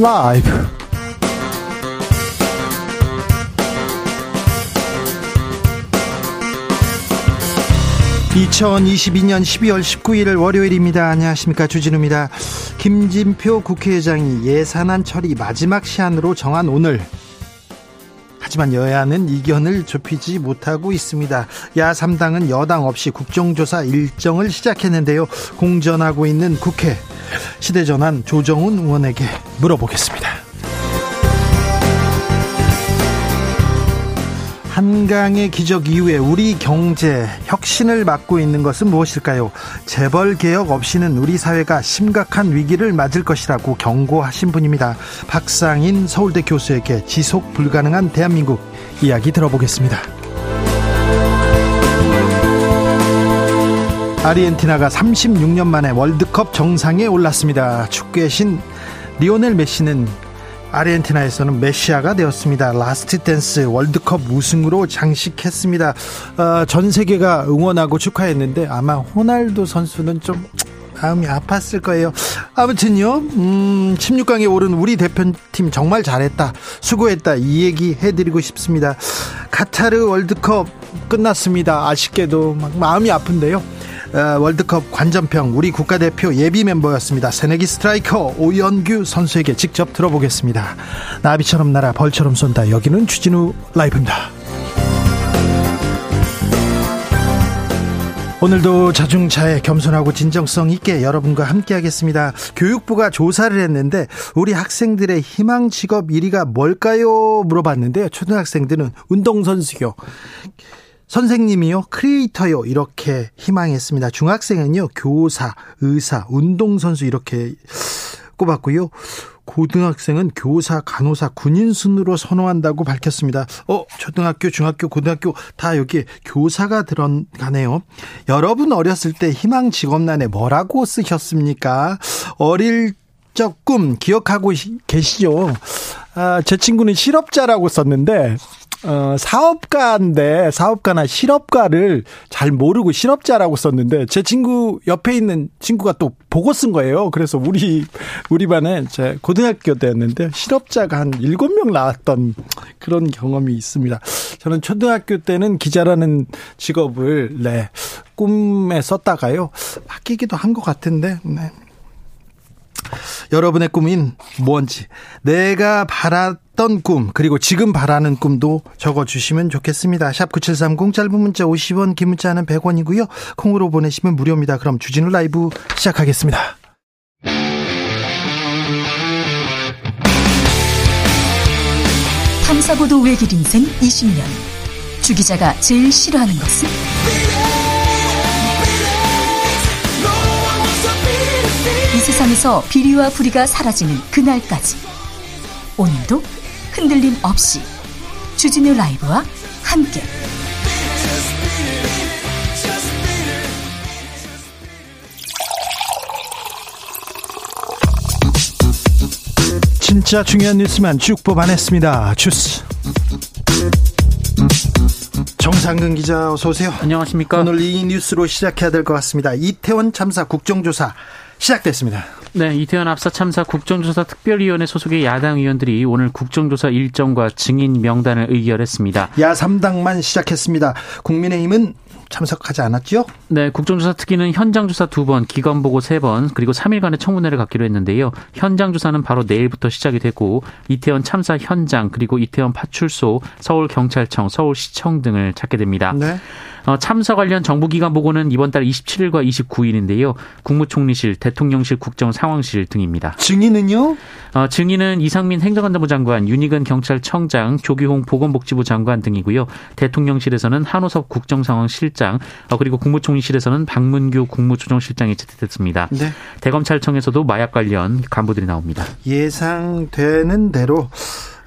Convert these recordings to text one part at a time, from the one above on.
라이브. 2022년 12월 19일 월요일입니다. 안녕하십니까. 주진우입니다. 김진표 국회의장이 예산안 처리 마지막 시한으로 정한 오늘 하지만 여야는 이견을 좁히지 못하고 있습니다. 야 3당은 여당 없이 국정조사 일정을 시작했는데요. 공전하고 있는 국회 시대전환 조정훈 의원에게 물어보겠습니다. 한강의 기적 이후에 우리 경제 혁신을 맞고 있는 것은 무엇일까요? 재벌 개혁 없이는 우리 사회가 심각한 위기를 맞을 것이라고 경고하신 분입니다. 박상인 서울대 교수에게 지속 불가능한 대한민국 이야기 들어보겠습니다. 아르헨티나가 36년 만에 월드컵 정상에 올랐습니다. 축구의 신 리오넬 메시는 아르헨티나에서는 메시아가 되었습니다. last dance 월드컵 우승으로 장식했습니다. 어, 전 세계가 응원하고 축하했는데 아마 호날두 선수는 좀 마음이 아팠을 거예요. 아무튼요, 음, 16강에 오른 우리 대표팀 정말 잘했다. 수고했다. 이 얘기 해드리고 싶습니다. 카타르 월드컵 끝났습니다. 아쉽게도 막 마음이 아픈데요. 어, 월드컵 관전평 우리 국가대표 예비 멤버였습니다. 새내기 스트라이커 오연규 선수에게 직접 들어보겠습니다. 나비처럼 날아 벌처럼 쏜다. 여기는 추진우 라이브입니다. 오늘도 자중차에 겸손하고 진정성 있게 여러분과 함께 하겠습니다. 교육부가 조사를 했는데 우리 학생들의 희망 직업 1위가 뭘까요? 물어봤는데요. 초등학생들은 운동선수요. 선생님이요, 크리에이터요, 이렇게 희망했습니다. 중학생은요, 교사, 의사, 운동선수 이렇게 꼽았고요. 고등학생은 교사, 간호사, 군인 순으로 선호한다고 밝혔습니다. 어, 초등학교, 중학교, 고등학교 다 여기 교사가 들어가네요. 여러분 어렸을 때 희망 직업란에 뭐라고 쓰셨습니까? 어릴 적 꿈 기억하고 계시죠? 아, 제 친구는 실업자라고 썼는데 어, 사업가인데 사업가나 실업가를 잘 모르고 실업자라고 썼는데 제 친구 옆에 있는 친구가 또 보고 쓴 거예요. 그래서 우리 우리 반에 제 고등학교 때였는데 실업자가 한 일곱 명 나왔던 그런 경험이 있습니다. 저는 초등학교 때는 기자라는 직업을 네 꿈에 썼다가요 바뀌기도 한 것 같은데 네. 여러분의 꿈인 뭔지 내가 바 랐던 꿈 그리고 지금 바라는 꿈도 적어주시면 좋겠습니다. 샵 9730 짧은 문자 50원 긴 문자는 100원이고요. 콩으로 보내시면 무료입니다. 그럼 주진우 라이브 시작하겠습니다. 탐사보도 외길 인생 20년 주 기자가 제일 싫어하는 것은? 이 세상에서 비리와 부리가 사라지는 그날까지 오늘도 흔들림 없이 주진우 라이브와 함께 진짜 중요한 뉴스만 쭉 뽑아냈습니다. 주스. 정상근 기자 어서 오세요. 안녕하십니까. 오늘 이 뉴스로 시작해야 될 것 같습니다. 이태원 참사 국정조사 시작됐습니다. 네, 이태원 압사 참사 국정조사 특별위원회 소속의 야당 의원들이 오늘 국정조사 일정과 증인 명단을 의결했습니다. 야 3당만 시작했습니다. 국민의힘은 참석하지 않았죠? 네, 국정조사 특위는 현장 조사 두 번, 기관 보고 세 번, 그리고 3일간의 청문회를 갖기로 했는데요. 현장 조사는 바로 내일부터 시작이 되고 이태원 참사 현장 그리고 이태원 파출소, 서울 경찰청, 서울시청 등을 찾게 됩니다. 네. 어, 참사 관련 정부기관 보고는 이번 달 27일과 29일인데요. 국무총리실, 대통령실, 국정 상황실 등입니다. 증인은요? 어, 증인은 이상민 행정안전부 장관, 윤희근 경찰청장, 조기홍 보건복지부 장관 등이고요. 대통령실에서는 한호섭 국정상황실장, 어, 그리고 국무총리실에서는 박문규 국무조정실장이 채택됐습니다. 네. 대검찰청에서도 마약 관련 간부들이 나옵니다. 예상되는 대로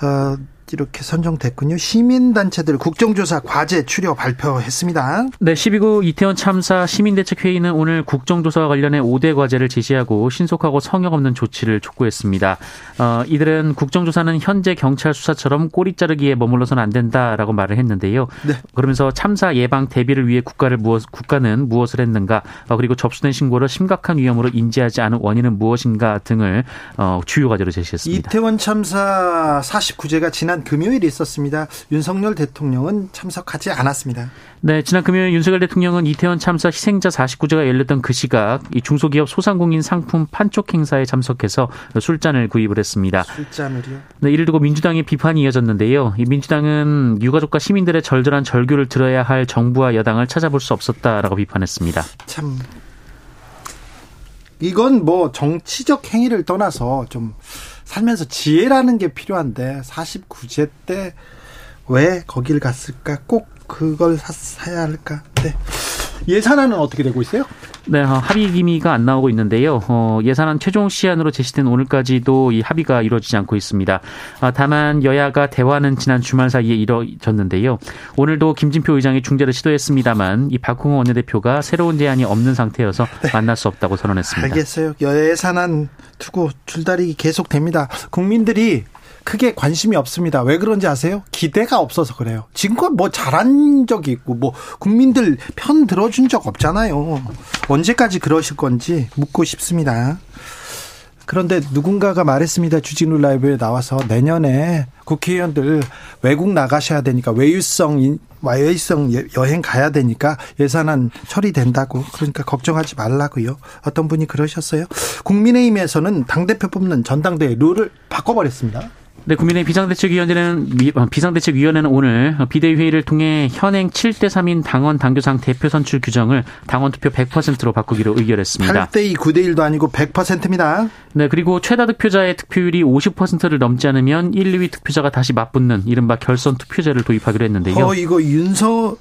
어, 이렇게 선정됐군요. 시민단체들 국정조사 과제 추려 발표했습니다. 네, 12구 이태원 참사 시민대책회의는 오늘 국정조사와 관련해 5대 과제를 제시하고 신속하고 성역 없는 조치를 촉구했습니다. 어, 이들은 국정조사는 현재 경찰 수사처럼 꼬리 자르기에 머물러서는 안 된다라고 말을 했는데요. 네. 그러면서 참사 예방 대비를 위해 국가를 무엇, 국가는 무엇을 했는가 어, 그리고 접수된 신고를 심각한 위험으로 인지하지 않은 원인은 무엇인가 등을 어, 주요 과제로 제시했습니다. 이태원 참사 49제가 지난 금요일 있었습니다. 윤석열 대통령은 참석하지 않았습니다. 네, 지난 금요일 윤석열 대통령은 이태원 참사 희생자 49제가 열렸던 그 시각 이 중소기업 소상공인 상품 판촉 행사에 참석해서 술잔을 구입을 했습니다. 술잔을요? 네, 이를 두고 민주당의 비판이 이어졌는데요. 이 민주당은 유가족과 시민들의 절절한 절규를 들어야 할 정부와 여당을 찾아볼 수 없었다라고 비판했습니다. 참 이건 뭐 정치적 행위를 떠나서 좀 살면서 지혜라는 게 필요한데 49제 때 왜 거길 갔을까? 꼭 그걸 사, 야 할까? 네. 예산안은 어떻게 되고 있어요? 네, 어, 합의 기미가 안 나오고 있는데요. 어, 예산안 최종 시한으로 제시된 오늘까지도 이 합의가 이루어지지 않고 있습니다. 아, 다만 여야가 대화는 지난 주말 사이에 이뤄졌는데요. 오늘도 김진표 의장이 중재를 시도했습니다만 이 박홍호 원내대표가 새로운 제안이 없는 상태여서 네. 만날 수 없다고 선언했습니다. 알겠어요. 예산안 두고 줄다리기 계속됩니다. 국민들이 크게 관심이 없습니다. 왜 그런지 아세요? 기대가 없어서 그래요. 지금껏 뭐 잘한 적이 있고 뭐 국민들 편 들어준 적 없잖아요. 언제까지 그러실 건지 묻고 싶습니다. 그런데 누군가가 말했습니다. 주진우 라이브에 나와서 내년에 국회의원들 외국 나가셔야 되니까 외유성 외유성 여행 가야 되니까 예산안 처리된다고 그러니까 걱정하지 말라고요. 어떤 분이 그러셨어요. 국민의힘에서는 당 대표 뽑는 전당대회 룰을 바꿔버렸습니다. 네, 국민의 비상대책위원회는 어, 비상대책위원회는 오늘 비대위 회의를 통해 현행 7대 3인 당원 당규상 대표 선출 규정을 당원 투표 100%로 바꾸기로 의결했습니다. 8대 2, 9대 1도 아니고 100%입니다. 네, 그리고 최다 득표자의 득표율이 50%를 넘지 않으면 1, 2위 득표자가 다시 맞붙는 이른바 결선 투표제를 도입하기로 했는데요. 어, 이거 윤석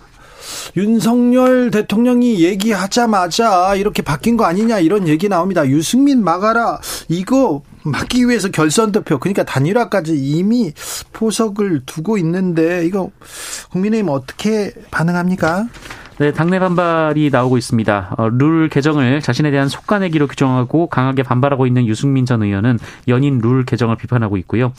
윤석열 대통령이 얘기하자마자 이렇게 바뀐 거 아니냐 이런 얘기 나옵니다. 유승민 막아라. 이거 막기 위해서 결선 투표 그러니까 단일화까지 이미 포석을 두고 있는데 이거 국민의힘 어떻게 반응합니까? 네, 당내 반발이 나오고 있습니다. 어, 룰 개정을 자신에 대한 속가내기로 규정하고 강하게 반발하고 있는 유승민 전 의원은 연인 룰 개정을 비판하고 있고요.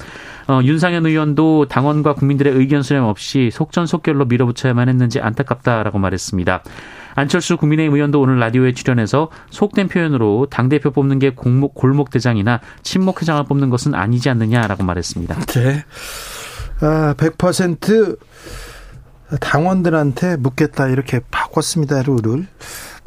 어, 윤상현 의원도 당원과 국민들의 의견 수렴 없이 속전속결로 밀어붙여야만 했는지 안타깝다라고 말했습니다. 안철수 국민의힘 의원도 오늘 라디오에 출연해서 속된 표현으로 당대표 뽑는 게 공목, 골목 대장이나 친목 회장을 뽑는 것은 아니지 않느냐라고 말했습니다. 네. 아, 100% 당원들한테 묻겠다 이렇게 바꿨습니다 룰을.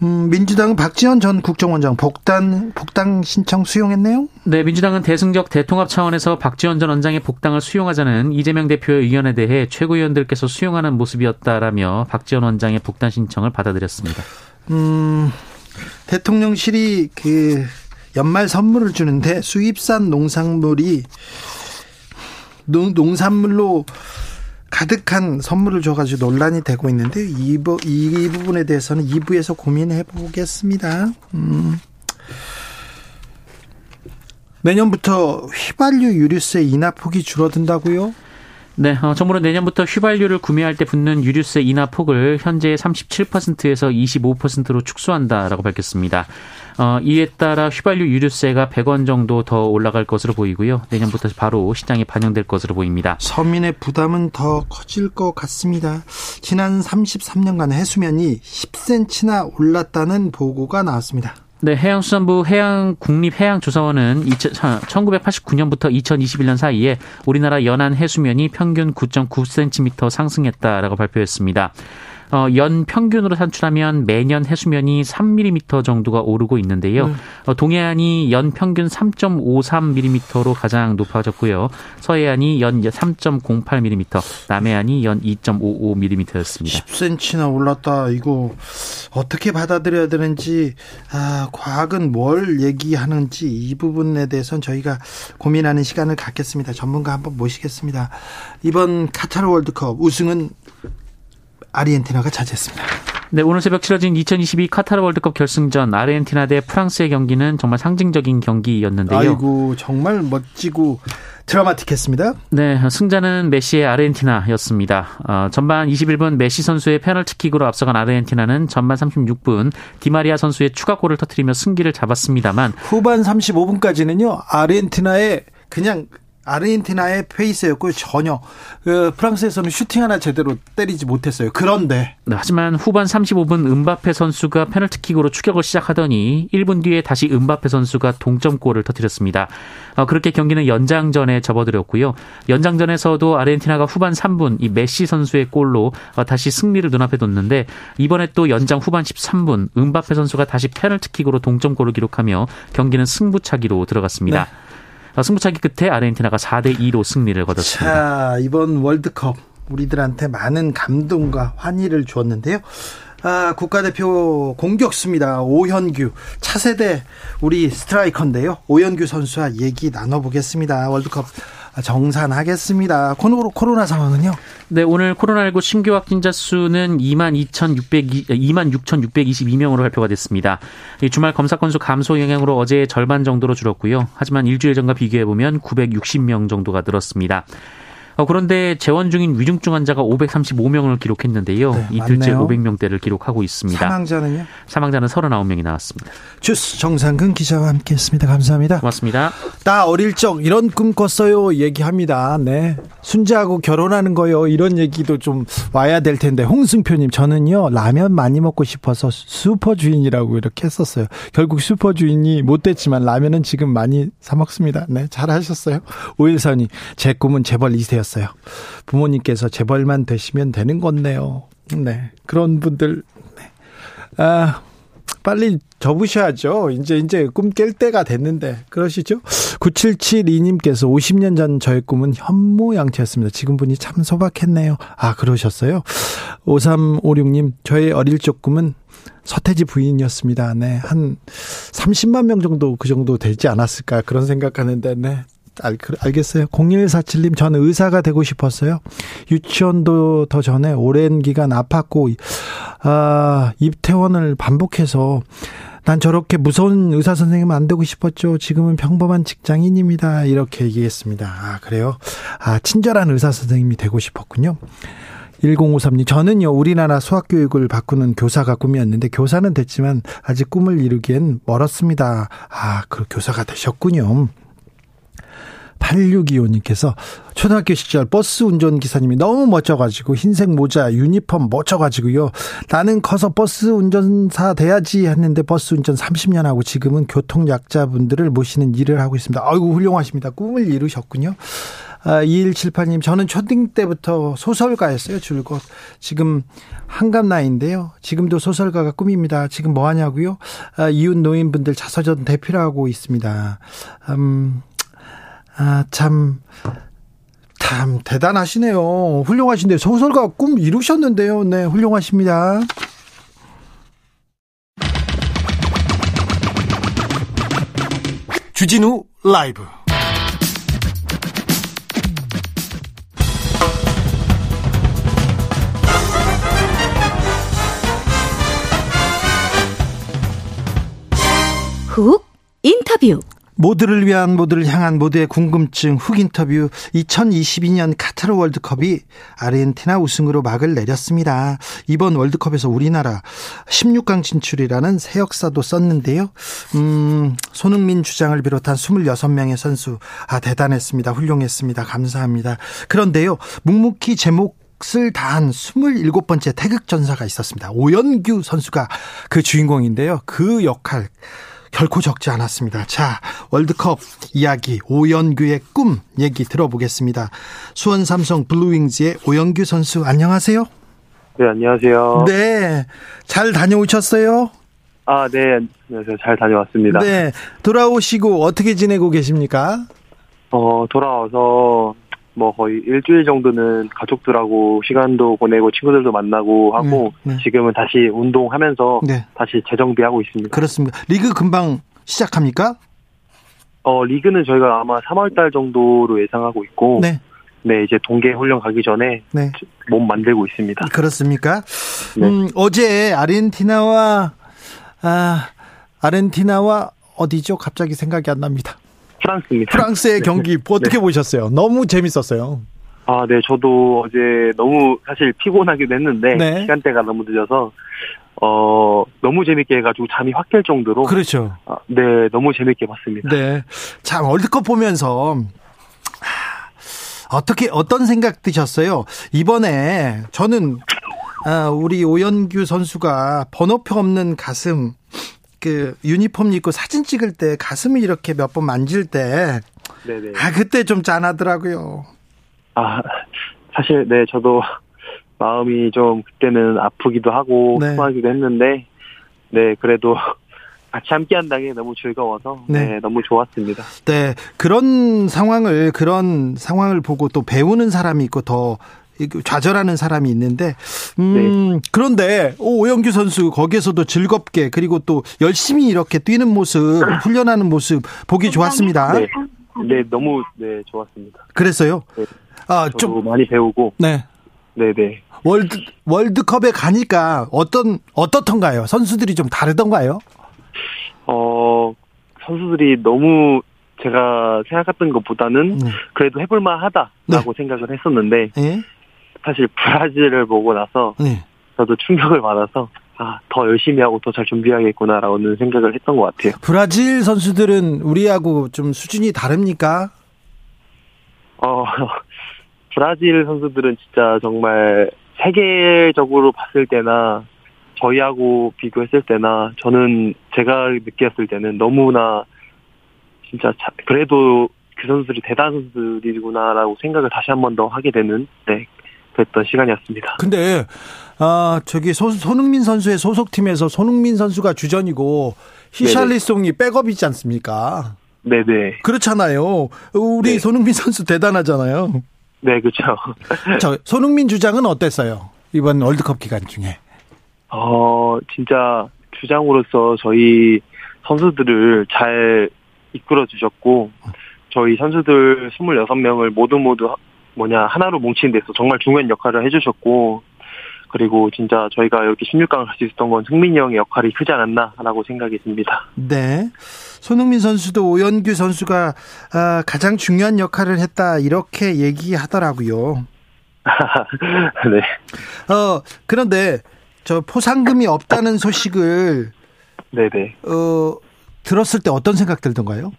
음, 민주당 박지원 전 국정원장 복당 복당 신청 수용했네요. 네, 민주당은 대승적 대통합 차원에서 박지원 전 원장의 복당을 수용하자는 이재명 대표의 의견에 대해 최고위원들께서 수용하는 모습이었다라며 박지원 원장의 복당 신청을 받아들였습니다. 음, 대통령실이 그 연말 선물을 주는데 수입산 농산물이 농, 농산물로 가득한 선물을 줘가지고 논란이 되고 있는데 이, 부, 이 부분에 대해서는 2부에서 고민해 보겠습니다. 음. 내년부터 휘발유 유류세 인하 폭이 줄어든다고요? 네, 어, 정부는 내년부터 휘발유를 구매할 때 붙는 유류세 인하 폭을 현재 37%에서 25%로 축소한다라고 밝혔습니다. 어, 이에 따라 휘발유 유류세가 100원 정도 더 올라갈 것으로 보이고요. 내년부터 바로 시장에 반영될 것으로 보입니다. 서민의 부담은 더 커질 것 같습니다. 지난 33년간 해수면이 10cm나 올랐다는 보고가 나왔습니다. 네, 해양수산부 해양국립해양조사원은 1989년부터 2021년 사이에 우리나라 연안 해수면이 평균 9.9cm 상승했다라고 발표했습니다. 어, 연 평균으로 산출하면 매년 해수면이 3mm 정도가 오르고 있는데요. 음. 어, 동해안이 연 평균 3.53mm로 가장 높아졌고요. 서해안이 연 3.08mm, 남해안이 연 2.55mm였습니다. 10cm나 올랐다. 이거 어떻게 받아들여야 되는지 아, 과학은 뭘 얘기하는지 이 부분에 대해서는 저희가 고민하는 시간을 갖겠습니다. 전문가 한번 모시겠습니다. 이번 카타르 월드컵 우승은 아르헨티나가 차지했습니다. 네, 오늘 새벽 치러진 2022 카타르 월드컵 결승전 아르헨티나 대 프랑스의 경기는 정말 상징적인 경기였는데요. 아이고 정말 멋지고 드라마틱했습니다. 네, 승자는 메시의 아르헨티나였습니다. 어, 전반 21분 메시 선수의 페널티킥으로 앞서간 아르헨티나는 전반 36분 디마리아 선수의 추가골을 터뜨리며 승기를 잡았습니다만 후반 35분까지는요 아르헨티나의 그냥 아르헨티나의 페이스였고요. 전혀 그 프랑스에서는 슈팅 하나 제대로 때리지 못했어요. 그런데 네, 하지만 후반 35분 음바페 선수가 페널티킥으로 추격을 시작하더니 1분 뒤에 다시 음바페 선수가 동점골을 터뜨렸습니다. 어, 그렇게 경기는 연장전에 접어들었고요. 연장전에서도 아르헨티나가 후반 3분 이 메시 선수의 골로 어, 다시 승리를 눈앞에 뒀는데 이번에 또 연장 후반 13분 은바페 선수가 다시 페널티킥으로 동점골을 기록하며 경기는 승부차기로 들어갔습니다. 네. 어, 승부차기 끝에 아르헨티나가 4대 2로 승리를 거뒀습니다. 자, 이번 월드컵 우리들한테 많은 감동과 환희를 주었는데요. 아, 국가대표 공격수입니다. 오현규 차세대 우리 스트라이커인데요. 오현규 선수와 얘기 나눠보겠습니다. 월드컵 정산하겠습니다. 코로나 상황은요? 네, 오늘 코로나19 신규 확진자 수는 2만 2,600, 2만 6,622명으로 발표가 됐습니다. 주말 검사 건수 감소 영향으로 어제 절반 정도로 줄었고요. 하지만 일주일 전과 비교해보면 960명 정도가 늘었습니다. 어, 그런데 재원 중인 위중증 환자가 535명을 기록했는데요. 네, 이틀째 맞네요. 500명대를 기록하고 있습니다. 사망자는요? 사망자는 39명이 나왔습니다. 주스 정상근 기자와 함께했습니다. 감사합니다. 고맙습니다. 나 어릴 적 이런 꿈 꿨어요 얘기합니다. 네, 순자하고 결혼하는 거요 이런 얘기도 좀 와야 될 텐데 홍승표님 저는요 라면 많이 먹고 싶어서 슈퍼 주인이라고 이렇게 했었어요. 결국 슈퍼 주인이 못 됐지만 라면은 지금 많이 사 먹습니다. 네, 잘하셨어요. 오일선이 제 꿈은 재벌 이세요. 되었어요. 부모님께서 재벌만 되시면 되는 건네요. 네. 그런 분들, 네. 아, 빨리 접으셔야죠. 이제, 이제 꿈 깰 때가 됐는데. 그러시죠? 9772님께서 50년 전 저의 꿈은 현모양처였습니다. 지금 분이 참 소박했네요. 아, 그러셨어요? 5356님, 저의 어릴 적 꿈은 서태지 부인이었습니다. 네. 한 30만 명 정도 그 정도 되지 않았을까 그런 생각하는데, 네. 알, 알겠어요. 0147님, 저는 의사가 되고 싶었어요. 유치원도 더 전에 오랜 기간 아팠고, 아, 입퇴원을 반복해서 난 저렇게 무서운 의사 선생님 안 되고 싶었죠. 지금은 평범한 직장인입니다. 이렇게 얘기했습니다. 아, 그래요? 아, 친절한 의사 선생님이 되고 싶었군요. 1053님, 저는요, 우리나라 수학교육을 바꾸는 교사가 꿈이었는데, 교사는 됐지만, 아직 꿈을 이루기엔 멀었습니다. 아, 그 교사가 되셨군요. 8625님께서 초등학교 시절 버스 운전기사님이 너무 멋져가지고 흰색 모자, 유니폼 멋져가지고요. 나는 커서 버스 운전사 돼야지 했는데 버스 운전 30년 하고 지금은 교통약자분들을 모시는 일을 하고 있습니다. 아이고, 훌륭하십니다. 꿈을 이루셨군요. 아, 2178님, 저는 초딩 때부터 소설가였어요, 줄곧. 지금 환갑 나이인데요. 지금도 소설가가 꿈입니다. 지금 뭐 하냐고요? 아, 이웃 노인분들 자서전 대필하고 있습니다. 음, 아, 참, 참, 대단하시네요. 훌륭하신데, 소설가 꿈 이루셨는데요. 네, 훌륭하십니다. 주진우 라이브 훅 인터뷰 모두를 위한 모두를 향한 모두의 궁금증 훅 인터뷰 2022년 카타르 월드컵이 아르헨티나 우승으로 막을 내렸습니다. 이번 월드컵에서 우리나라 16강 진출이라는 새 역사도 썼는데요. 음, 손흥민 주장을 비롯한 26명의 선수 아 대단했습니다. 훌륭했습니다. 감사합니다. 그런데요. 묵묵히 제목 을 다한 27번째 태극전사가 있었습니다. 오연규 선수가 그 주인공인데요. 그 역할 결코 적지 않았습니다. 자, 월드컵 이야기 오연규의 꿈 얘기 들어보겠습니다. 수원 삼성 블루윙즈의 오연규 선수 안녕하세요. 네, 안녕하세요. 네. 잘 다녀오셨어요? 아, 네. 안녕하세요. 잘 다녀왔습니다. 네. 돌아오시고 어떻게 지내고 계십니까? 어, 돌아와서 뭐 거의 일주일 정도는 가족들하고 시간도 보내고 친구들도 만나고 하고 네, 네. 지금은 다시 운동하면서 네. 다시 재정비하고 있습니다. 그렇습니다. 리그 금방 시작합니까? 어 리그는 저희가 아마 3월 달 정도로 예상하고 있고 네. 네, 이제 동계 훈련 가기 전에 네. 몸 만들고 있습니다. 그렇습니까? 네. 음, 어제 아르헨티나와 아, 아르헨티나와 어디죠? 갑자기 생각이 안 납니다. 프랑스입니다. 프랑스의 네. 경기 어떻게 네. 보셨어요? 너무 재밌었어요. 아, 네, 저도 어제 너무 사실 피곤하기도 했는데 네. 시간대가 너무 늦어서 어 너무 재밌게 해가지고 잠이 확 깰 정도로 그렇죠. 아, 네, 너무 재밌게 봤습니다. 네, 참 월드컵 보면서 어떻게 어떤 생각 드셨어요? 이번에 저는 아, 우리 오연규 선수가 번호표 없는 가슴 그 유니폼 입고 사진 찍을 때 가슴을 이렇게 몇 번 만질 때, 네네. 아 그때 좀 짠하더라고요. 아 사실 네 저도 마음이 좀 그때는 아프기도 하고 네. 수하기도 했는데, 네 그래도 같이 함께 한다는 게 너무 즐거워서 네. 네. 너무 좋았습니다. 네. 그런 상황을 그런 상황을 보고 또 배우는 사람이 있고 더 좌절하는 사람이 있는데 음 네. 그런데 오영규 선수 거기에서도 즐겁게 그리고 또 열심히 이렇게 뛰는 모습 훈련하는 모습 보기 좋았습니다. 네, 네 너무 네 좋았습니다. 그랬어요? 네. 아좀 많이 배우고 네. 네, 네. 월드 월드컵에 가니까 어떤 어떻던가요? 선수들이 좀 다르던가요? 어 선수들이 너무 제가 생각했던 것보다는 네. 그래도 해볼만 하다라고 네. 생각을 했었는데 네. 사실 브라질을 보고 나서 네. 저도 충격을 받아서 아, 더 열심히 하고 더 잘 준비하겠구나라는 생각을 했던 것 같아요. 브라질 선수들은 우리하고 좀 수준이 다릅니까? 어, 브라질 선수들은 진짜 정말 세계적으로 봤을 때나 저희하고 비교했을 때나 저는 제가 느꼈을 때는 너무나 진짜 그래도 그 선수들이 대단한 선수들이구나라고 생각을 다시 한 번 더 하게 되는 네 그랬던 시간이었습니다. 근데 아 저기 소, 손흥민 선수의 소속팀에서 손흥민 선수가 주전이고 히샬리송이 백업이지 않습니까? 네네. 그렇잖아요. 우리 네. 손흥민 선수 대단하잖아요. 네, 그렇죠. 저 손흥민 주장은 어땠어요? 이번 월드컵 기간 중에. 어, 진짜 주장으로서 저희 선수들을 잘 이끌어 주셨고 저희 선수들 26명을 모두 모두 뭐냐 하나로 뭉친 데서 정말 중요한 역할을 해주셨고 그리고 진짜 저희가 이렇게 16강을 갈 수 있었던 건 승민이 형의 역할이 크지 않았나라고 생각이 듭니다. 네. 손흥민 선수도 오연규 선수가 아, 가장 중요한 역할을 했다 이렇게 얘기하더라고요. 네. 어 그런데 저 포상금이 없다는 소식을 네네. 어 들었을 때 어떤 생각 들던가요?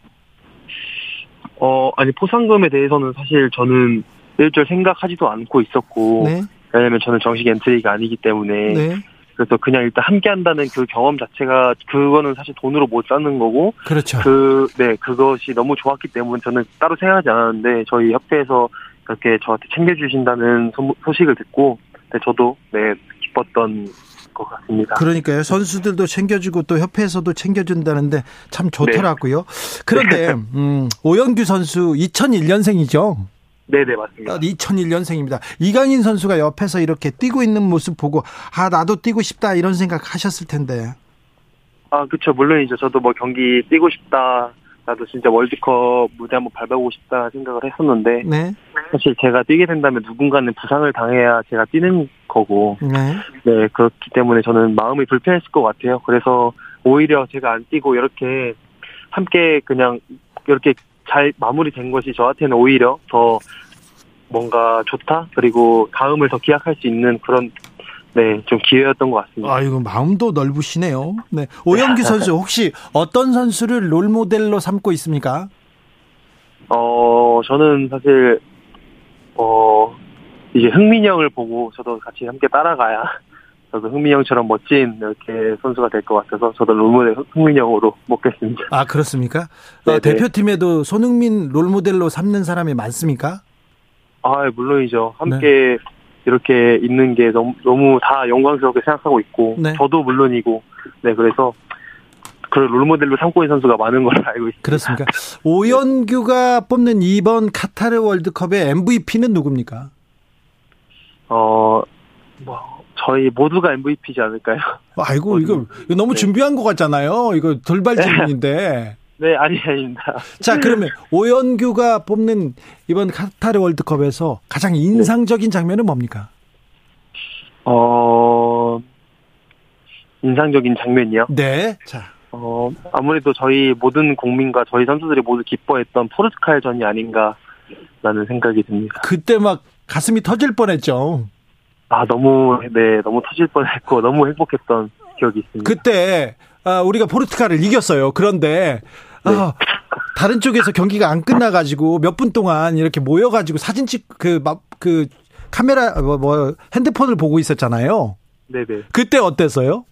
어 아니 포상금에 대해서는 사실 저는 일절 생각하지도 않고 있었고 네. 왜냐면 저는 정식 엔트리가 아니기 때문에 네. 그래서 그냥 일단 함께 한다는 그 경험 자체가 그거는 사실 돈으로 못 사는 거고 그렇죠. 그 네 그것이 너무 좋았기 때문에 저는 따로 생각하지 않았는데 저희 협회에서 이렇게 저한테 챙겨주신다는 소식을 듣고 네, 저도 네 기뻤던 것 같습니다. 그러니까요. 선수들도 챙겨주고 또 협회에서도 챙겨준다는데 참 좋더라고요. 네. 그런데 음, 오영규 선수 2001년생이죠. 네네 맞습니다. 2001년생입니다. 아, 이강인 선수가 옆에서 이렇게 뛰고 있는 모습 보고 아 나도 뛰고 싶다 이런 생각 하셨을 텐데. 아 그렇죠 물론이죠. 저도 뭐 경기 뛰고 싶다. 나도 진짜 월드컵 무대 한번 밟아보고 싶다 생각을 했었는데 네. 사실 제가 뛰게 된다면 누군가는 부상을 당해야 제가 뛰는 거고 네. 네 그렇기 때문에 저는 마음이 불편했을 것 같아요. 그래서 오히려 제가 안 뛰고 이렇게 함께 그냥 이렇게 잘 마무리된 것이 저한테는 오히려 더 뭔가 좋다 그리고 다음을 더 기약할 수 있는 그런 네, 좀 기회였던 것 같습니다. 아이고, 마음도 넓으시네요. 네. 오영기 선수, 혹시 어떤 선수를 롤 모델로 삼고 있습니까? 어, 저는 사실, 어, 이제 흥민이 형을 보고 저도 같이 함께 따라가야 저도 흥민이 형처럼 멋진 이렇게 선수가 될 것 같아서 저도 롤모델 흥민이 형으로 먹겠습니다. 아 그렇습니까? 어, 대표팀에도 손흥민 롤모델로 삼는 사람이 많습니까? 아 물론이죠. 함께 네. 이렇게 있는 게 너무 너무 다 영광스럽게 생각하고 있고 네. 저도 물론이고 네 그래서 그 롤모델로 삼고 있는 선수가 많은 걸로 알고 있습니다. 그렇습니까? 오연규가 뽑는 이번 카타르 월드컵의 MVP는 누굽니까? 어, 뭐 저희 모두가 MVP지 않을까요? 아이고 이거, 이거 너무 네. 준비한 것 같잖아요. 이거 돌발 질문인데. 네, 아니, 아닙니다. 자, 그러면 오연규가 뽑는 이번 카타르 월드컵에서 가장 인상적인 장면은 뭡니까? 어, 인상적인 장면이요? 네. 자. 어, 아무래도 저희 모든 국민과 저희 선수들이 모두 기뻐했던 포르투갈 전이 아닌가라는 생각이 듭니다. 그때 막 가슴이 터질 뻔했죠. 아, 너무, 네, 너무 터질 뻔했고, 너무 행복했던 기억이 있습니다. 그때, 아, 우리가 포르투갈을 이겼어요. 그런데, 네. 아, 다른 쪽에서 경기가 안 끝나가지고 몇 분 동안 이렇게 모여가지고 사진 찍, 그, 막, 그, 카메라, 뭐, 뭐, 핸드폰을 보고 있었잖아요. 네네. 그때 어땠어요?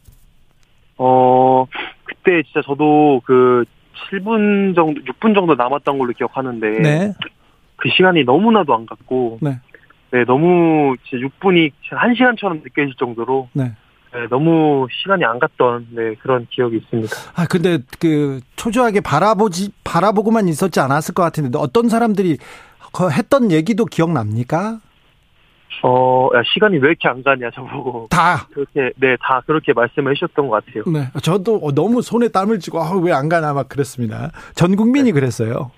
어, 그때 진짜 저도 그 7분 정도, 6분 정도 남았던 걸로 기억하는데. 네. 그 시간이 너무나도 안 갔고. 네. 네, 너무 진짜 6분이 1시간처럼 느껴질 정도로. 네. 네, 너무 시간이 안 갔던 네, 그런 기억이 있습니다. 아 근데 그 초조하게 바라보지 바라보고만 있었지 않았을 것 같은데 어떤 사람들이 했던 얘기도 기억납니까? 어, 야, 시간이 왜 이렇게 안 가냐, 저보고. 다. 그렇게, 네, 다 그렇게 말씀을 해주셨던 것 같아요. 네. 저도 너무 손에 땀을 쥐고, 아, 왜 안 가나, 막 그랬습니다. 전 국민이 네. 그랬어요.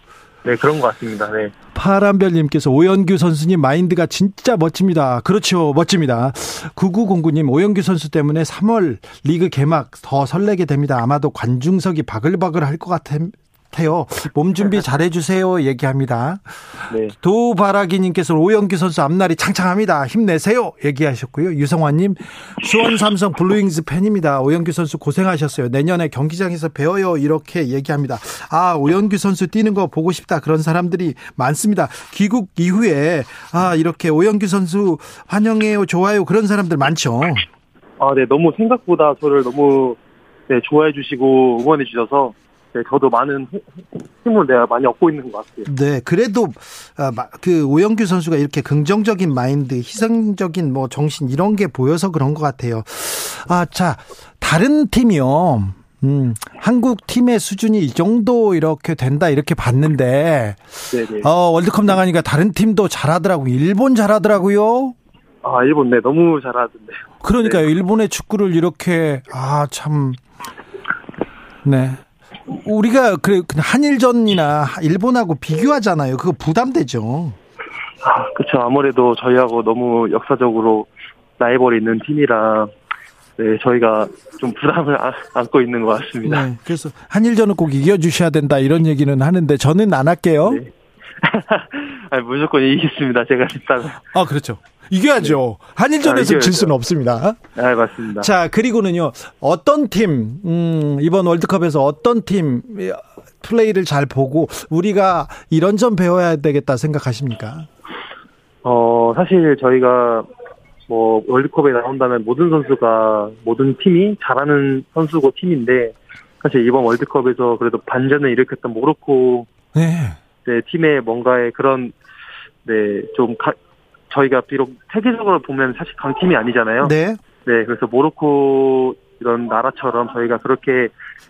네, 그런 것 같습니다. 네. 파란별님께서 오현규 선수님 마인드가 진짜 멋집니다. 그렇죠. 멋집니다. 9909님, 오현규 선수 때문에 3월 리그 개막 더 설레게 됩니다. 아마도 관중석이 바글바글 할 것 같아, 같아요. 몸 준비 잘해주세요. 얘기합니다. 네. 도바라기님께서 오현규 선수 앞날이 창창합니다. 힘내세요. 얘기하셨고요. 유성환님, 수원 삼성 블루윙즈 팬입니다. 오현규 선수 고생하셨어요. 내년에 경기장에서 봬요. 이렇게 얘기합니다. 아, 오영규 선수 뛰는 거 보고 싶다. 그런 사람들이 많습니다. 귀국 이후에, 아, 이렇게 오영규 선수 환영해요. 좋아요. 그런 사람들 많죠. 아, 네. 너무 생각보다 저를 너무 네, 좋아해 주시고 응원해 주셔서 네, 저도 많은 힘을 내가 많이 얻고 있는 것 같아요. 네, 그래도 아, 그 오영규 선수가 이렇게 긍정적인 마인드, 희생적인 뭐 정신 이런 게 보여서 그런 것 같아요. 아, 자, 다른 팀이요. 음, 한국 팀의 수준이 이 정도 이렇게 된다 이렇게 봤는데, 네네. 어 월드컵 나가니까 다른 팀도 잘하더라고요. 일본 잘하더라고요. 아, 일본 네 너무 잘하던데요. 그러니까요. 네. 일본의 축구를 이렇게 아 참. 네. 우리가 그 한일전이나 일본하고 비교하잖아요. 그거 부담되죠. 아, 그렇죠. 아무래도 저희하고 너무 역사적으로 라이벌이 있는 팀이라 네, 저희가 좀 부담을 안고 있는 것 같습니다. 네, 그래서 한일전은 꼭 이겨주셔야 된다 이런 얘기는 하는데 저는 안 할게요. 네. 아니, 무조건 이기겠습니다. 제가 진짜. 아 그렇죠. 이겨야죠. 네. 한일전에서 아, 질 수는 없습니다. 네, 맞습니다. 자, 그리고는요, 어떤 팀, 음, 이번 월드컵에서 어떤 팀 플레이를 잘 보고 우리가 이런 점 배워야 되겠다 생각하십니까? 어, 사실 저희가 뭐 월드컵에 나온다면 모든 선수가 모든 팀이 잘하는 선수고 팀인데 사실 이번 월드컵에서 그래도 반전을 일으켰던 모로코 네. 네, 팀의 뭔가의 그런 네좀 저희가 비록 세계적으로 보면 사실 강팀이 아니잖아요. 네. 네, 그래서 모로코 이런 나라처럼 저희가 그렇게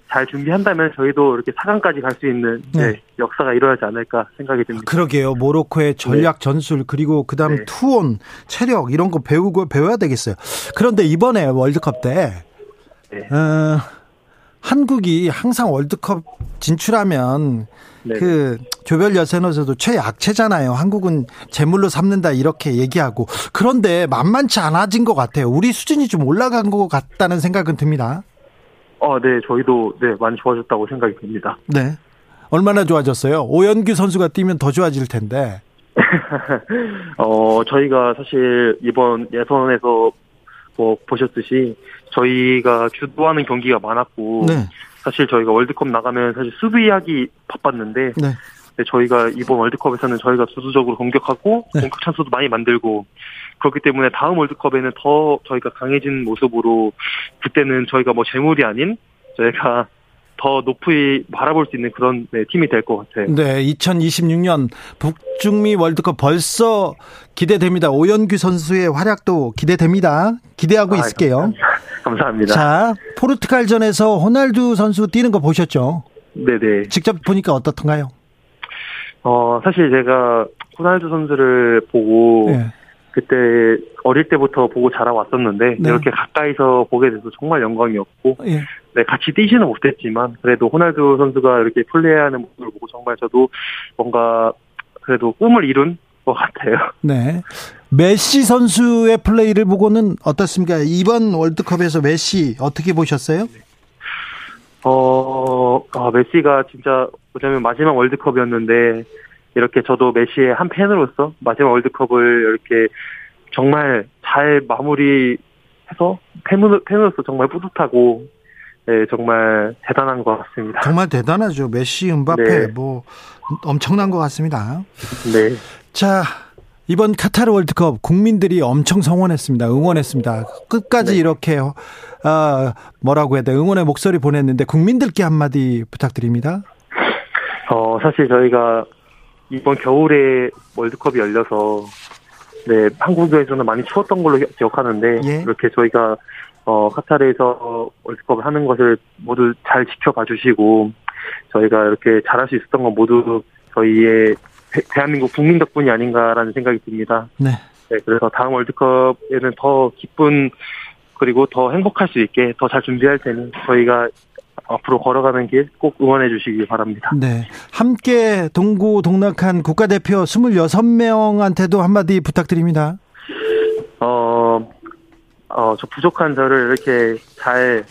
잘 준비한다면 저희도 이렇게 4강까지 갈 수 있는 네. 네, 역사가 일어나지 않을까 생각이 듭니다. 그러게요. 모로코의 전략 네. 전술 그리고 그다음 네. 투혼, 체력 이런 거 배우고 배워야 되겠어요. 그런데 이번에 월드컵 때 네. 어, 한국이 항상 월드컵 진출하면 네네. 그 조별 예선에서도 최약체잖아요. 한국은 재물로 삼는다 이렇게 얘기하고 그런데 만만치 않아진 것 같아요. 우리 수준이 좀 올라간 것 같다는 생각은 듭니다. 어, 네, 저희도 네 많이 좋아졌다고 생각이 듭니다. 네, 얼마나 좋아졌어요? 오연규 선수가 뛰면 더 좋아질 텐데. 어, 저희가 사실 이번 예선에서 뭐 보셨듯이 저희가 주도하는 경기가 많았고 네. 사실 저희가 월드컵 나가면 사실 수비하기 바빴는데 네. 네, 저희가 이번 월드컵에서는 저희가 주도적으로 공격하고 네. 공격 찬스도 많이 만들고 그렇기 때문에 다음 월드컵에는 더 저희가 강해진 모습으로 그때는 저희가 뭐 재물이 아닌 저희가 더 높이 바라볼 수 있는 그런 네, 팀이 될 것 같아요. 네, 2026년 북중미 월드컵 벌써 기대됩니다. 오연규 선수의 활약도 기대됩니다. 기대하고 아, 있을게요. 감사합니다. 감사합니다. 자, 포르투갈전에서 호날두 선수 뛰는 거 보셨죠? 네네. 직접 보니까 어떻던가요? 어, 사실 제가 호날두 선수를 보고 네. 그때 어릴 때부터 보고 자라왔었는데 네. 이렇게 가까이서 보게 돼서 정말 영광이었고 예. 네, 같이 뛰지는 못했지만 그래도 호날두 선수가 이렇게 플레이하는 모습을 보고 정말 저도 뭔가 그래도 꿈을 이룬 것 같아요. 네. 메시 선수의 플레이를 보고는 어떻습니까? 이번 월드컵에서 메시 어떻게 보셨어요? 어, 아, 메시가 진짜 보자면 마지막 월드컵이었는데 이렇게 저도 메시의 한 팬으로서 마지막 월드컵을 이렇게 정말 잘 마무리해서 팬으로, 팬으로서 정말 뿌듯하고 네, 정말 대단한 것 같습니다. 정말 대단하죠. 메시, 은바페 네. 뭐 엄청난 것 같습니다. 네. 자, 이번 카타르 월드컵 국민들이 엄청 성원했습니다. 응원했습니다. 끝까지 네. 이렇게 아, 뭐라고 해야 돼? 응원의 목소리 보냈는데 국민들께 한마디 부탁드립니다. 어, 사실 저희가 이번 겨울에 월드컵이 열려서 네, 한국에서는 많이 추웠던 걸로 기억하는데 예. 이렇게 저희가 어, 카타르에서 월드컵을 하는 것을 모두 잘 지켜봐 주시고 저희가 이렇게 잘할 수 있었던 건 모두 저희의 대, 한민국 국민 덕분이 아닌가라는 생각이 듭니다. 네. 네, 그래서 다음 월드컵에는 더 기쁜 그리고 더 행복할 수 있게 더 잘 준비할 테니 저희가 앞으로 걸어가는 길 꼭 응원해 주시기 바랍니다. 네. 함께 동고 동락한 국가대표 26명한테도 한마디 부탁드립니다. 어, 어, 저 부족한 저를 이렇게 잘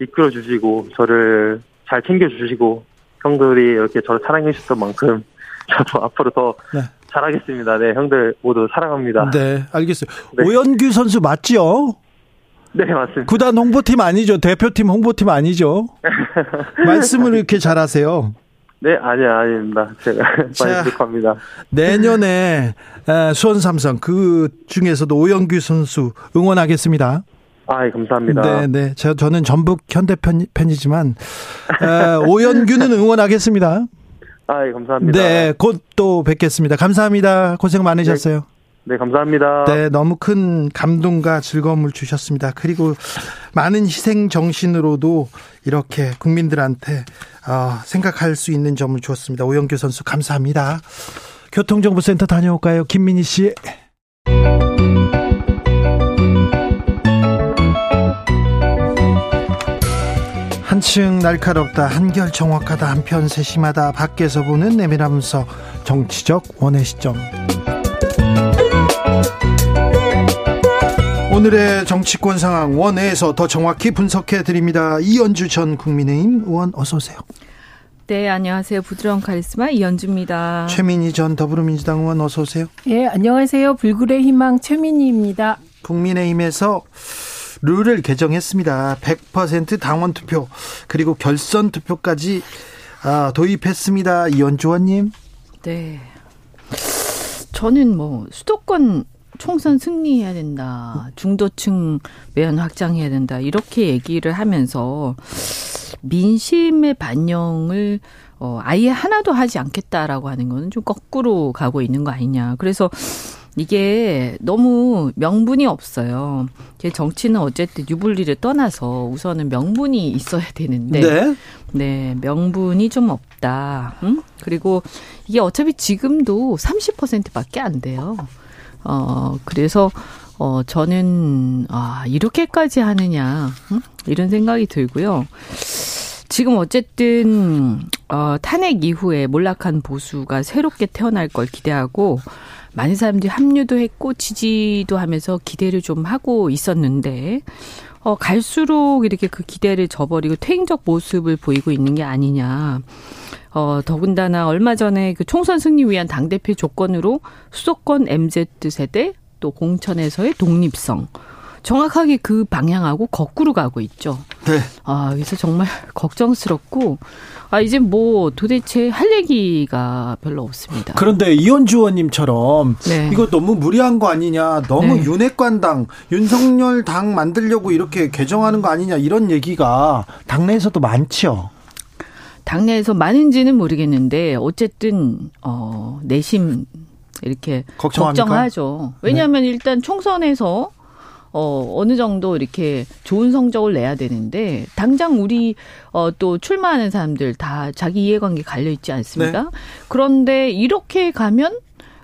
이끌어 주시고, 저를 잘 챙겨 주시고, 형들이 이렇게 저를 사랑해 주셨던 만큼, 저도 앞으로 더 네. 잘하겠습니다. 네, 형들 모두 사랑합니다. 네, 알겠어요. 네. 오연규 선수 맞지요? 네, 맞습니다. 구단 홍보팀 아니죠? 대표팀 홍보팀 아니죠? 말씀을 이렇게 잘하세요. 네, 아니야, 아닙니다. 제가 많이 부족합니다. 내년에 수원 삼성 그 중에서도 오영규 선수 응원하겠습니다. 아, 예, 감사합니다. 네, 네. 저, 저는 전북 현대 팬, 팬이지만 오영규는 응원하겠습니다. 아, 예, 감사합니다. 네, 곧 또 뵙겠습니다. 감사합니다. 고생 많으셨어요. 네. 네, 감사합니다. 네, 너무 큰 감동과 즐거움을 주셨습니다. 그리고 많은 희생 정신으로도 이렇게 국민들한테 어, 생각할 수 있는 점을 주었습니다. 오영규 선수 감사합니다. 교통정보센터 다녀올까요? 김민희 씨. 한층 날카롭다 한결 정확하다 한편 세심하다 밖에서 보는 내밀하면서 정치적 원의 시점 오늘의 정치권 상황 원회에서 더 정확히 분석해 드립니다. 이연주 전 국민의힘 의원 어서 오세요. 네, 안녕하세요. 부드러운 카리스마 이연주입니다. 최민희 전 더불어민주당 의원 어서 오세요. 예, 안녕하세요. 불굴의 희망 최민희입니다. 국민의힘에서 룰을 개정했습니다. 100% 당원 투표 그리고 결선 투표까지 아, 도입했습니다. 이연주 의원님. 네. 저는 뭐 수도권 총선 승리해야 된다. 중도층 매연 확장해야 된다. 이렇게 얘기를 하면서 민심의 반영을 어 아예 하나도 하지 않겠다라고 하는 거는 좀 거꾸로 가고 있는 거 아니냐. 그래서 이게 너무 명분이 없어요. 정치는 어쨌든 유불리를 떠나서 우선은 명분이 있어야 되는데, 네, 네 명분이 좀 없다. 응? 그리고 이게 어차피 지금도 30%밖에 안 돼요. 어, 그래서, 어, 저는, 아, 이렇게까지 하느냐, 응? 이런 생각이 들고요. 지금 어쨌든, 어, 탄핵 이후에 몰락한 보수가 새롭게 태어날 걸 기대하고, 많은 사람들이 합류도 했고, 지지도 하면서 기대를 좀 하고 있었는데, 어, 갈수록 이렇게 그 기대를 저버리고 퇴행적 모습을 보이고 있는 게 아니냐. 어, 더군다나 얼마 전에 그 총선 승리 위한 당 대표 조건으로 수도권 MZ 세대 또 공천에서의 독립성. 정확하게 그 방향하고 거꾸로 가고 있죠. 네. 아, 그래서 정말 걱정스럽고, 아, 이제 뭐 도대체 할 얘기가 별로 없습니다. 그런데 이현주 의원님처럼 네. 이거 너무 무리한 거 아니냐, 너무 네. 윤핵관당, 윤석열 당 만들려고 이렇게 개정하는 거 아니냐, 이런 얘기가 당내에서도 많죠. 당내에서 많은지는 모르겠는데 어쨌든 어 내심 이렇게 걱정합니까? 걱정하죠. 왜냐하면 네. 일단 총선에서 어, 어느 정도 이렇게 좋은 성적을 내야 되는데, 당장 우리, 어, 또 출마하는 사람들 다 자기 이해관계 갈려 있지 않습니까? 네. 그런데 이렇게 가면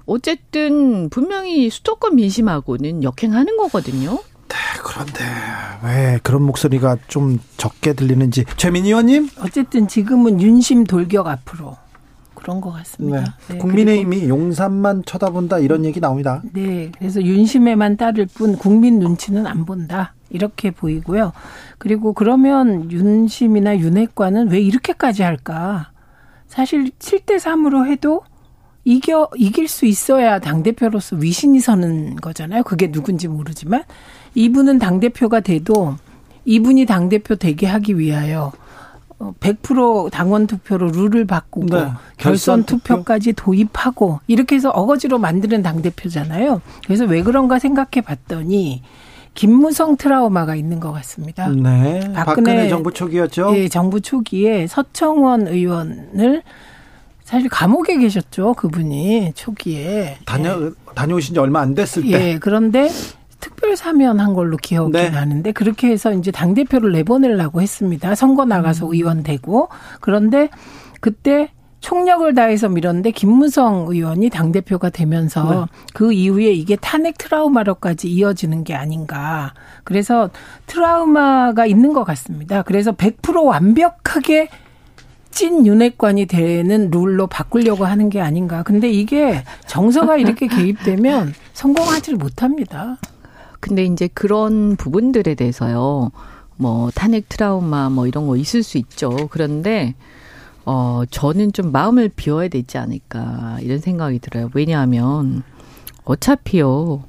어쨌든 분명히 수도권 민심하고는 역행하는 거거든요. 네, 그런데 왜 그런 목소리가 좀 적게 들리는지 최민희 의원님? 어쨌든 지금은 윤심 돌격 앞으로 그런 것 같습니다. 네. 네, 국민의힘이 용산만 쳐다본다 이런 얘기 나옵니다. 네, 그래서 윤심에만 따를 뿐 국민 눈치는 안 본다 이렇게 보이고요. 그리고 그러면 윤심이나 윤핵관은 왜 이렇게까지 할까? 사실 7대 3으로 해도 이겨 이길 수 있어야 당 대표로서 위신이 서는 거잖아요. 그게 누군지 모르지만 이분은 당 대표가 돼도 이분이 당 대표 되게 하기 위하여 100% 어, 당원 투표로 룰을 바꾸고 네. 결선 투표까지 도입하고 이렇게 해서 어거지로 만드는 당 대표잖아요. 그래서 왜 그런가 생각해 봤더니 김무성 트라우마가 있는 것 같습니다. 네. 박근혜, 박근혜 정부 초기였죠. 예, 정부 초기에 서청원 의원을 사실 감옥에 계셨죠, 그분이 초기에. 다녀 예. 다녀오신 지 얼마 안 됐을 때. 예, 그런데 특별 사면한 걸로 기억이 네. 나는데 그렇게 해서 이제 당 대표를 내보내려고 했습니다. 선거 나가서 음. 의원 되고 그런데 그때 총력을 다해서 밀었는데 김무성 의원이 당 대표가 되면서 네. 그 이후에 이게 탄핵 트라우마로까지 이어지는 게 아닌가. 그래서 트라우마가 있는 것 같습니다. 그래서 100% 완벽하게 찐 윤핵관이 되는 룰로 바꾸려고 하는 게 아닌가. 근데 이게 정서가 이렇게 개입되면 성공하지를 못합니다. 근데 이제 그런 부분들에 대해서요. 뭐 탄핵 트라우마 뭐 이런 거 있을 수 있죠. 그런데 어 저는 좀 마음을 비워야 되지 않을까 이런 생각이 들어요. 왜냐하면 어차피요.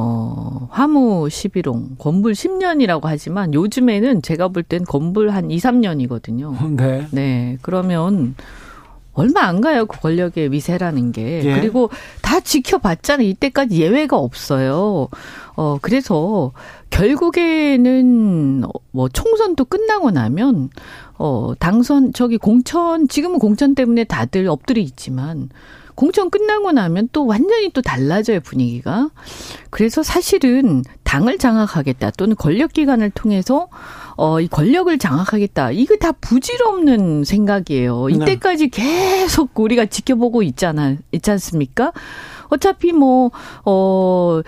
어, 화무 11홍, 건불 10년이라고 하지만 요즘에는 제가 볼 땐 건불 한 2, 3년이거든요. 네. 네. 그러면 얼마 안 가요. 그 권력의 위세라는 게. 예. 그리고 다 지켜봤잖아요. 이때까지 예외가 없어요. 어, 그래서 결국에는 뭐 총선도 끝나고 나면 어, 당선 저기 공천 지금은 공천 때문에 다들 엎드려 있지만 공천 끝나고 나면 또 완전히 또 달라져요, 분위기가. 그래서 사실은 당을 장악하겠다 또는 권력 기관을 통해서 어, 이 권력을 장악하겠다. 이거 다 부질없는 생각이에요. 네. 이때까지 계속 우리가 지켜보고 있잖아, 있지 않습니까? 어차피 뭐, 어,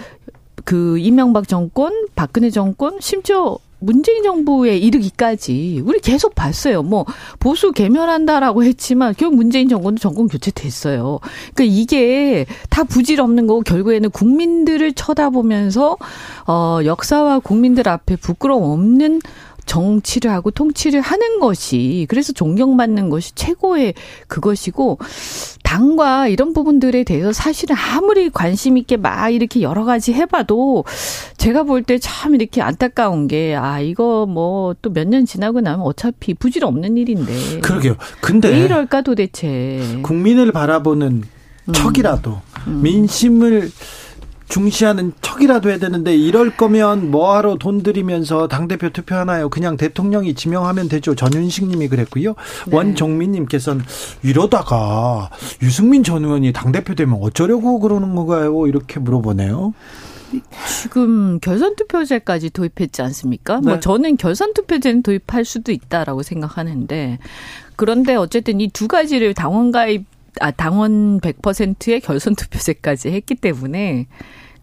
그 이명박 정권, 박근혜 정권, 심지어 문재인 정부에 이르기까지 우리 계속 봤어요. 뭐 보수 개멸한다라고 했지만 결국 문재인 정권도 정권 교체됐어요. 그러니까 이게 다 부질없는 거고 결국에는 국민들을 쳐다보면서 어 역사와 국민들 앞에 부끄러움 없는 정치를 하고 통치를 하는 것이 그래서 존경받는 것이 최고의 그것이고 당과 이런 부분들에 대해서 사실은 아무리 관심 있게 막 이렇게 여러 가지 해봐도 제가 볼 때 참 이렇게 안타까운 게 아 이거 뭐 또 몇 년 지나고 나면 어차피 부질 없는 일인데 그러게요. 근데 왜 이럴까 도대체 국민을 바라보는 음. 척이라도 음. 민심을 중시하는 척이라도 해야 되는데 이럴 거면 뭐하러 돈 들이면서 당대표 투표하나요? 그냥 대통령이 지명하면 되죠. 전윤식 님이 그랬고요. 네. 원종민 님께서는 이러다가 유승민 전 의원이 당대표 되면 어쩌려고 그러는 건가요? 이렇게 물어보네요. 지금 결선 투표제까지 도입했지 않습니까? 뭐 네. 뭐 저는 결선 투표제는 도입할 수도 있다라고 생각하는데 그런데 어쨌든 이 두 가지를 당원 가입 아 당원 100%의 결선 투표제까지 했기 때문에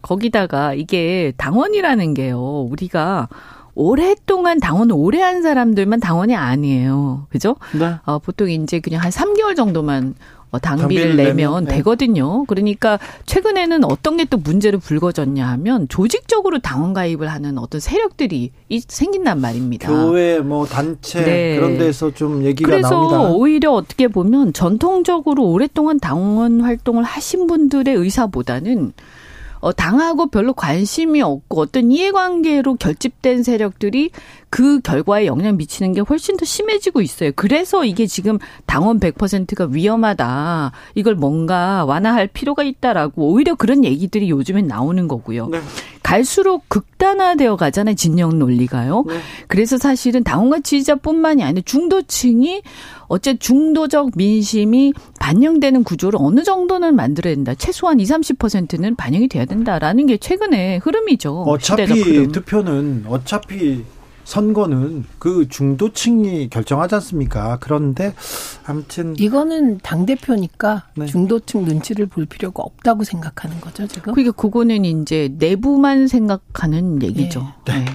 거기다가 이게 당원이라는 게요. 우리가 오랫동안 당원 오래 한 사람들만 당원이 아니에요. 그죠? 네. 어, 보통 이제 그냥 한 3개월 정도만 어, 당비를, 당비를 내면, 네. 되거든요. 그러니까 최근에는 어떤 게 또 문제로 불거졌냐 하면 조직적으로 당원 가입을 하는 어떤 세력들이 생긴단 말입니다. 교회 뭐 단체 네. 그런 데서 좀 얘기가 그래서 나옵니다. 그래서 오히려 어떻게 보면 전통적으로 오랫동안 당원 활동을 하신 분들의 의사보다는 어, 당하고 별로 관심이 없고 어떤 이해관계로 결집된 세력들이 그 결과에 영향 미치는 게 훨씬 더 심해지고 있어요. 그래서 이게 지금 당원 100%가 위험하다. 이걸 뭔가 완화할 필요가 있다라고 오히려 그런 얘기들이 요즘엔 나오는 거고요. 네. 갈수록 극단화되어 가잖아요. 진영 논리가요. 네. 그래서 사실은 당원과 지지자뿐만이 아니라 중도층이 어째 중도적 민심이 반영되는 구조를 어느 정도는 만들어야 된다. 최소한 20, 30%는 반영이 돼야 된다라는 게 최근의 흐름이죠. 어차피 흐름. 투표는 어차피 선거는 그 중도층이 결정하지 않습니까? 그런데 아무튼 이거는 당 대표니까 네. 중도층 눈치를 볼 필요가 없다고 생각하는 거죠 지금. 그게 그거는 이제 내부만 생각하는 얘기죠. 네. 네.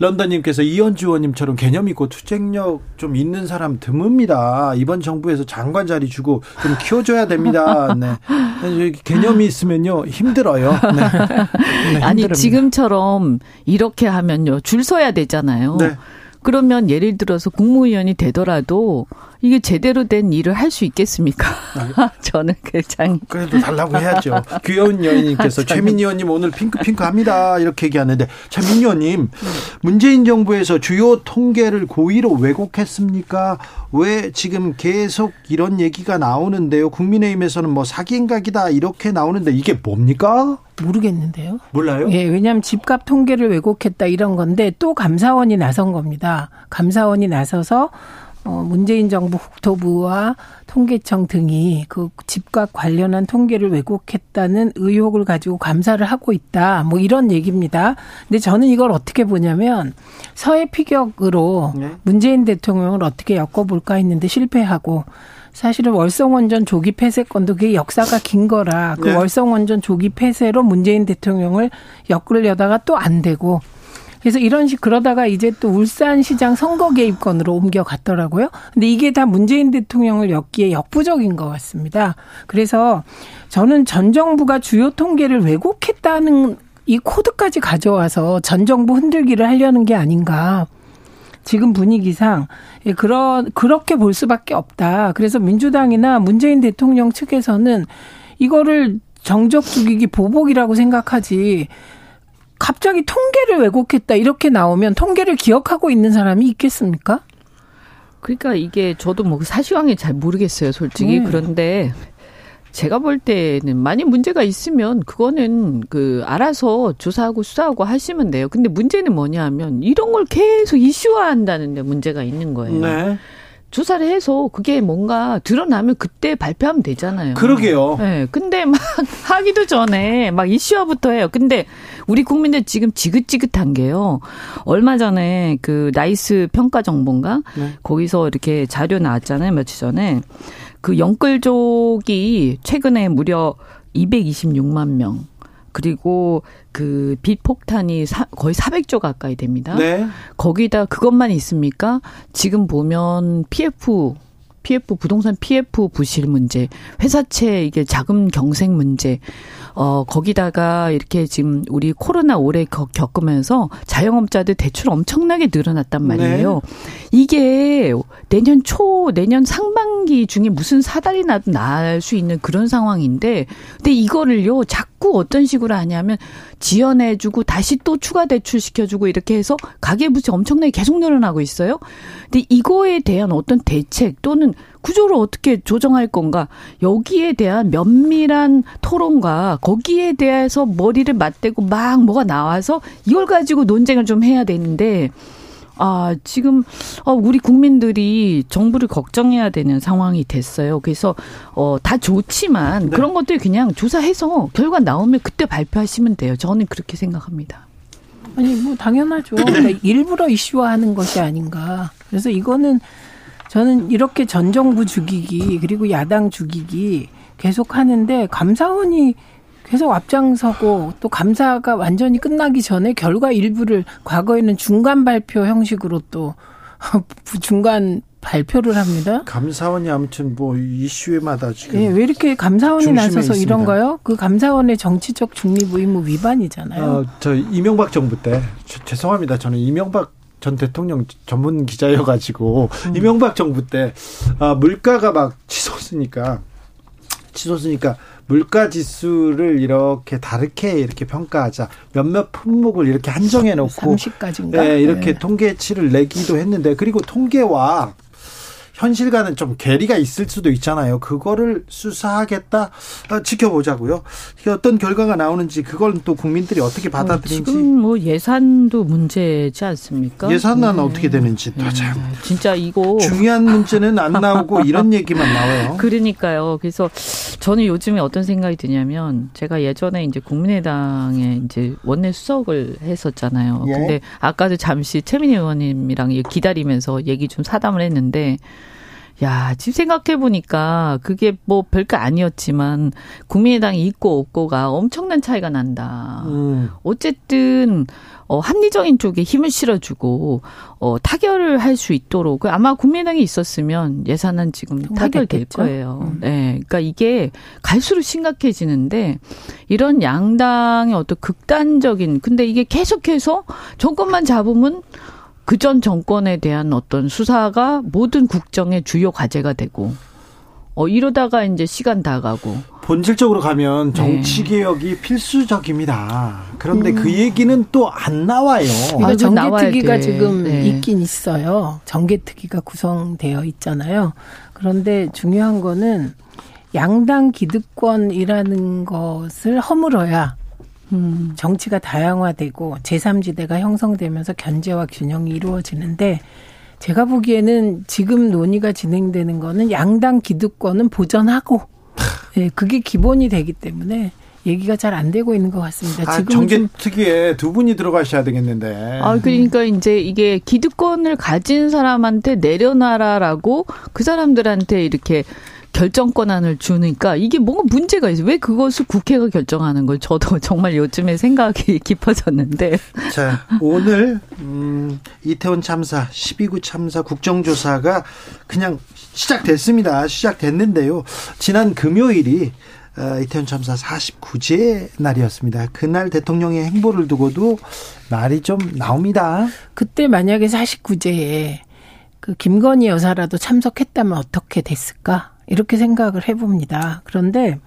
런던님께서 이현주 의원님처럼 개념 있고 투쟁력 좀 있는 사람 드뭅니다. 이번 정부에서 장관 자리 주고 좀 키워줘야 됩니다. 네. 개념이 있으면요 힘들어요. 네. 네 아니 지금처럼 이렇게 하면요 줄 서야 되잖아요. 네. 그러면 예를 들어서 국무위원이 되더라도 이게 제대로 된 일을 할 수 있겠습니까? 저는 굉장히 그래도 달라고 해야죠. 귀여운 여인님께서 최민희 의원님 오늘 핑크핑크 합니다. 이렇게 얘기하는데 최민희 의원님 문재인 정부에서 주요 통계를 고의로 왜곡했습니까? 왜 지금 계속 이런 얘기가 나오는데요? 국민의힘에서는 뭐 사기행각이다 이렇게 나오는데 이게 뭡니까? 모르겠는데요. 몰라요? 예, 왜냐하면 집값 통계를 왜곡했다 이런 건데 또 감사원이 나선 겁니다. 감사원이 나서서 어, 문재인 정부 국토부와 통계청 등이 그 집값 관련한 통계를 왜곡했다는 의혹을 가지고 감사를 하고 있다. 뭐 이런 얘기입니다. 근데 저는 이걸 어떻게 보냐면 서해 피격으로 네. 문재인 대통령을 어떻게 엮어볼까 했는데 실패하고 사실은 월성원전 조기 폐쇄건도 그게 역사가 긴 거라 그 네. 월성원전 조기 폐쇄로 문재인 대통령을 엮으려다가 또 안 되고 그래서 이런 식 그러다가 이제 또 울산시장 선거 개입건으로 옮겨갔더라고요. 근데 이게 다 문재인 대통령을 엮기에 역부족인 것 같습니다. 그래서 저는 전 정부가 주요 통계를 왜곡했다는 이 코드까지 가져와서 전 정부 흔들기를 하려는 게 아닌가. 지금 분위기상 예, 그런 그렇게 볼 수밖에 없다. 그래서 민주당이나 문재인 대통령 측에서는 이거를 정적 죽이기 보복이라고 생각하지 갑자기 통계를 왜곡했다 이렇게 나오면 통계를 기억하고 있는 사람이 있겠습니까? 그러니까 이게 저도 뭐 사실관계 잘 모르겠어요, 솔직히. 네. 그런데 제가 볼 때는 많이 문제가 있으면 그거는 그 알아서 조사하고 수사하고 하시면 돼요. 근데 문제는 뭐냐면 이런 걸 계속 이슈화한다는 데 문제가 있는 거예요. 네. 조사를 해서 그게 뭔가 드러나면 그때 발표하면 되잖아요. 그러게요. 네. 근데 막 하기도 전에 막 이슈화부터 해요. 근데 우리 국민들 지금 지긋지긋한 게요. 얼마 전에 그 나이스 평가 정보인가? 네. 거기서 이렇게 자료 나왔잖아요. 며칠 전에. 그 영끌족이 최근에 무려 226만 명. 그리고 그 빚폭탄이 사, 거의 400조 가까이 됩니다. 네. 거기다 그것만 있습니까? 지금 보면 PF PF 부동산 PF 부실 문제, 회사채 이게 자금 경색 문제, 어 거기다가 이렇게 지금 우리 코로나 오래 겪으면서 자영업자들 대출 엄청나게 늘어났단 말이에요. 네. 이게 내년 초 내년 상반기 중에 무슨 사달이 나도 날 수 있는 그런 상황인데, 근데 이거를요 자꾸 어떤 식으로 하냐면 지연해주고 다시 또 추가 대출 시켜주고 이렇게 해서 가계부채 엄청나게 계속 늘어나고 있어요. 근데 이거에 대한 어떤 대책 또는 구조를 어떻게 조정할 건가 여기에 대한 면밀한 토론과 거기에 대해서 머리를 맞대고 막 뭐가 나와서 이걸 가지고 논쟁을 좀 해야 되는데 아, 지금, 어, 우리 국민들이 정부를 걱정해야 되는 상황이 됐어요. 그래서, 어, 다 좋지만 네. 그런 것들 그냥 조사해서 결과 나오면 그때 발표하시면 돼요. 저는 그렇게 생각합니다. 아니, 뭐, 당연하죠. 그러니까 일부러 이슈화 하는 것이 아닌가. 그래서 이거는 저는 이렇게 전 정부 죽이기, 그리고 야당 죽이기 계속 하는데 감사원이 계속 앞장서고 또 감사가 완전히 끝나기 전에 결과 일부를 과거에는 중간 발표 형식으로 또 중간 발표를 합니다. 감사원이 아무튼 뭐 이슈에마다 지금 네, 왜 이렇게 감사원이 나서서 있습니다. 이런가요? 그 감사원의 정치적 중립 의무 위반이잖아요. 어, 저 이명박 정부 때 죄송합니다. 저는 이명박 전 대통령 전문 기자여가지고 음. 이명박 정부 때 아, 물가가 막 치솟으니까 치솟으니까 물가 지수를 이렇게 다르게 이렇게 평가하자. 몇몇 품목을 이렇게 한정해 놓고 30가지인가? 네, 이렇게 네. 통계치를 내기도 했는데 그리고 통계와 현실과는 좀 괴리가 있을 수도 있잖아요. 그거를 수사하겠다 어, 지켜보자고요. 어떤 결과가 나오는지 그걸 또 국민들이 어떻게 어, 받아들인지. 지금 뭐 예산도 문제지 않습니까? 예산은 네. 어떻게 되는지 네. 참. 진짜 이거 중요한 문제는 안 나오고 이런 얘기만 나와요. 그러니까요. 그래서 저는 요즘에 어떤 생각이 드냐면 제가 예전에 이제 국민의당에 이제 원내 수석을 했었잖아요. 예. 근데 아까도 잠시 최민희 의원님이랑 기다리면서 얘기 좀 사담을 했는데 야, 지금 생각해보니까 그게 뭐 별거 아니었지만 국민의당이 있고 없고가 엄청난 차이가 난다. 음. 어쨌든, 어, 합리적인 쪽에 힘을 실어주고, 어, 타결을 할 수 있도록 아마 국민의당이 있었으면 예산은 지금 타결될 거예요. 음. 네. 그러니까 이게 갈수록 심각해지는데 이런 양당의 어떤 극단적인, 근데 이게 계속해서 정권만 잡으면 그전 정권에 대한 어떤 수사가 모든 국정의 주요 과제가 되고 어 이러다가 이제 시간 다 가고 본질적으로 가면 정치 개혁이 네. 필수적입니다. 그런데 그 음. 그 얘기는 또 안 나와요. 아, 정개특위가 지금 네. 있긴 있어요. 정개특위가 구성되어 있잖아요. 그런데 중요한 거는 양당 기득권이라는 것을 허물어야 음. 정치가 다양화되고 제3지대가 형성되면서 견제와 균형이 이루어지는데 제가 보기에는 지금 논의가 진행되는 거는 양당 기득권은 보전하고 예, 네, 그게 기본이 되기 때문에 얘기가 잘 안 되고 있는 것 같습니다. 아, 지금 정계 특위에 두 분이 들어가셔야 되겠는데. 아 그러니까 이제 이게 기득권을 가진 사람한테 내려놔라라고 그 사람들한테 이렇게 결정 권한을 주니까 이게 뭔가 문제가 있어요. 왜 그것을 국회가 결정하는 걸 저도 정말 요즘에 생각이 깊어졌는데. 자, 오늘 음, 이태원 참사 12구 참사 국정조사가 그냥 시작됐습니다. 시작됐는데요. 지난 금요일이 어, 이태원 참사 49제 날이었습니다. 그날 대통령의 행보를 두고도 말이 좀 나옵니다. 그때 만약에 49제에 그 김건희 여사라도 참석했다면 어떻게 됐을까? 이렇게 생각을 해봅니다. 그런데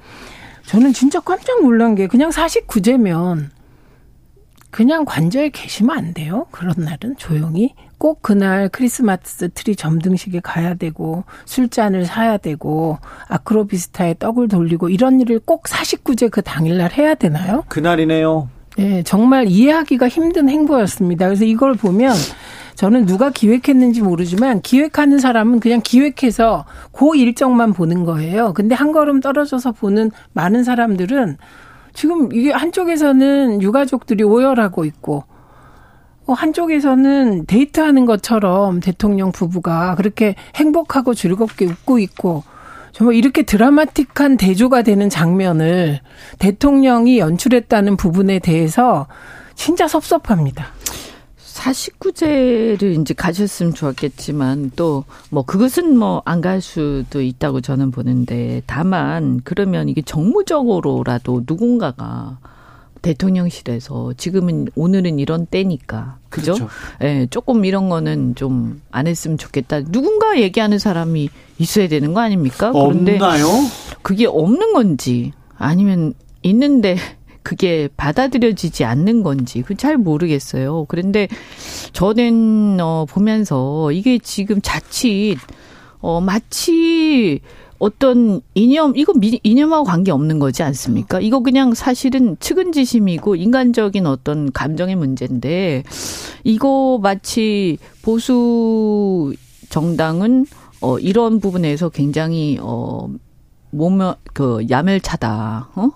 저는 진짜 깜짝 놀란 게 그냥 49제면 그냥 관저에 계시면 안 돼요. 그런 날은 조용히 꼭 그날 크리스마스 트리 점등식에 가야 되고 술잔을 사야 되고 아크로비스타에 떡을 돌리고 이런 일을 꼭 49제 그 당일날 해야 되나요? 그날이네요. 네, 정말 이해하기가 힘든 행보였습니다. 그래서 이걸 보면 저는 누가 기획했는지 모르지만 기획하는 사람은 그냥 기획해서 그 일정만 보는 거예요. 근데 한 걸음 떨어져서 보는 많은 사람들은 지금 이게 한쪽에서는 유가족들이 오열하고 있고 어, 한쪽에서는 데이트하는 것처럼 대통령 부부가 그렇게 행복하고 즐겁게 웃고 있고 정말 이렇게 드라마틱한 대조가 되는 장면을 대통령이 연출했다는 부분에 대해서 진짜 섭섭합니다. 49제를 이제 가셨으면 좋았겠지만 또 뭐 그것은 뭐 안 갈 수도 있다고 저는 보는데 다만 그러면 이게 정무적으로라도 누군가가 대통령실에서 지금은 오늘은 이런 때니까 그죠? 그렇죠. 예, 조금 이런 거는 좀 안 했으면 좋겠다. 누군가 얘기하는 사람이 있어야 되는 거 아닙니까? 그런데 없나요? 그게 없는 건지 아니면 있는데 그게 받아들여지지 않는 건지 그잘 모르겠어요. 그런데 저는 어 보면서 이게 지금 자칫 어 마치 어떤 이념 이거 이념하고 관계 없는 거지 않습니까? 이거 그냥 사실은 측은지심이고 인간적인 어떤 감정의 문제인데 이거 마치 보수 정당은 어 이런 부분에서 굉장히 어 몸, 그, 야멸차다, 어?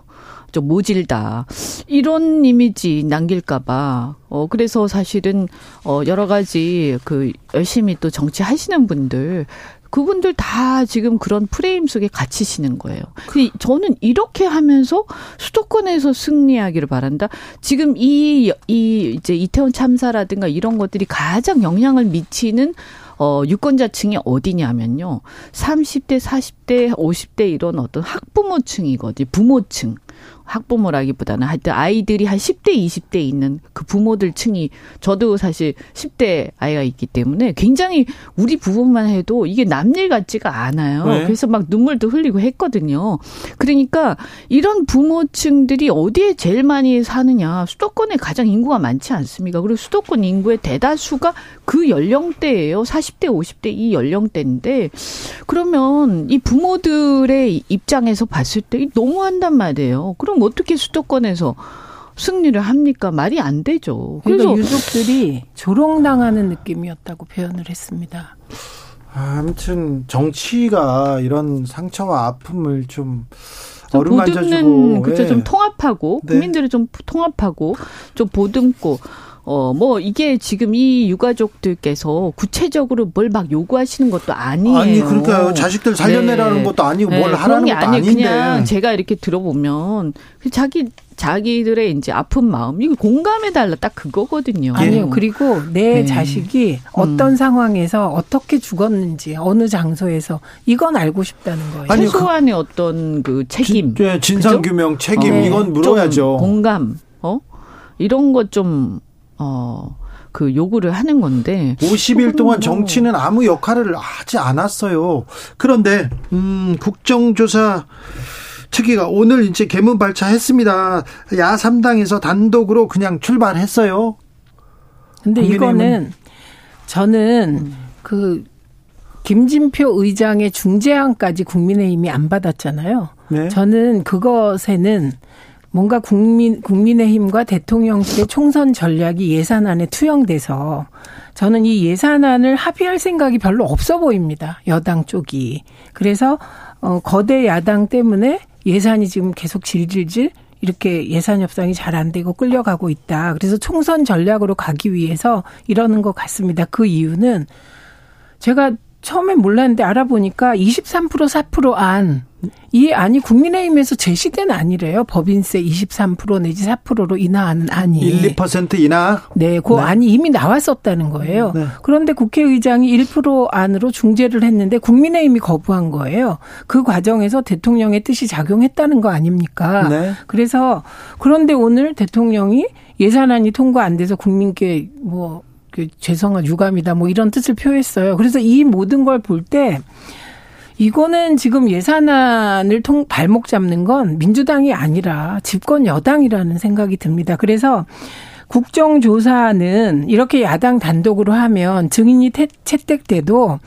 좀 모질다. 이런 이미지 남길까봐. 어, 그래서 사실은, 어, 여러 가지 그 열심히 또 정치하시는 분들, 그분들 다 지금 그런 프레임 속에 갇히시는 거예요. 그 저는 이렇게 하면서 수도권에서 승리하기를 바란다. 지금 이, 이, 이제 이태원 참사라든가 이런 것들이 가장 영향을 미치는 어, 유권자층이 어디냐면요. 30대, 40대, 50대 이런 어떤 학부모층이거든요. 부모층. 학부모라기보다는 하여튼 아이들이 한 10대, 20대 있는 그 부모들 층이 저도 사실 10대 아이가 있기 때문에 굉장히 우리 부부만 해도 이게 남일 같지가 않아요. 네. 그래서 막 눈물도 흘리고 했거든요. 그러니까 이런 부모층들이 어디에 제일 많이 사느냐. 수도권에 가장 인구가 많지 않습니까? 그리고 수도권 인구의 대다수가 그 연령대예요. 40대, 50대 이 연령대인데 그러면 이 부모들의 입장에서 봤을 때 너무한단 말이에요. 그럼 어떻게 수도권에서 승리를 합니까? 말이 안 되죠. 그러니까 그래서 유족들이 조롱당하는 느낌이었다고 표현을 했습니다. 아무튼 정치가 이런 상처와 아픔을 좀 어루만져주고 그쵸 예. 좀 통합하고 네. 국민들을 좀 통합하고 좀 보듬고 어, 뭐, 이게 지금 이 유가족들께서 구체적으로 뭘 막 요구하시는 것도 아니에요. 아니, 그러니까 자식들 살려내라는 네. 것도 아니고 네. 뭘 하라는 것도 아니, 아닌데. 그냥 제가 이렇게 들어보면 자기 자기들의 이제 아픈 마음 이거 공감해 달라 딱 그거거든요. 아니요. 그리고 내 네. 자식이 어떤 음. 상황에서 어떻게 죽었는지 어느 장소에서 이건 알고 싶다는 거예요. 아니, 최소한의 그, 어떤 그 책임, 진, 네, 진상 규명 책임 어, 이건 물어야죠. 공감, 어 이런 것 좀 어, 그 요구를 하는 건데 50일 동안 뭐 정치는 아무 역할을 하지 않았어요. 그런데 음, 국정조사 특위가 오늘 이제 개문 발차했습니다. 야 3당에서 단독으로 그냥 출발했어요. 근데 이거는 저는 음. 그 김진표 의장의 중재안까지 국민의힘이 안 받았잖아요. 네. 저는 그것에는 뭔가 국민 국민의힘과 대통령실의 총선 전략이 예산안에 투영돼서 저는 이 예산안을 합의할 생각이 별로 없어 보입니다. 여당 쪽이. 그래서 어 거대 야당 때문에 예산이 지금 계속 질질질 이렇게 예산 협상이 잘 안 되고 끌려가고 있다. 그래서 총선 전략으로 가기 위해서 이러는 것 같습니다. 그 이유는 제가 처음엔 몰랐는데 알아보니까 23% 4%안 이 안이 국민의힘에서 제시된 안이래요. 법인세 23% 내지 4%로 인하하는 안이. 1, 2% 인하? 네, 그 네. 안이 이미 나왔었다는 거예요. 네. 그런데 국회의장이 1% 안으로 중재를 했는데 국민의힘이 거부한 거예요. 그 과정에서 대통령의 뜻이 작용했다는 거 아닙니까? 네. 그래서 그런데 오늘 대통령이 예산안이 통과 안 돼서 국민께 뭐그 죄송한 유감이다 뭐 이런 뜻을 표했어요. 그래서 이 모든 걸 볼 때 이거는 지금 예산안을 통 발목 잡는 건 민주당이 아니라 집권 여당이라는 생각이 듭니다. 그래서 국정조사는 이렇게 야당 단독으로 하면 증인이 채택돼도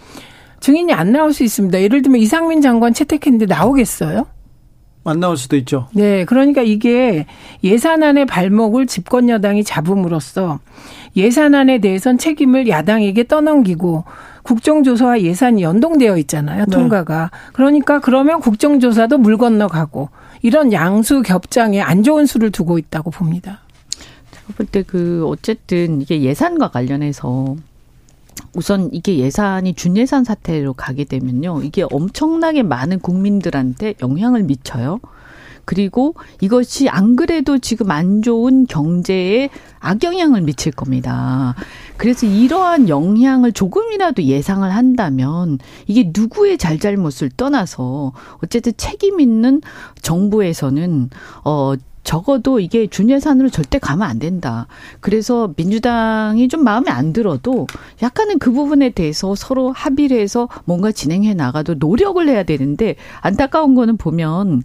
증인이 안 나올 수 있습니다. 예를 들면 이상민 장관 채택했는데 나오겠어요? 안 나올 수도 있죠. 네. 그러니까 이게 예산안의 발목을 집권 여당이 잡음으로써 예산안에 대해선 책임을 야당에게 떠넘기고 국정조사와 예산이 연동되어 있잖아요. 네. 통과가. 그러니까 그러면 국정조사도 물 건너가고 이런 양수 겹장에 안 좋은 수를 두고 있다고 봅니다. 제가 볼 때 그 어쨌든 이게 예산과 관련해서 우선 이게 예산이 준예산 사태로 가게 되면요. 이게 엄청나게 많은 국민들한테 영향을 미쳐요. 그리고 이것이 안 그래도 지금 안 좋은 경제에 악영향을 미칠 겁니다. 그래서 이러한 영향을 조금이라도 예상을 한다면 이게 누구의 잘잘못을 떠나서 어쨌든 책임 있는 정부에서는 어 적어도 이게 준예산으로 절대 가면 안 된다. 그래서 민주당이 좀 마음에 안 들어도 약간은 그 부분에 대해서 서로 합의를 해서 뭔가 진행해 나가도 노력을 해야 되는데 안타까운 거는 보면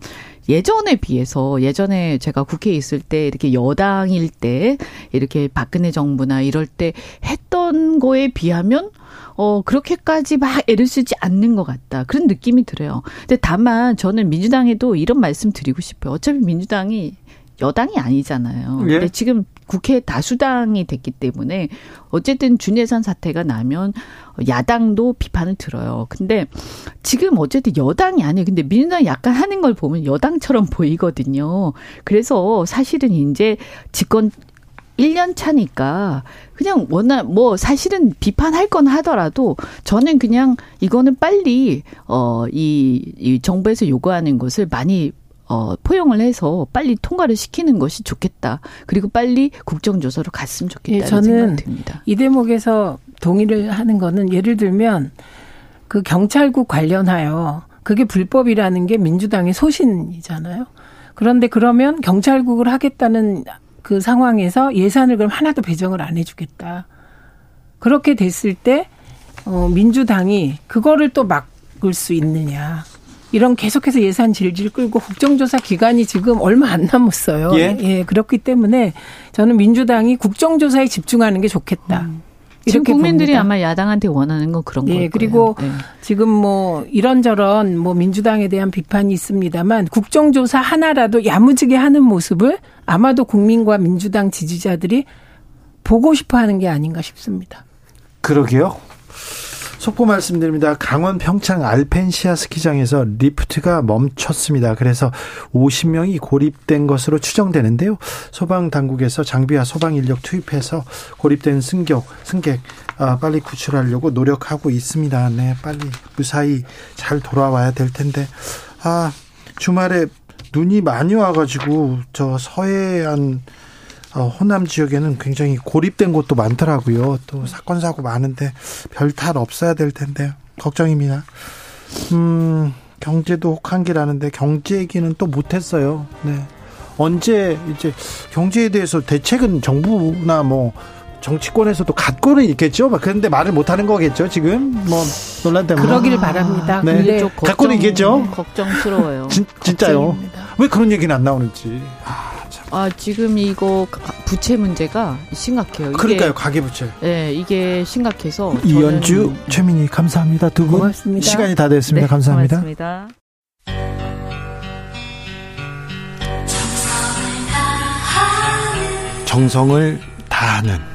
예전에 비해서 예전에 제가 국회에 있을 때 이렇게 여당일 때 이렇게 박근혜 정부나 이럴 때 했던 거에 비하면 어, 그렇게까지 막 애를 쓰지 않는 것 같다. 그런 느낌이 들어요. 근데 다만 저는 민주당에도 이런 말씀 드리고 싶어요. 어차피 민주당이 여당이 아니잖아요. 예. 근데 지금 국회 다수당이 됐기 때문에 어쨌든 준예산 사태가 나면 야당도 비판을 들어요. 근데 지금 어쨌든 여당이 아니에요. 근데 민주당이 약간 하는 걸 보면 여당처럼 보이거든요. 그래서 사실은 이제 집권 1년 차니까 그냥 워낙 뭐 사실은 비판할 건 하더라도 저는 그냥 이거는 빨리 어이 이 정부에서 요구하는 것을 많이 어, 포용을 해서 빨리 통과를 시키는 것이 좋겠다. 그리고 빨리 국정조사로 갔으면 좋겠다. 예, 저는 듭니다. 이 대목에서 동의를 하는 거는 예를 들면 그 경찰국 관련하여 그게 불법이라는 게 민주당의 소신이잖아요. 그런데 그러면 경찰국을 하겠다는 그 상황에서 예산을 그럼 하나도 배정을 안 해주겠다. 그렇게 됐을 때 어, 민주당이 그거를 또 막을 수 있느냐. 이런 계속해서 예산 질질 끌고 국정조사 기간이 지금 얼마 안 남았어요. 예. 예 그렇기 때문에 저는 민주당이 국정조사에 집중하는 게 좋겠다. 음. 지금 국민들이 봅니다. 아마 야당한테 원하는 건 그런 거예요. 예, 그리고 네. 지금 뭐 이런저런 뭐 민주당에 대한 비판이 있습니다만 국정조사 하나라도 야무지게 하는 모습을 아마도 국민과 민주당 지지자들이 보고 싶어 하는 게 아닌가 싶습니다. 그러게요. 속보 말씀드립니다. 강원 평창 알펜시아 스키장에서 리프트가 멈췄습니다. 그래서 50명이 고립된 것으로 추정되는데요. 소방 당국에서 장비와 소방 인력 투입해서 고립된 승객 승객 아, 빨리 구출하려고 노력하고 있습니다. 네, 빨리 무사히 잘 돌아와야 될 텐데 아 주말에 눈이 많이 와가지고 저 서해안 어, 호남 지역에는 굉장히 고립된 곳도 많더라고요. 또 사건 사고 많은데 별 탈 없어야 될 텐데 걱정입니다. 음, 경제도 혹한기라는데 경제 얘기는 또 못했어요. 네. 언제 이제 경제에 대해서 대책은 정부나 뭐 정치권에서도 갖고는 있겠죠. 그런데 말을 못 하는 거겠죠. 지금 뭐 논란 때문에. 그러길 바랍니다. 네. 근데 갖고는 있겠죠. 걱정스러워요. 진, 진짜요. 걱정입니다. 왜 그런 얘기는 안 나오는지. 아. 아, 지금 이거 부채 문제가 심각해요. 이게, 그러니까요, 가계 부채. 네, 이게 심각해서. 이연주, 최민희, 감사합니다. 두 분. 고맙습니다. 시간이 다 됐습니다. 네, 감사합니다. 고맙습니다. 정성을 다하는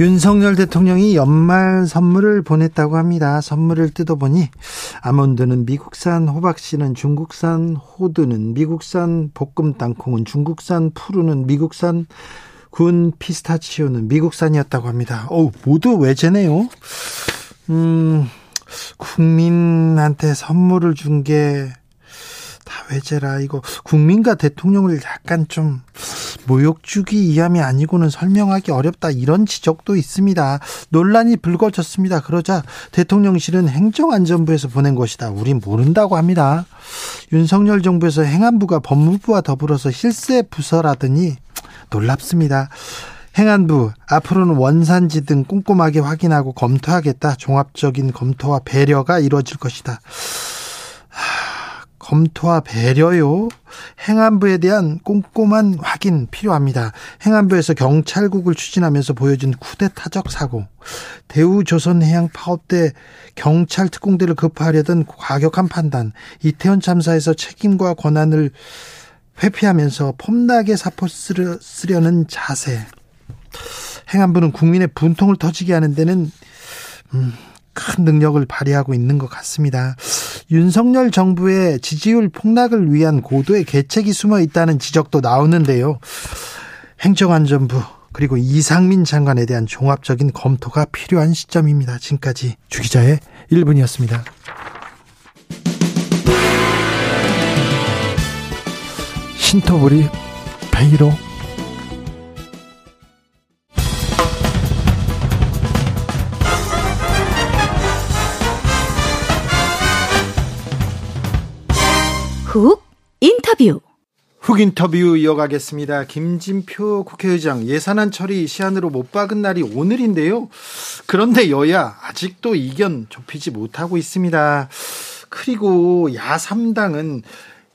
윤석열 대통령이 연말 선물을 보냈다고 합니다. 선물을 뜯어보니 아몬드는 미국산, 호박씨는 중국산, 호두는 미국산, 볶음 땅콩은 중국산, 푸르는 미국산, 군 피스타치오는 미국산이었다고 합니다. 어 모두 외제네요. 음, 국민한테 선물을 준 게 다 외제라 이거 국민과 대통령을 약간 좀 모욕 주기 이함이 아니고는 설명하기 어렵다 이런 지적도 있습니다. 논란이 불거졌습니다. 그러자 대통령실은 행정안전부에서 보낸 것이다. 우린 모른다고 합니다. 윤석열 정부에서 행안부가 법무부와 더불어서 실세 부서라더니 놀랍습니다. 행안부 앞으로는 원산지 등 꼼꼼하게 확인하고 검토하겠다. 종합적인 검토와 배려가 이루어질 것이다. 하, 검토와 배려요. 행안부에 대한 꼼꼼한 확인 필요합니다. 행안부에서 경찰국을 추진하면서 보여준 쿠데타적 사고, 대우조선해양 파업 때 경찰 특공대를 급파하려던 과격한 판단, 이태원 참사에서 책임과 권한을 회피하면서 폼나게 사포 쓰려는 자세. 행안부는 국민의 분통을 터지게 하는 데는 음, 큰 능력을 발휘하고 있는 것 같습니다. 윤석열 정부의 지지율 폭락을 위한 고도의 계책이 숨어 있다는 지적도 나오는데요. 행정안전부 그리고 이상민 장관에 대한 종합적인 검토가 필요한 시점입니다. 지금까지 주기자의 1분이었습니다. 신토부리 베이로 훅 인터뷰 훅 인터뷰 이어가겠습니다. 김진표 국회의장 예산안 처리 시한으로 못 박은 날이 오늘인데요. 그런데 여야 아직도 이견 좁히지 못하고 있습니다. 그리고 야3당은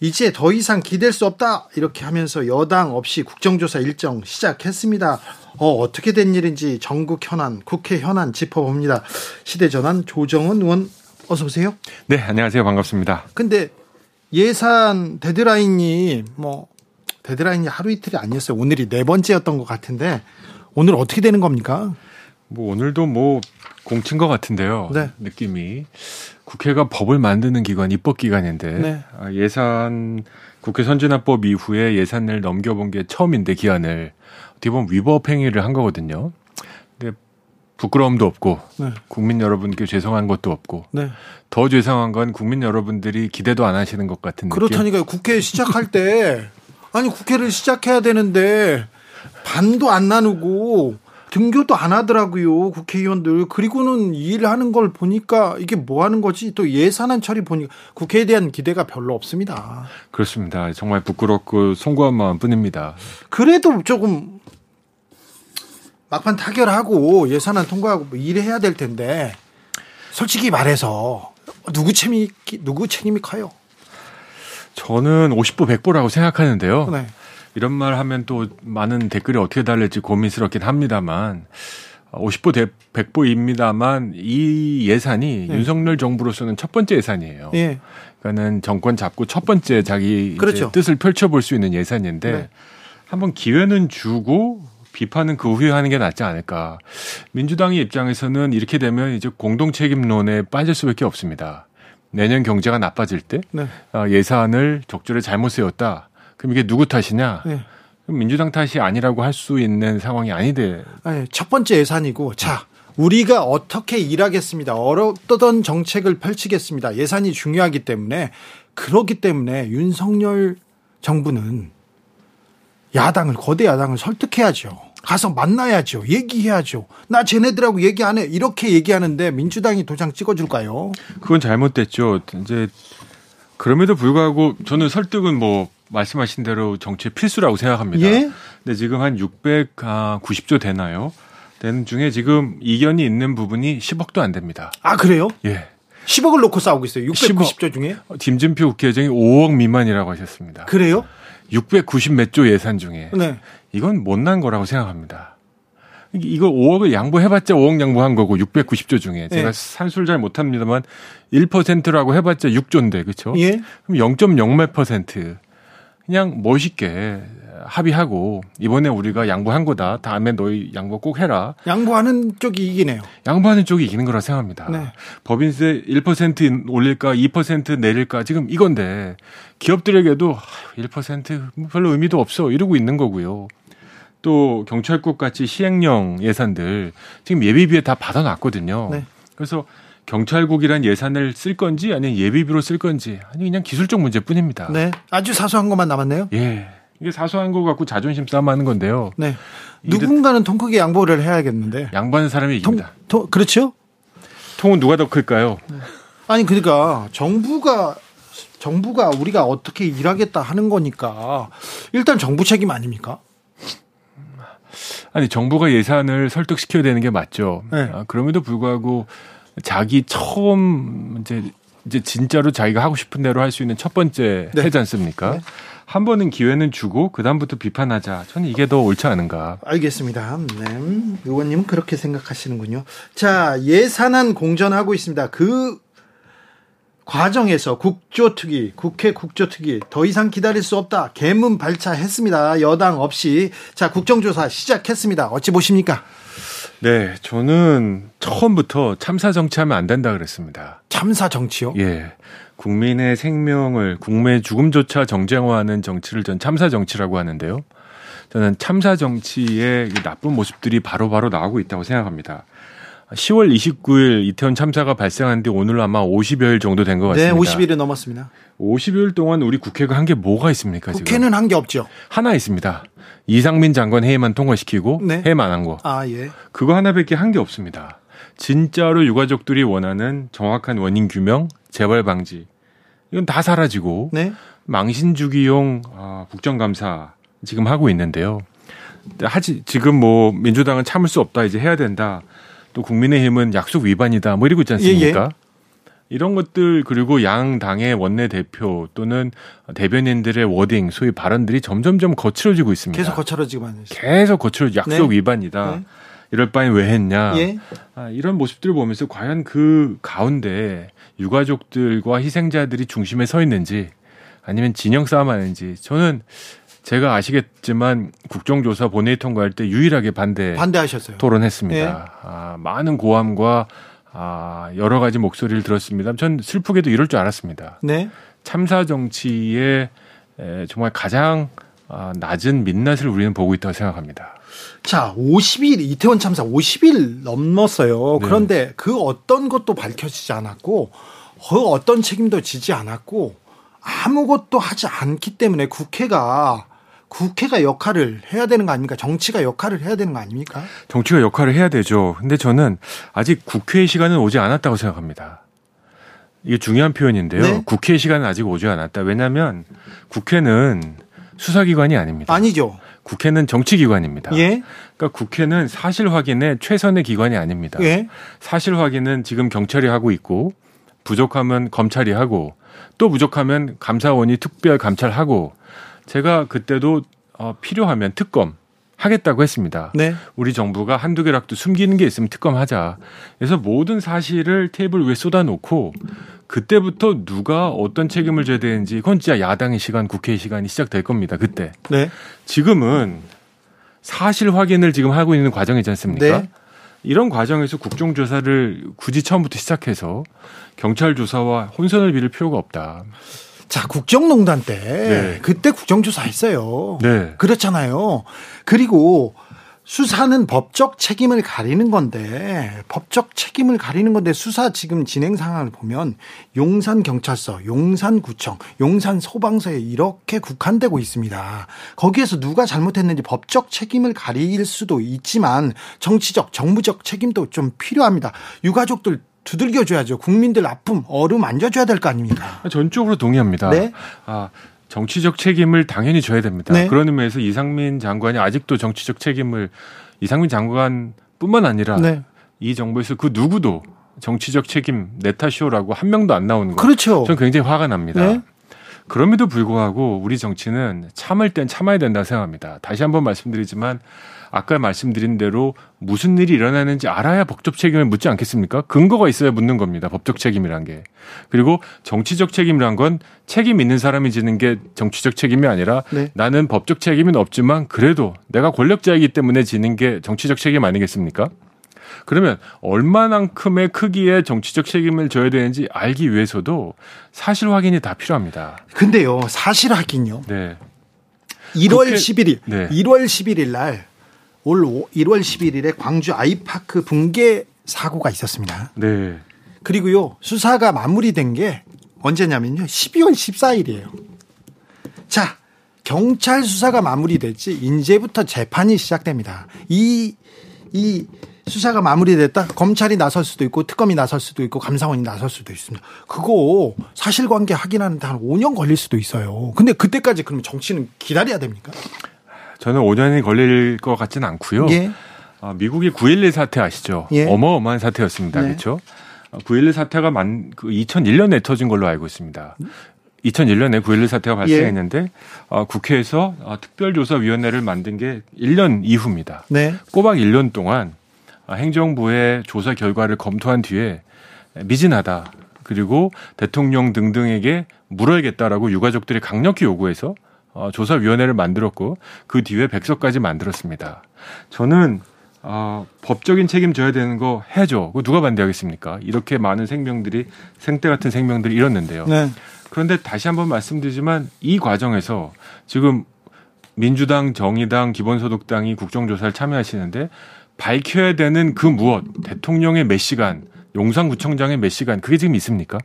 이제 더 이상 기댈 수 없다 이렇게 하면서 여당 없이 국정조사 일정 시작했습니다. 어, 어떻게 된 일인지 전국 현안, 국회 현안 짚어봅니다. 시대전환 조정은 의원 어서 오세요. 네, 안녕하세요. 반갑습니다. 근데 예산 데드라인이 뭐 데드라인이 하루 이틀이 아니었어요. 오늘이 네 번째였던 것 같은데 오늘 어떻게 되는 겁니까? 뭐 오늘도 뭐 공친 것 같은데요. 네. 느낌이 국회가 법을 만드는 기관, 입법 기관인데 네. 아, 예산 국회 선진화법 이후에 예산을 넘겨본 게 처음인데 기한을 어떻게 보면 위법 행위를 한 거거든요. 부끄러움도 없고 네. 국민 여러분께 죄송한 것도 없고 네. 더 죄송한 건 국민 여러분들이 기대도 안 하시는 것 같은 느낌. 그렇다니까요. 국회 시작할 때 아니 국회를 시작해야 되는데 반도 안 나누고 등교도 안 하더라고요 국회의원들 그리고는 일하는 걸 보니까 이게 뭐 하는 거지 또 예산안 처리 보니까 국회에 대한 기대가 별로 없습니다 그렇습니다 정말 부끄럽고 송구한 마음뿐입니다 그래도 조금 막판 타결하고 예산안 통과하고 뭐 일해야 될 텐데 솔직히 말해서 누구 책임이 누구 책임이 커요 저는 50보 100보라고 생각하는데요. 네. 이런 말 하면 또 많은 댓글이 어떻게 달릴지 고민스럽긴 합니다만 50보 100보입니다만 이 예산이 네. 윤석열 정부로서는 첫 번째 예산이에요. 네. 그러니까는 정권 잡고 첫 번째 자기 그렇죠. 뜻을 펼쳐볼 수 있는 예산인데 네. 한번 기회는 주고 비판은 그 후에 하는 게 낫지 않을까. 민주당의 입장에서는 이렇게 되면 이제 공동 책임론에 빠질 수밖에 없습니다. 내년 경제가 나빠질 때 네. 어, 예산을 적절히 잘못 세웠다. 그럼 이게 누구 탓이냐? 네. 민주당 탓이 아니라고 할 수 있는 상황이 아니대. 아니, 첫 번째 예산이고 자 우리가 어떻게 일하겠습니다. 어떤 정책을 펼치겠습니다. 예산이 중요하기 때문에 그렇기 때문에 윤석열 정부는 야당을 거대 야당을 설득해야죠. 가서 만나야죠. 얘기해야죠. 나 쟤네들하고 얘기 안 해. 이렇게 얘기하는데 민주당이 도장 찍어줄까요? 그건 잘못됐죠. 이제 그럼에도 불구하고 저는 설득은 뭐 말씀하신 대로 정치의 필수라고 생각합니다. 예? 근데 지금 한 690조 되나요? 되는 중에 지금 이견이 있는 부분이 10억도 안 됩니다. 아, 그래요? 예. 10억을 놓고 싸우고 있어요. 690조 중에? 김진표 국회의장이 5억 미만이라고 하셨습니다. 그래요? 690 몇 조 예산 중에. 네. 이건 못난 거라고 생각합니다. 이거 5억을 양보해봤자 5억 양보한 거고 690조 중에 제가 예. 산술 잘 못합니다만 1%라고 해봤자 6조인데 그렇죠? 예. 그럼 0.0몇 퍼센트 그냥 멋있게 합의하고 이번에 우리가 양보한 거다. 다음에 너희 양보 꼭 해라. 양보하는 쪽이 이기네요. 양보하는 쪽이 이기는 거라 생각합니다. 네. 법인세 1% 올릴까 2% 내릴까 지금 이건데 기업들에게도 1% 별로 의미도 없어 이러고 있는 거고요. 또 경찰국 같이 시행령 예산들 지금 예비비에 다 받아놨거든요. 네. 그래서 경찰국이란 예산을 쓸 건지 아니면 예비비로 쓸 건지 아니 그냥 기술적 문제뿐입니다. 네. 아주 사소한 것만 남았네요. 예. 이게 사소한 거 갖고 자존심 싸움하는 건데요. 네. 누군가는 통 크게 양보를 해야겠는데. 양보하는 사람이 이깁니다. 통, 통, 그렇죠? 통은 누가 더 클까요? 네. 아니 그러니까 정부가 정부가 우리가 어떻게 일하겠다 하는 거니까 일단 정부 책임 아닙니까? 아니 정부가 예산을 설득시켜야 되는 게 맞죠. 네. 아, 그럼에도 불구하고 자기 처음 이제 이제 진짜로 자기가 하고 싶은 대로 할 수 있는 첫 번째 네. 해지 않습니까? 네. 한 번은 기회는 주고 그 다음부터 비판하자. 저는 이게 더 옳지 않은가. 알겠습니다. 네. 의원님은 그렇게 생각하시는군요. 자 예산안 공전하고 있습니다. 그 과정에서 국조특위, 국회 국조특위 더 이상 기다릴 수 없다. 개문 발차했습니다. 여당 없이. 자, 국정조사 시작했습니다. 어찌 보십니까? 네, 저는 처음부터 참사 정치하면 안 된다 그랬습니다. 참사 정치요? 예. 국민의 생명을 국민의 죽음조차 정쟁화하는 정치를 전 참사 정치라고 하는데요. 저는 참사 정치의 나쁜 모습들이 바로바로 바로 나오고 있다고 생각합니다. 10월 29일 이태원 참사가 발생한 뒤 오늘 아마 50여일 정도 된 것 같습니다. 네, 50일이 넘었습니다. 50일 동안 우리 국회가 한 게 뭐가 있습니까? 국회는 한 게 없죠. 하나 있습니다. 이상민 장관 회의만 통과시키고 네. 회의만 한 거. 아, 예. 그거 하나밖에 한 게 없습니다. 진짜로 유가족들이 원하는 정확한 원인 규명, 재발 방지. 이건 다 사라지고 네. 망신 주기용 아, 국정감사 지금 하고 있는데요. 하지 지금 뭐 민주당은 참을 수 없다 이제 해야 된다. 또 국민의힘은 약속 위반이다 뭐 이러고 있지 않습니까? 예, 예. 이런 것들 그리고 양 당의 원내 대표 또는 대변인들의 워딩 소위 발언들이 점점점 거칠어지고 있습니다. 계속 거칠어지고만 있어요. 계속 거칠어 약속 네. 위반이다. 네. 이럴 바엔 왜 했냐. 예. 아, 이런 모습들을 보면서 과연 그 가운데 유가족들과 희생자들이 중심에 서 있는지 아니면 진영 싸움 하는지 저는 제가 아시겠지만 국정조사 본회의 통과할 때 유일하게 반대 반대하셨어요. 토론했습니다. 네. 아, 많은 고함과 아, 여러 가지 목소리를 들었습니다. 전 슬프게도 이럴 줄 알았습니다. 네. 참사 정치의 에, 정말 가장 아, 낮은 민낯을 우리는 보고 있다고 생각합니다. 자, 50일 이태원 참사 50일 넘었어요. 네. 그런데 그 어떤 것도 밝혀지지 않았고 그 어떤 책임도 지지 않았고 아무것도 하지 않기 때문에 국회가 국회가 역할을 해야 되는 거 아닙니까? 정치가 역할을 해야 되는 거 아닙니까? 정치가 역할을 해야 되죠. 근데 저는 아직 국회의 시간은 오지 않았다고 생각합니다. 이게 중요한 표현인데요. 네? 국회의 시간은 아직 오지 않았다. 왜냐하면 국회는 수사기관이 아닙니다. 아니죠. 국회는 정치기관입니다. 예? 그러니까 국회는 사실 확인의 최선의 기관이 아닙니다. 예? 사실 확인은 지금 경찰이 하고 있고 부족하면 검찰이 하고 또 부족하면 감사원이 특별 감찰하고 제가 그때도 어, 필요하면 특검 하겠다고 했습니다. 네. 우리 정부가 한두 개라도 숨기는 게 있으면 특검하자. 그래서 모든 사실을 테이블 위에 쏟아놓고 그때부터 누가 어떤 책임을 져야 되는지 그건 진짜 야당의 시간, 국회의 시간이 시작될 겁니다. 그때. 네. 지금은 사실 확인을 지금 하고 있는 과정이지 않습니까? 네. 이런 과정에서 국정조사를 굳이 처음부터 시작해서 경찰 조사와 혼선을 빌을 필요가 없다. 자, 국정농단 때 네. 그때 국정조사 했어요. 네. 그렇잖아요. 그리고 수사는 법적 책임을 가리는 건데 법적 책임을 가리는 건데 수사 지금 진행 상황을 보면 용산 경찰서, 용산 구청, 용산 소방서에 이렇게 국한되고 있습니다. 거기에서 누가 잘못했는지 법적 책임을 가릴 수도 있지만 정치적, 정무적 책임도 좀 필요합니다. 유가족들 두들겨줘야죠. 국민들 아픔, 어름 안져줘야 될 거 아닙니까? 전적으로 동의합니다. 네? 아, 정치적 책임을 당연히 져야 됩니다. 네. 그런 의미에서 이상민 장관이 아직도 정치적 책임을 이상민 장관뿐만 아니라 네. 이 정부에서 그 누구도 정치적 책임 내 탓이오라고 한 명도 안 나오는 거. 그렇죠. 저는 굉장히 화가 납니다. 네. 그럼에도 불구하고 우리 정치는 참을 땐 참아야 된다 생각합니다. 다시 한번 말씀드리지만 아까 말씀드린 대로 무슨 일이 일어나는지 알아야 법적 책임을 묻지 않겠습니까? 근거가 있어야 묻는 겁니다. 법적 책임이란 게. 그리고 정치적 책임이란 건 책임 있는 사람이 지는 게 정치적 책임이 아니라 네. 나는 법적 책임은 없지만 그래도 내가 권력자이기 때문에 지는 게 정치적 책임 아니겠습니까? 그러면 얼마만큼의 크기의 정치적 책임을 져야 되는지 알기 위해서도 사실 확인이 다 필요합니다. 근데요, 사실 확인요. 네. 1월 국회, 11일, 네. 1월 11일 날 올 1월 11일에 광주 아이파크 붕괴 사고가 있었습니다. 네. 그리고요, 수사가 마무리된 게 언제냐면요, 12월 14일이에요. 자, 경찰 수사가 마무리됐지, 이제부터 재판이 시작됩니다. 이, 이 수사가 마무리됐다? 검찰이 나설 수도 있고, 특검이 나설 수도 있고, 감사원이 나설 수도 있습니다. 그거 사실관계 확인하는데 한 5년 걸릴 수도 있어요. 근데 그때까지 그러면 정치는 기다려야 됩니까? 저는 5년이 걸릴 것 같지는 않고요. 예. 어, 미국의 9.11 사태 아시죠? 예. 어마어마한 사태였습니다. 네. 그렇죠? 9.11 어, 사태가 만, 그 2001년에 터진 걸로 알고 있습니다. 2001년에 9.11 사태가 발생했는데 예. 어, 국회에서 어, 특별조사위원회를 만든 게 1년 이후입니다. 네. 꼬박 1년 동안 어, 행정부의 조사 결과를 검토한 뒤에 미진하다. 그리고 대통령 등등에게 물어야겠다라고 유가족들이 강력히 요구해서 어, 조사위원회를 만들었고 그 뒤에 백서까지 만들었습니다. 저는 어, 법적인 책임 져야 되는 거 해줘. 그 누가 반대하겠습니까? 이렇게 많은 생명들이 생태 같은 생명들이 잃었는데요. 네. 그런데 다시 한번 말씀드리지만 이 과정에서 지금 민주당, 정의당, 기본소득당이 국정조사를 참여하시는데 밝혀야 되는 그 무엇, 대통령의 몇 시간, 용산구청장의 몇 시간, 그게 지금 있습니까?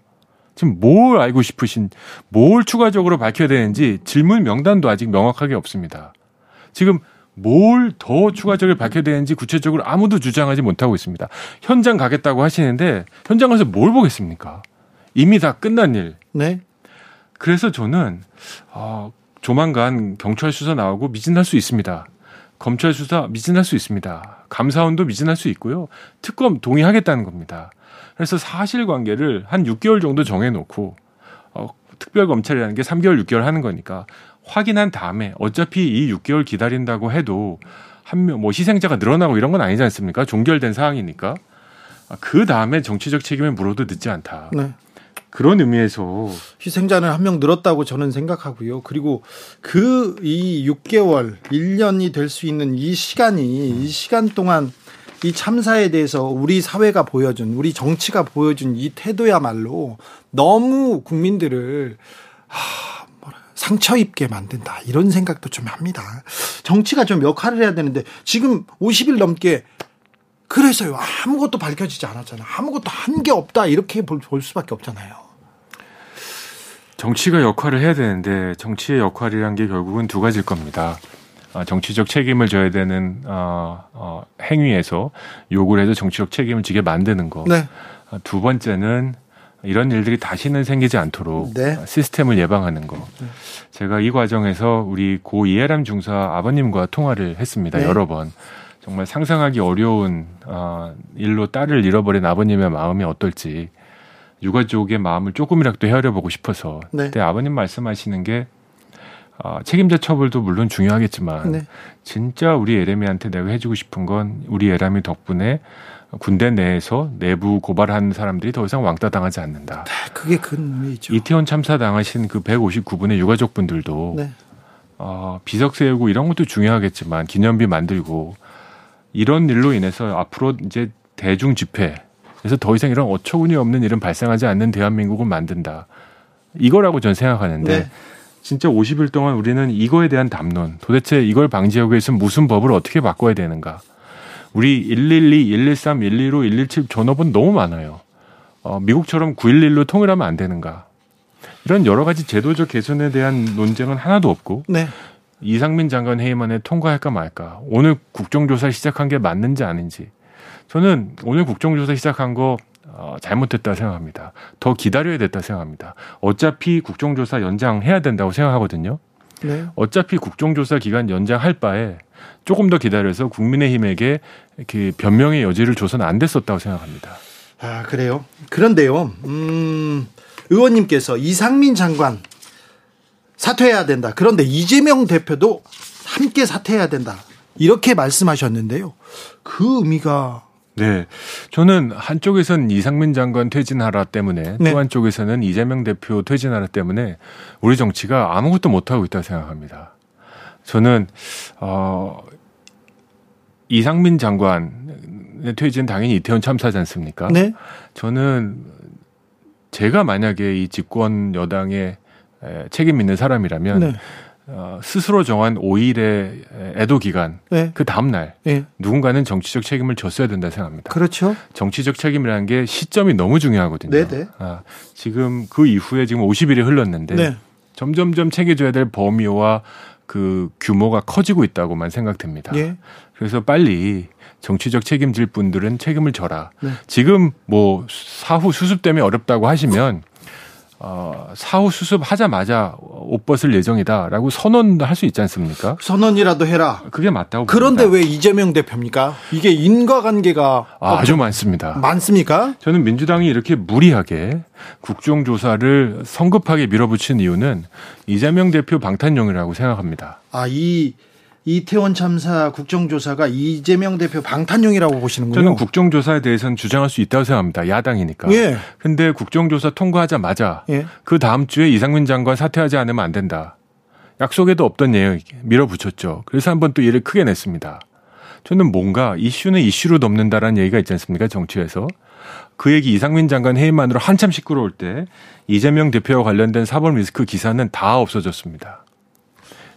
지금 뭘 알고 싶으신, 뭘 추가적으로 밝혀야 되는지 질문 명단도 아직 명확하게 없습니다. 지금 뭘 더 추가적으로 밝혀야 되는지 구체적으로 아무도 주장하지 못하고 있습니다. 현장 가겠다고 하시는데 현장 가서 뭘 보겠습니까? 이미 다 끝난 일. 네. 그래서 저는 어, 조만간 경찰 수사 나오고 미진할 수 있습니다. 검찰 수사 미진할 수 있습니다. 감사원도 미진할 수 있고요. 특검 동의하겠다는 겁니다. 그래서 사실관계를 한 6개월 정도 정해놓고 어, 특별 검찰이라는 게 3개월, 6개월 하는 거니까 확인한 다음에 어차피 이 6개월 기다린다고 해도 한 명, 뭐 희생자가 늘어나고 이런 건 아니지 않습니까? 종결된 상황이니까. 그 다음에 정치적 책임을 물어도 늦지 않다. 네. 그런 의미에서 희생자는 한 명 늘었다고 저는 생각하고요. 그리고 그 이 6개월, 1년이 될 수 있는 이 시간이 이 시간 동안 이 참사에 대해서 우리 사회가 보여준 우리 정치가 보여준 이 태도야말로 너무 국민들을 하, 상처 입게 만든다 이런 생각도 좀 합니다. 정치가 좀 역할을 해야 되는데 지금 50일 넘게 그래서요 아무것도 밝혀지지 않았잖아요. 아무것도 한 게 없다 이렇게 볼, 볼 수밖에 없잖아요. 정치가 역할을 해야 되는데 정치의 역할이란 게 결국은 두 가지일 겁니다. 어, 정치적 책임을 져야 되는 어, 어, 행위에서 요구를 해서 정치적 책임을 지게 만드는 거. 네. 어, 두 번째는 이런 일들이 다시는 생기지 않도록 네. 시스템을 예방하는 거. 네. 제가 이 과정에서 우리 고 이해람 중사 아버님과 통화를 했습니다. 네. 여러 번. 정말 상상하기 어려운 어, 일로 딸을 잃어버린 아버님의 마음이 어떨지 유가족의 마음을 조금이라도 헤아려 보고 싶어서 네. 그때 아버님 말씀하시는 게 어, 책임자 처벌도 물론 중요하겠지만 네. 진짜 우리 에레미한테 내가 해주고 싶은 건 우리 에레미 덕분에 군대 내에서 내부 고발하는 사람들이 더 이상 왕따 당하지 않는다. 네, 그게 큰 의미죠. 이태원 참사 당하신 그 159분의 유가족분들도 네. 어, 비석 세우고 이런 것도 중요하겠지만 기념비 만들고 이런 일로 인해서 앞으로 이제 대중 집회 그래서 더 이상 이런 어처구니 없는 일은 발생하지 않는 대한민국을 만든다. 이거라고 저는 생각하는데 네. 진짜 50일 동안 우리는 이거에 대한 담론, 도대체 이걸 방지하기 위해서 무슨 법을 어떻게 바꿔야 되는가? 우리 112, 113, 115, 117 전업은 너무 많아요. 어, 미국처럼 911로 통일하면 안 되는가? 이런 여러 가지 제도적 개선에 대한 논쟁은 하나도 없고 네. 이상민 장관 회의만에 통과할까 말까. 오늘 국정조사 시작한 게 맞는지 아닌지. 저는 오늘 국정조사 시작한 거 어, 잘못됐다 생각합니다. 더 기다려야 됐다 생각합니다. 어차피 국정조사 연장해야 된다고 생각하거든요. 네. 어차피 국정조사 기간 연장할 바에 조금 더 기다려서 국민의힘에게 그 변명의 여지를 줘서는 안 됐었다고 생각합니다. 아 그래요? 그런데요, 음, 의원님께서 이상민 장관 사퇴해야 된다. 그런데 이재명 대표도 함께 사퇴해야 된다. 이렇게 말씀하셨는데요. 그 의미가 네. 저는 한쪽에선 이상민 장관 퇴진하라 때문에 네. 또 한쪽에서는 이재명 대표 퇴진하라 때문에 우리 정치가 아무것도 못하고 있다고 생각합니다. 저는, 어, 이상민 장관의 퇴진 당연히 이태원 참사지 않습니까? 네. 저는 제가 만약에 이 집권 여당에 책임 있는 사람이라면 네. 어, 스스로 정한 5일의 애도 기간 네. 그 다음 날 네. 누군가는 정치적 책임을 졌어야 된다 생각합니다. 그렇죠. 정치적 책임이라는 게 시점이 너무 중요하거든요. 네네. 네. 아, 지금 그 이후에 지금 50일이 흘렀는데 네. 점점점 챙겨줘야 될 범위와 그 규모가 커지고 있다고만 생각됩니다. 예. 그래서 빨리 정치적 책임질 분들은 책임을 져라. 네. 지금 뭐 사후 수습 때문에 어렵다고 하시면 어, 사후 수습하자마자 옷 벗을 예정이다라고 선언도 할 수 있지 않습니까? 선언이라도 해라. 그게 맞다고. 그런데 봅니다. 왜 이재명 대표입니까? 이게 인과관계가 아, 주 많습니다. 많습니까? 저는 민주당이 이렇게 무리하게 국정조사를 성급하게 밀어붙인 이유는 이재명 대표 방탄용이라고 생각합니다. 아, 이 이태원 참사 국정조사가 이재명 대표 방탄용이라고 보시는군요. 저는 국정조사에 대해서는 주장할 수 있다고 생각합니다. 야당이니까. 예. 근데 국정조사 통과하자마자 예. 그 다음 주에 이상민 장관 사퇴하지 않으면 안 된다. 약속에도 없던 내용 밀어붙였죠. 그래서 한번 또 일을 크게 냈습니다. 저는 뭔가 이슈는 이슈로 넘는다라는 얘기가 있지 않습니까? 정치에서. 그 얘기 이상민 장관 회의만으로 한참 시끄러울 때 이재명 대표와 관련된 사법 리스크 기사는 다 없어졌습니다.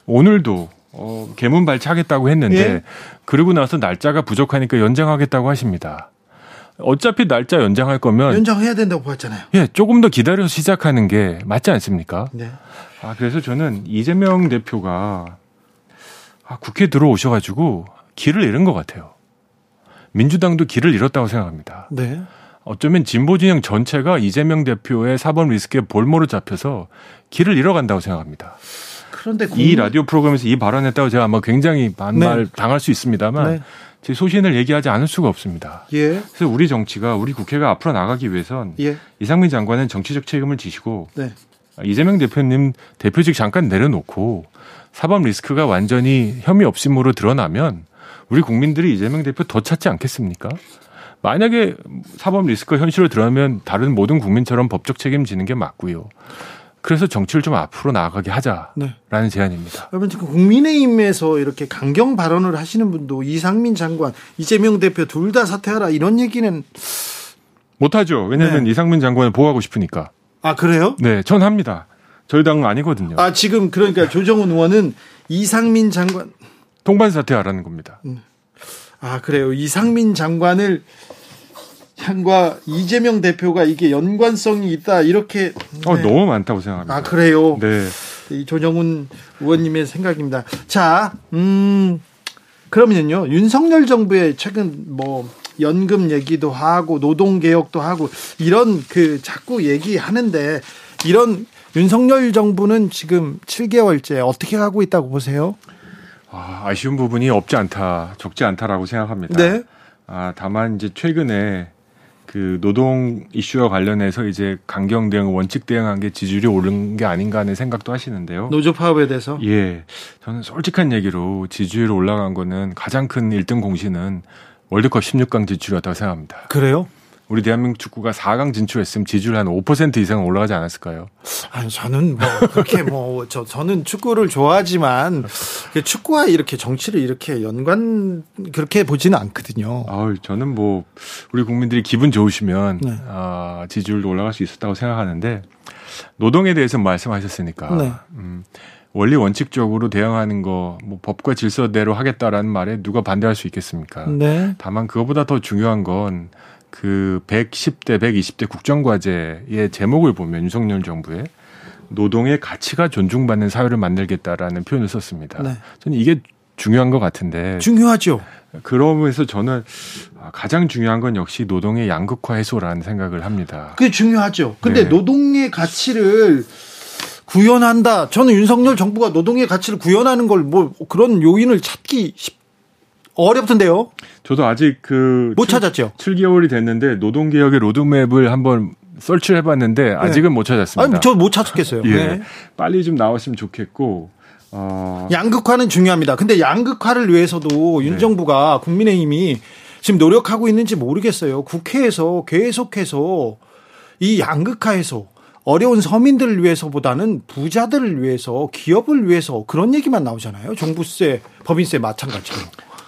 오늘도 어, 개문 발차하겠다고 했는데 예? 그러고 나서 날짜가 부족하니까 연장하겠다고 하십니다. 어차피 날짜 연장할 거면 연장해야 된다고 보았잖아요. 예, 조금 더 기다려서 시작하는 게 맞지 않습니까? 네. 아 그래서 저는 이재명 대표가 아, 국회 들어오셔 가지고 길을 잃은 것 같아요. 민주당도 길을 잃었다고 생각합니다. 네. 어쩌면 진보 진영 전체가 이재명 대표의 사법 리스크에 볼모로 잡혀서 길을 잃어간다고 생각합니다. 그런데 공... 이 라디오 프로그램에서 이 발언했다고 제가 아마 굉장히 반말 네. 당할 수 있습니다만 네. 제 소신을 얘기하지 않을 수가 없습니다. 예. 그래서 우리 정치가 우리 국회가 앞으로 나가기 위해선 예. 이상민 장관은 정치적 책임을 지시고 네. 이재명 대표님 대표직 잠깐 내려놓고 사법 리스크가 완전히 혐의 없음으로 드러나면 우리 국민들이 이재명 대표 더 찾지 않겠습니까? 만약에 사법 리스크가 현실로 드러나면 다른 모든 국민처럼 법적 책임지는 게 맞고요. 그래서 정치를 좀 앞으로 나아가게 하자라는 네. 제안입니다. 여러분 지금 국민의힘에서 이렇게 강경 발언을 하시는 분도 이상민 장관, 이재명 대표 둘 다 사퇴하라 이런 얘기는 못하죠. 왜냐하면 네. 이상민 장관을 보호하고 싶으니까. 아 그래요? 네, 전 합니다. 저희 당은 아니거든요. 아 지금 그러니까 조정훈 의원은 이상민 장관 동반 사퇴하라는 겁니다. 음. 아 그래요. 이상민 장관을 향과 이재명 대표가 이게 연관성이 있다 이렇게 어, 네. 어, 너무 많다고 생각합니다. 아 그래요. 네. 이 조정훈 의원님의 생각입니다. 자, 음 그러면요 윤석열 정부의 최근 뭐 연금 얘기도 하고 노동 개혁도 하고 이런 그 자꾸 얘기하는데 이런 윤석열 정부는 지금 7개월째 어떻게 가고 있다고 보세요? 아, 아쉬운 부분이 없지 않다, 적지 않다라고 생각합니다. 네. 아, 다만 이제 최근에 그 노동 이슈와 관련해서 이제 강경 대응, 원칙 대응한 게 지지율이 오른 게 아닌가 하는 생각도 하시는데요. 노조 파업에 대해서? 예. 저는 솔직한 얘기로 지지율 올라간 거는 가장 큰 1등 공신은 월드컵 16강 진출이었다고 생각합니다. 그래요? 우리 대한민국 축구가 4강 진출했으면 지지율 한 5% 이상 올라가지 않았을까요? 아니 저는 뭐 그렇게 뭐 저 저는 축구를 좋아하지만 축구와 이렇게 정치를 이렇게 연관 그렇게 보지는 않거든요. 아, 저는 뭐 우리 국민들이 기분 좋으시면 네. 아, 지지율도 올라갈 수 있었다고 생각하는데 노동에 대해서 말씀하셨으니까 네. 음, 원리 원칙적으로 대응하는 거, 뭐 법과 질서대로 하겠다라는 말에 누가 반대할 수 있겠습니까? 네. 다만 그거보다 더 중요한 건 그 110대, 120대 국정과제의 제목을 보면 윤석열 정부의 노동의 가치가 존중받는 사회를 만들겠다라는 표현을 썼습니다. 네. 저는 이게 중요한 것 같은데. 중요하죠. 그러면서 저는 가장 중요한 건 역시 노동의 양극화 해소라는 생각을 합니다. 그게 중요하죠. 근데 네. 노동의 가치를 구현한다. 저는 윤석열 정부가 노동의 가치를 구현하는 걸 뭐 그런 요인을 찾기 쉽, 어렵던데요. 저도 아직 그 못 찾았죠. 7개월이 됐는데 노동 개혁의 로드맵을 한번 설치를 해봤는데 네. 아직은 네. 못 찾았습니다. 아니, 저못 찾겠어요. 예. 네. 빨리 좀 나왔으면 좋겠고. 어... 양극화는 중요합니다. 근데 양극화를 위해서도 네. 윤 정부가 국민의힘이 지금 노력하고 있는지 모르겠어요. 국회에서 계속해서 이 양극화 해소 어려운 서민들을 위해서보다는 부자들을 위해서 기업을 위해서 그런 얘기만 나오잖아요. 종부세, 법인세 마찬가지로.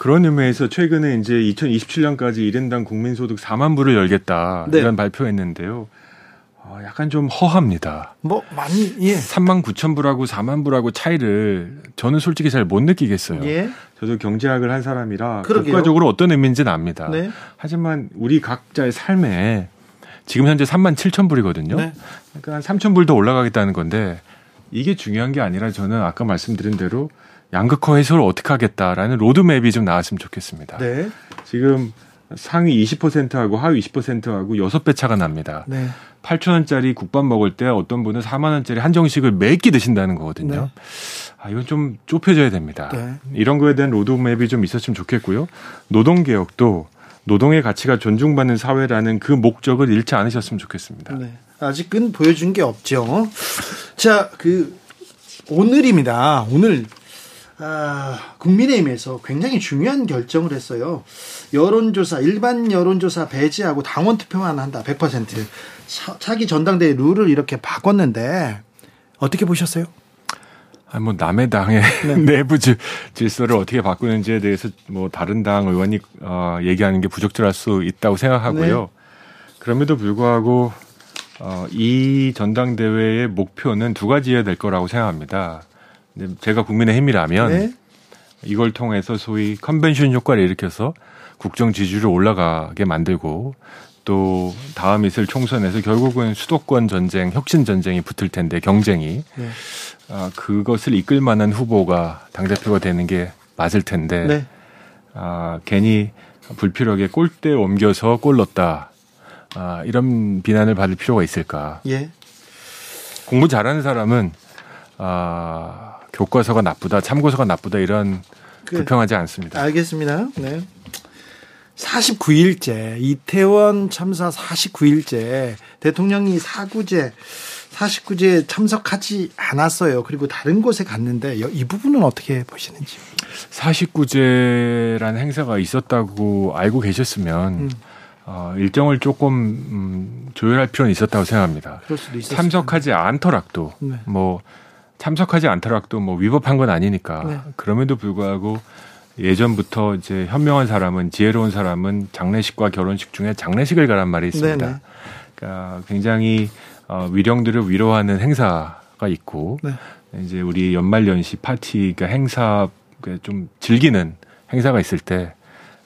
그런 의미에서 최근에 이제 2027년까지 1인당 국민소득 4만 불을 열겠다 네. 이런 발표했는데요. 어, 약간 좀 허합니다. 뭐 많이 예. 3만 9천 불하고 4만 불하고 차이를 저는 솔직히 잘 못 느끼겠어요. 예. 저도 경제학을 한 사람이라 그러게요. 국가적으로 어떤 의미인지는 압니다. 네. 하지만 우리 각자의 삶에 지금 현재 3만 7천 불이거든요. 네. 그러니까 한 3천 불 더 올라가겠다는 건데 이게 중요한 게 아니라 저는 아까 말씀드린 대로 양극화 해소를 어떻게 하겠다라는 로드맵이 좀 나왔으면 좋겠습니다. 네. 지금 상위 20%하고 하위 20%하고 6배 차가 납니다. 네. 8천 원짜리 국밥 먹을 때 어떤 분은 4만 원짜리 한정식을 매끼 드신다는 거거든요. 네. 아, 이건 좀 좁혀져야 됩니다. 네. 이런 거에 대한 로드맵이 좀 있었으면 좋겠고요. 노동 개혁도 노동의 가치가 존중받는 사회라는 그 목적을 잃지 않으셨으면 좋겠습니다. 네. 아직은 보여준 게 없죠. 자, 그 오늘입니다. 오늘 아, 국민의힘에서 굉장히 중요한 결정을 했어요. 여론조사, 일반 여론조사 배제하고 당원 투표만 한다. 100%. 차기 전당대회 룰을 이렇게 바꿨는데 어떻게 보셨어요? 아, 뭐 남의 당의 네. 내부 질서를 어떻게 바꾸는지에 대해서 뭐 다른 당 의원이 어, 얘기하는 게 부적절할 수 있다고 생각하고요. 네. 그럼에도 불구하고 어, 이 전당대회의 목표는 두 가지여야 될 거라고 생각합니다. 제가 국민의힘이라면 네. 이걸 통해서 소위 컨벤션 효과를 일으켜서 국정 지지율을 올라가게 만들고 또 다음 있을 총선에서 결국은 수도권 전쟁, 혁신 전쟁이 붙을 텐데 경쟁이 네. 아, 그것을 이끌 만한 후보가 당 대표가 되는 게 맞을 텐데 네. 아, 괜히 불필요하게 골대 옮겨서 골 넣었다. 아, 이런 비난을 받을 필요가 있을까? 예. 공부 잘하는 사람은 아, 교과서가 나쁘다, 참고서가 나쁘다 이런 그, 불평하지 않습니다. 알겠습니다. 네. 49일째 이태원 참사 49일째 대통령이 사구제 49제 참석하지 않았어요. 그리고 다른 곳에 갔는데 이 부분은 어떻게 보시는지? 49제라는 행사가 있었다고 알고 계셨으면 음. 어, 일정을 조금 음, 조율할 필요는 있었다고 생각합니다. 참석하지 않더라도 네. 뭐 참석하지 않더라도 뭐 위법한 건 아니니까 네. 그럼에도 불구하고 예전부터 이제 현명한 사람은 지혜로운 사람은 장례식과 결혼식 중에 장례식을 가란 말이 있습니다. 네네. 그러니까 굉장히 어, 위령들을 위로하는 행사가 있고 네. 이제 우리 연말 연시 파티가 행사 좀 즐기는 행사가 있을 때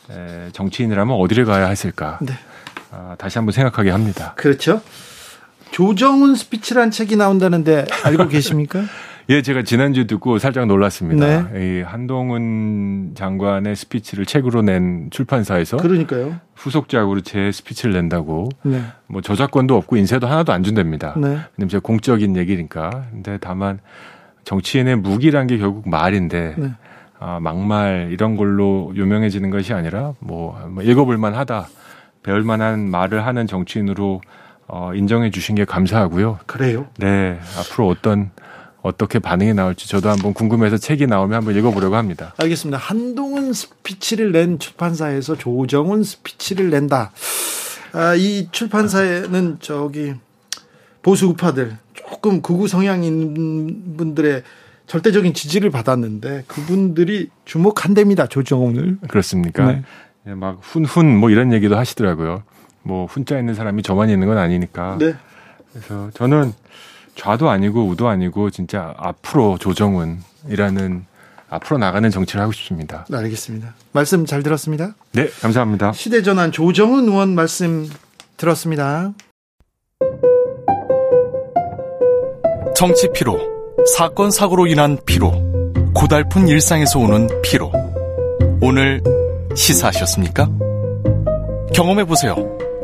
에, 정치인이라면 어디를 가야 했을까? 네. 아, 다시 한번 생각하게 합니다. 그렇죠. 조정훈 스피치란 책이 나온다는데 알고 계십니까? 예, 제가 지난주 듣고 살짝 놀랐습니다. 네. 이 한동훈 장관의 스피치를 책으로 낸 출판사에서 그러니까요. 후속작으로 제 스피치를 낸다고 네. 뭐 저작권도 없고 인세도 하나도 안 준답니다. 네. 왜냐면 제가 공적인 얘기니까. 근데 다만 정치인의 무기란 게 결국 말인데 네. 아, 막말 이런 걸로 유명해지는 것이 아니라 뭐, 뭐 읽어볼 만하다. 배울 만한 말을 하는 정치인으로 어, 인정해 주신 게 감사하고요. 그래요? 네. 앞으로 어떤 어떻게 반응이 나올지 저도 한번 궁금해서 책이 나오면 한번 읽어보려고 합니다. 알겠습니다. 한동훈 스피치를 낸 출판사에서 조정훈 스피치를 낸다. 아, 이 출판사에는 저기 보수 우파들 조금 극우 성향인 분들의 절대적인 지지를 받았는데 그분들이 주목한답니다. 조정훈을. 그렇습니까? 네. 예, 막 훈훈 뭐 이런 얘기도 하시더라고요. 뭐 훈자 있는 사람이 저만 있는 건 아니니까. 네. 그래서 저는 좌도 아니고 우도 아니고 진짜 앞으로 조정훈이라는 앞으로 나가는 정치를 하고 싶습니다. 네, 알겠습니다. 말씀 잘 들었습니다. 네, 감사합니다. 시대전환 조정훈 의원 말씀 들었습니다. 정치 피로, 사건 사고로 인한 피로, 고달픈 일상에서 오는 피로. 오늘 시사하셨습니까? 경험해 보세요.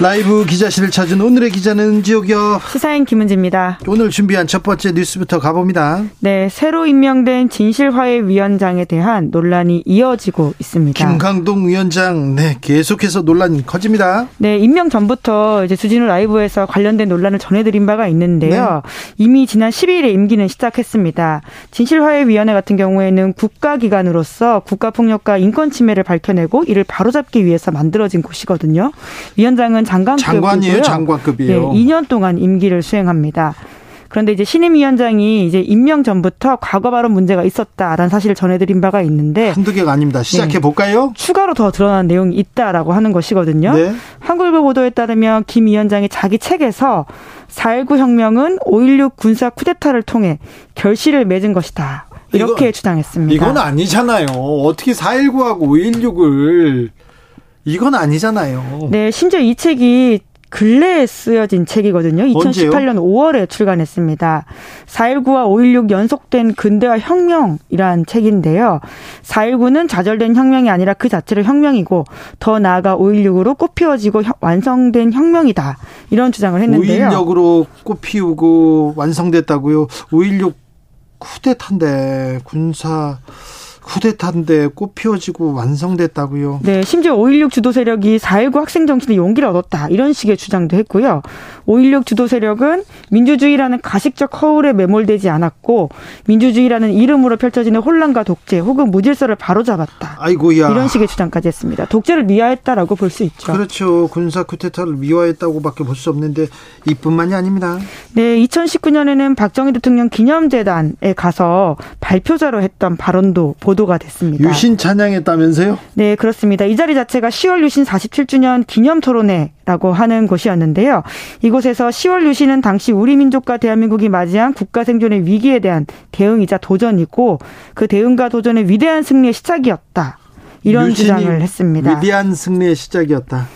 라이브 기자실을 찾은 오늘의 기자는 지옥이요. 시사인 김은지입니다. 오늘 준비한 첫 번째 뉴스부터 가봅니다. 네, 새로 임명된 진실화해 위원장에 대한 논란이 이어지고 있습니다. 김강동 위원장, 네, 계속해서 논란이 커집니다. 네, 임명 전부터 이제 주진우 라이브에서 관련된 논란을 전해드린 바가 있는데요. 네. 이미 지난 12일에 임기는 시작했습니다. 진실화해위원회 같은 경우에는 국가기관으로서 국가폭력과 인권침해를 밝혀내고 이를 바로잡기 위해서 만들어진 곳이거든요. 위원장은 장관은 장관급이고요. 장관이에요, 장관급이에요. 네, 2년 동안 임기를 수행합니다. 그런데 이제 신임 위원장이 이제 임명 전부터 과거 발언 문제가 있었다라는 사실을 전해드린 바가 있는데 한두 개가 아닙니다. 시작해 볼까요? 네, 추가로 더 드러난 내용이 있다라고 하는 것이거든요. 네. 한국일보 보도에 따르면 김 위원장이 자기 책에서 4.19 혁명은 5.16 군사 쿠데타를 통해 결실을 맺은 것이다. 이렇게 이건, 주장했습니다. 이건 아니잖아요. 어떻게 4.19하고 5.16을 이건 아니잖아요. 네, 심지어 이 책이 근래에 쓰여진 책이거든요. 2018년 언제요? 5월에 출간했습니다. 4.19와 5.16 연속된 근대화 혁명이란 책인데요. 4.19는 좌절된 혁명이 아니라 그 자체로 혁명이고 더 나아가 5.16으로 꽃피워지고 완성된 혁명이다. 이런 주장을 했는데요. 5.16으로 꽃피우고 완성됐다고요. 5.16 쿠데타인데 군사 쿠데타인데 꽃 피워지고 완성됐다고요. 네, 심지어 5.16 주도 세력이 4.19 학생 정신의 용기를 얻었다. 이런 식의 주장도 했고요. 5.16 주도 세력은 민주주의라는 가식적 허울에 매몰되지 않았고 민주주의라는 이름으로 펼쳐지는 혼란과 독재 혹은 무질서를 바로잡았다. 아이고야. 이런 식의 주장까지 했습니다. 독재를 미화했다라고 볼 수 있죠. 그렇죠. 군사 쿠데타를 미화했다고밖에 볼 수 없는데 이뿐만이 아닙니다. 네, 2019년에는 박정희 대통령 기념재단에 가서 발표자로 했던 발언도 보 보도가 됐습니다. 유신 찬양했다면서요? 네, 그렇습니다. 이 자리 자체가 10월 유신 47주년 기념 토론회라고 하는 곳이었는데요. 이곳에서 10월 유신은 당시 우리 민족과 대한민국이 맞이한 국가 생존의 위기에 대한 대응이자 도전이고 그 대응과 도전의 위대한 승리의 시작이었다. 이런 주장을 했습니다. 위대한 승리의 시작이었다.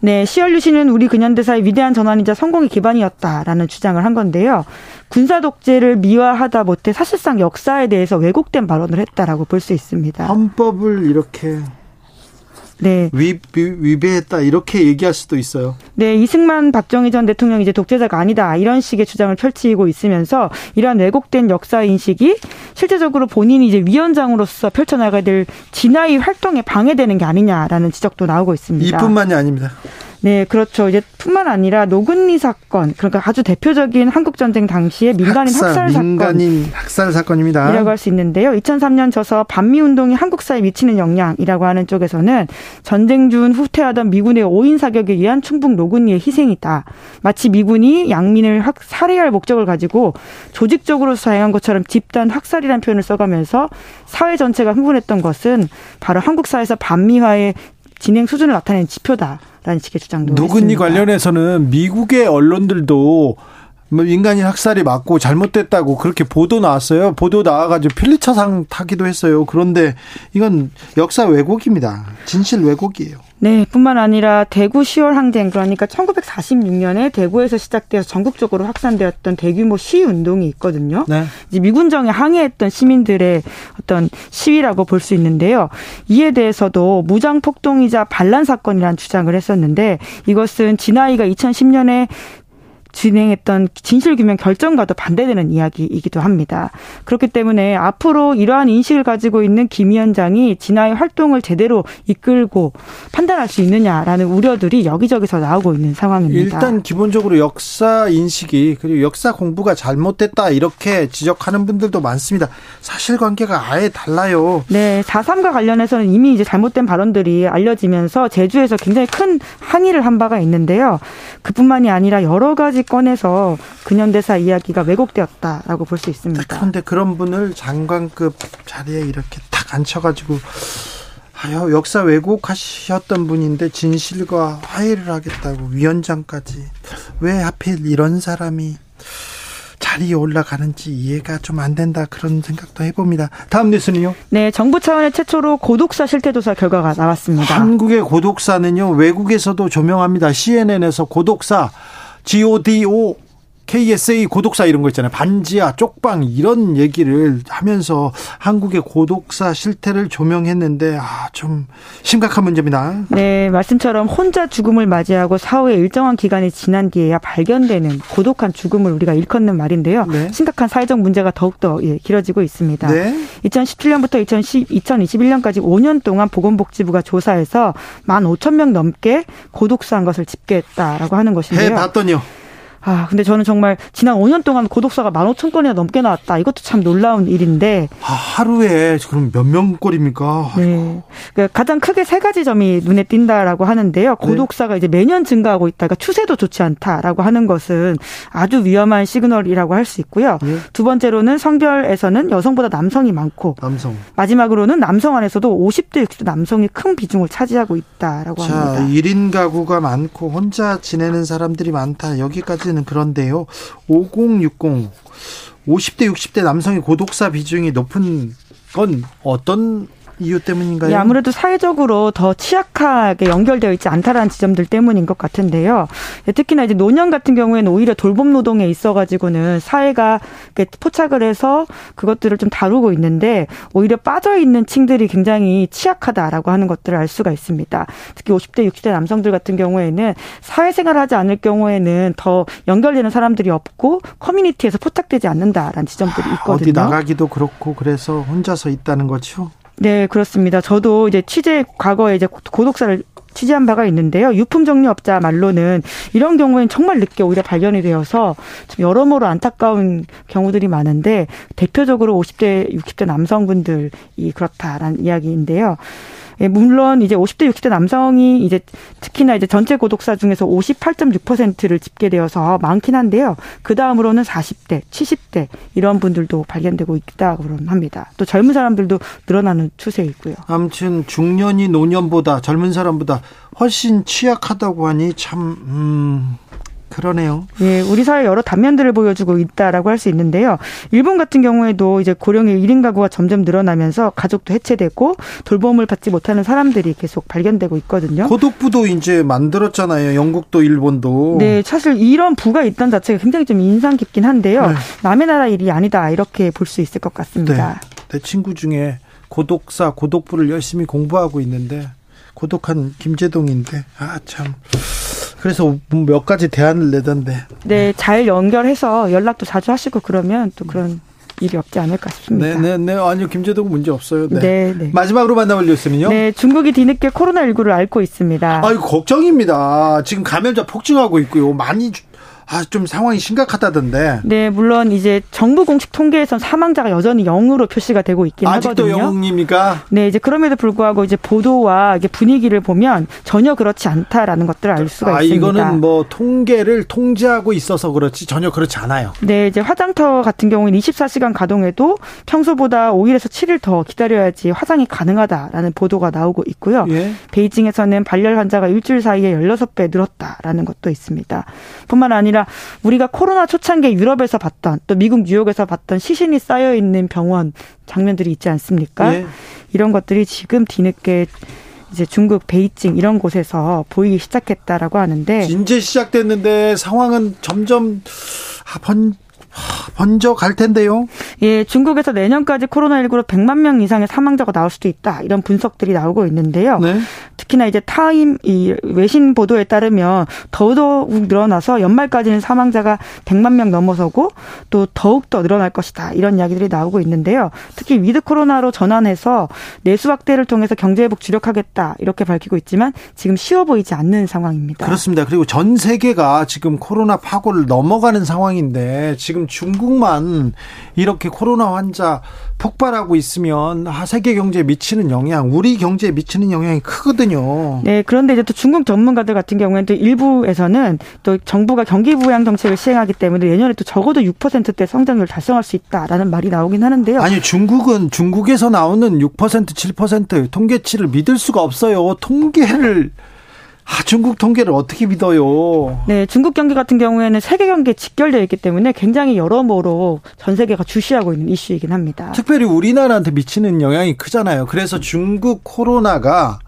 네, 시얼류신은 우리 근현대사의 위대한 전환이자 성공의 기반이었다라는 주장을 한 건데요. 군사 독재를 미화하다 못해 사실상 역사에 대해서 왜곡된 발언을 했다라고 볼 수 있습니다. 헌법을 이렇게 네. 위, 위, 배했다 이렇게 얘기할 수도 있어요. 네, 이승만 박정희 전 대통령이 이제 독재자가 아니다 이런 식의 주장을 펼치고 있으면서 이러한 왜곡된 역사 인식이 실제적으로 본인이 이제 위원장으로서 펼쳐나가야 될 진화의 활동에 방해되는 게 아니냐라는 지적도 나오고 있습니다. 이뿐만이 아닙니다. 네, 그렇죠. 이제 뿐만 아니라 노근리 사건, 그러니까 아주 대표적인 한국 전쟁 당시의 민간인 학살, 학살 사건, 민간인 학살 사건입니다. 이라고 할 수 있는데요. 2003년 저서 반미 운동이 한국 사회에 미치는 영향이라고 하는 쪽에서는 전쟁 중 후퇴하던 미군의 오인 사격에 의한 충북 노근리의 희생이다. 마치 미군이 양민을 확 살해할 목적을 가지고 조직적으로 사행한 것처럼 집단 학살이라는 표현을 써가면서 사회 전체가 흥분했던 것은 바로 한국 사회에서 반미화의 진행 수준을 나타내는 지표다. 라는 식의 주장도 누군이 했습니다. 관련해서는 미국의 언론들도 뭐 인간인 학살이 맞고 잘못됐다고 그렇게 보도 나왔어요. 보도 나와가지고 필리처상 타기도 했어요. 그런데 이건 역사 왜곡입니다. 진실 왜곡이에요. 네, 뿐만 아니라 대구 10월 항쟁 그러니까 1946년에 대구에서 시작되어서 전국적으로 확산되었던 대규모 시위 운동이 있거든요. 네. 이제 미군정에 항의했던 시민들의 어떤 시위라고 볼 수 있는데요. 이에 대해서도 무장 폭동이자 반란 사건이라는 주장을 했었는데 이것은 진아이가 2010년에 진행했던 진실규명 결정과도 반대되는 이야기이기도 합니다. 그렇기 때문에 앞으로 이러한 인식을 가지고 있는 김 위원장이 진화의 활동을 제대로 이끌고 판단할 수 있느냐라는 우려들이 여기저기서 나오고 있는 상황입니다. 일단 기본적으로 역사 인식이 그리고 역사 공부가 잘못됐다 이렇게 지적하는 분들도 많습니다. 사실관계가 아예 달라요. 네, 4.3과 관련해서는 이미 이제 잘못된 발언들이 알려지면서 제주에서 굉장히 큰 항의를 한 바가 있는데요. 그뿐만이 아니라 여러 가지 꺼내서 근현대사 이야기가 왜곡되었다라고 볼 수 있습니다. 그런데 그런 분을 장관급 자리에 이렇게 탁 앉혀가지고 아유, 역사 왜곡하셨던 분인데 진실과 화해를 하겠다고 위원장까지 왜 하필 이런 사람이 자리에 올라가는지 이해가 좀 안 된다 그런 생각도 해봅니다. 다음 뉴스는요? 네, 정부 차원의 최초로 고독사 실태조사 결과가 나왔습니다. 한국의 고독사는요 외국에서도 조명합니다. CNN에서 고독사 GOD を KSA 고독사 이런 거 있잖아요. 반지하, 쪽방 이런 얘기를 하면서 한국의 고독사 실태를 조명했는데 아, 좀 심각한 문제입니다. 네, 말씀처럼 혼자 죽음을 맞이하고 사후에 일정한 기간이 지난 뒤에야 발견되는 고독한 죽음을 우리가 일컫는 말인데요. 네. 심각한 사회적 문제가 더욱더 예, 길어지고 있습니다. 네. 2017년부터 2010, 2021년까지 5년 동안 보건복지부가 조사해서 1만 5천 명 넘게 고독사한 것을 집계했다라고 하는 것인데요. 해봤더니요. 아, 근데 저는 정말 지난 5년 동안 고독사가 15,000건이나 넘게 나왔다. 이것도 참 놀라운 일인데. 아, 하루에 그럼 몇 명 꼴입니까? 네. 그러니까 가장 크게 세 가지 점이 눈에 띈다라고 하는데요. 네. 고독사가 네. 이제 매년 증가하고 있다가 추세도 좋지 않다라고 하는 것은 아주 위험한 시그널이라고 할 수 있고요. 네. 두 번째로는 성별에서는 여성보다 남성이 많고. 남성. 마지막으로는 남성 안에서도 50대, 60대 남성이 큰 비중을 차지하고 있다라고 자, 합니다. 1인 가구가 많고 혼자 지내는 사람들이 많다. 여기까지 는 이야기는 그런데요. 5060 50대 60대 남성의 고독사 비중이 높은 건 어떤 이유 때문인가요? 네, 아무래도 사회적으로 더 취약하게 연결되어 있지 않다라는 지점들 때문인 것 같은데요. 네, 특히나 이제 노년 같은 경우에는 오히려 돌봄 노동에 있어가지고는 사회가 포착을 해서 그것들을 좀 다루고 있는데 오히려 빠져 있는 층들이 굉장히 취약하다라고 하는 것들을 알 수가 있습니다. 특히 50대, 60대 남성들 같은 경우에는 사회생활을 하지 않을 경우에는 더 연결되는 사람들이 없고 커뮤니티에서 포착되지 않는다라는 지점들이 있거든요. 어디 나가기도 그렇고 그래서 혼자서 있다는 거죠. 네, 그렇습니다. 저도 이제 취재 과거에 이제 고독사를 취재한 바가 있는데요. 유품 정리업자 말로는 이런 경우에는 정말 늦게 오히려 발견이 되어서 좀 여러모로 안타까운 경우들이 많은데 대표적으로 50대, 60대 남성분들이 그렇다라는 이야기인데요. 예, 물론 이제 50대, 60대 남성이 이제 특히나 이제 전체 고독사 중에서 58.6%를 집계되어서 많긴 한데요. 그 다음으로는 40대, 70대 이런 분들도 발견되고 있다고 합니다. 또 젊은 사람들도 늘어나는 추세이고요. 아무튼 중년이 노년보다 젊은 사람보다 훨씬 취약하다고 하니 참 음. 그러네요. 예, 우리 사회 여러 단면들을 보여주고 있다라고 할 수 있는데요. 일본 같은 경우에도 이제 고령의 1인 가구가 점점 늘어나면서 가족도 해체되고 돌봄을 받지 못하는 사람들이 계속 발견되고 있거든요. 고독부도 이제 만들었잖아요. 영국도 일본도. 네, 사실 이런 부가 있다는 자체가 굉장히 좀 인상 깊긴 한데요. 네. 남의 나라 일이 아니다 이렇게 볼 수 있을 것 같습니다. 네. 내 친구 중에 고독사, 고독부를 열심히 공부하고 있는데 고독한 김재동인데 아 참. 그래서 몇 가지 대안을 내던데. 네, 잘 연결해서 연락도 자주 하시고 그러면 또 그런 일이 없지 않을까 싶습니다. 네, 네, 네. 아니요, 김재동 문제 없어요. 네. 네, 네. 마지막으로 만나볼 뉴스는요? 네, 중국이 뒤늦게 코로나19를 앓고 있습니다. 아유, 걱정입니다. 지금 감염자 폭증하고 있고요. 많이 아, 좀 상황이 심각하다던데. 네, 물론 이제 정부 공식 통계에선 사망자가 여전히 0으로 표시가 되고 있긴 아직도 하거든요. 아직도 0입니까? 네, 이제 그럼에도 불구하고 이제 보도와 이게 분위기를 보면 전혀 그렇지 않다라는 것들을 알 수가 아, 있습니다. 이거는 뭐 통계를 통제하고 있어서 그렇지 전혀 그렇지 않아요. 네, 이제 화장터 같은 경우는 24시간 가동해도 평소보다 5일에서 7일 더 기다려야지 화장이 가능하다라는 보도가 나오고 있고요. 예? 베이징에서는 발열 환자가 일주일 사이에 16배 늘었다라는 것도 있습니다. 뿐만 아니라 아니라 우리가 코로나 초창기에 유럽에서 봤던 또 미국 뉴욕에서 봤던 시신이 쌓여 있는 병원 장면들이 있지 않습니까? 예. 이런 것들이 지금 뒤늦게 이제 중국 베이징 이런 곳에서 보이기 시작했다라고 하는데 이제 시작됐는데 상황은 점점 번 먼저 갈 텐데요. 예, 중국에서 내년까지 코로나19로 100만 명 이상의 사망자가 나올 수도 있다. 이런 분석들이 나오고 있는데요. 네. 특히나 이제 타임 이 외신 보도에 따르면 더더욱 늘어나서 연말까지는 사망자가 100만 명 넘어서고 또 더욱 더 늘어날 것이다. 이런 이야기들이 나오고 있는데요. 특히 위드 코로나로 전환해서 내수 확대를 통해서 경제 회복 주력하겠다. 이렇게 밝히고 있지만 지금 쉬워 보이지 않는 상황입니다. 그렇습니다. 그리고 전 세계가 지금 코로나 파고를 넘어가는 상황인데 지금 중국만 이렇게 코로나 환자 폭발하고 있으면 세계 경제에 미치는 영향, 우리 경제에 미치는 영향이 크거든요. 네, 그런데 이제 또 중국 전문가들 같은 경우에는 또 일부에서는 또 정부가 경기 부양 정책을 시행하기 때문에 내년에 또 적어도 6%대 성장률을 달성할 수 있다라는 말이 나오긴 하는데요. 아니, 중국은 중국에서 나오는 6% 7% 통계치를 믿을 수가 없어요. 통계를 아, 중국 통계를 어떻게 믿어요? 네, 중국 경기 같은 경우에는 세계 경기에 직결되어 있기 때문에 굉장히 여러모로 전 세계가 주시하고 있는 이슈이긴 합니다. 특별히 우리나라한테 미치는 영향이 크잖아요. 그래서 중국 코로나가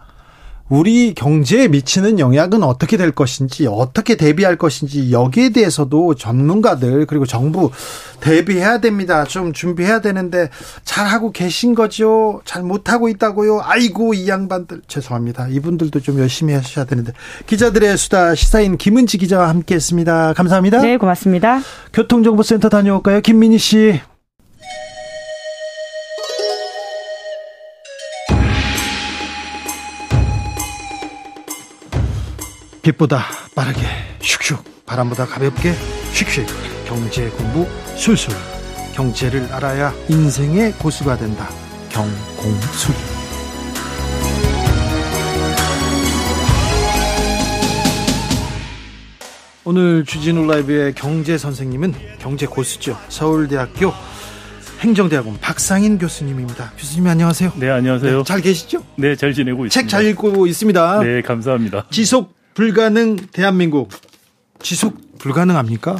우리 경제에 미치는 영향은 어떻게 될 것인지, 어떻게 대비할 것인지, 여기에 대해서도 전문가들, 그리고 정부 대비해야 됩니다. 좀 준비해야 되는데, 잘 하고 계신 거죠? 잘 못하고 있다고요? 아이고, 이 양반들. 죄송합니다. 이분들도 좀 열심히 하셔야 되는데. 기자들의 수다 시사인 김은지 기자와 함께 했습니다. 감사합니다. 네, 고맙습니다. 교통정보센터 다녀올까요? 김민희 씨. 빛보다 빠르게 슉슉 바람보다 가볍게 슉슉 경제 공부 술술 경제를 알아야 인생의 고수가 된다 경공술 오늘 주진우 라이브의 경제 선생님은 경제 고수죠 서울대학교 행정대학원 박상인 교수님입니다. 교수님 안녕하세요. 네, 안녕하세요. 네, 잘 계시죠? 네, 잘 지내고 있습니다. 책 잘 읽고 있습니다. 네, 감사합니다. 지속 불가능 대한민국 지속 불가능합니까?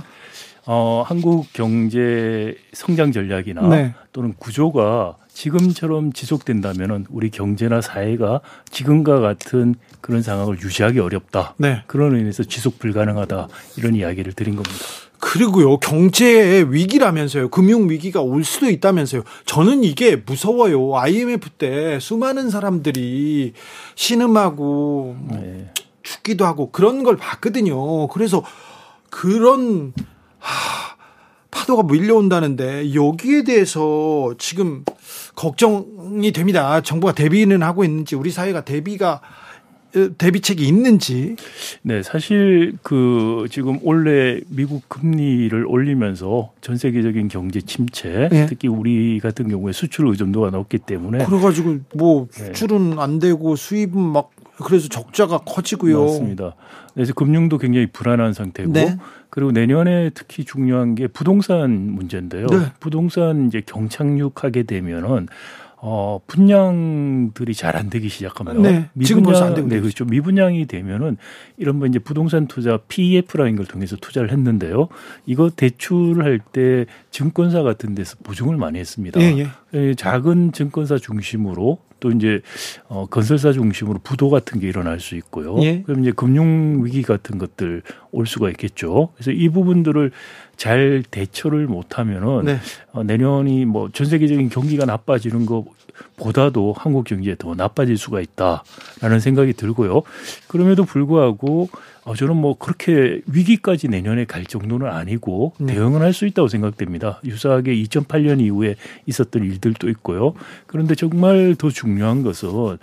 어, 한국 경제 성장 전략이나 네. 또는 구조가 지금처럼 지속된다면 우리 경제나 사회가 지금과 같은 그런 상황을 유지하기 어렵다. 네. 그런 의미에서 지속 불가능하다. 이런 이야기를 드린 겁니다. 그리고요, 경제의 위기라면서요. 금융 위기가 올 수도 있다면서요. 저는 이게 무서워요. IMF 때 수많은 사람들이 신음하고 네. 죽기도 하고 그런 걸 봤거든요. 그래서 그런 하, 파도가 밀려온다는데 여기에 대해서 지금 걱정이 됩니다. 정부가 대비는 하고 있는지 우리 사회가 대비가 어, 대비책이 있는지. 네, 사실 그 지금 올해 미국 금리를 올리면서 전 세계적인 경제 침체, 네. 특히 우리 같은 경우에 수출 의존도가 높기 때문에 그래가지고 뭐 네. 수출은 네. 안 되고 수입은 막 그래서 적자가 커지고요. 맞습니다. 그래서 금융도 굉장히 불안한 상태고 네. 그리고 내년에 특히 중요한 게 부동산 문제인데요. 네. 부동산 이제 경착륙하게 되면은 어, 분양들이 잘 안 되기 시작하면 네, 미분양, 안 되고 네, 그렇죠. 미분양이 되면은 이런 뭐 이제 부동산 투자 PEF라는 걸 통해서 투자를 했는데요. 이거 대출할 때 증권사 같은 데서 보증을 많이 했습니다. 예, 예. 예 작은 증권사 중심으로 또 이제 어 건설사 중심으로 부도 같은 게 일어날 수 있고요. 예. 그럼 이제 금융 위기 같은 것들 올 수가 있겠죠. 그래서 이 부분들을 잘 대처를 못하면은 네. 어, 내년이 뭐 전 세계적인 경기가 나빠지는 것 보다도 한국 경기에 더 나빠질 수가 있다라는 생각이 들고요. 그럼에도 불구하고 어, 저는 뭐 그렇게 위기까지 내년에 갈 정도는 아니고 네. 대응은 할 수 있다고 생각됩니다. 유사하게 2008년 이후에 있었던 일들도 있고요. 그런데 정말 더 중요한 것은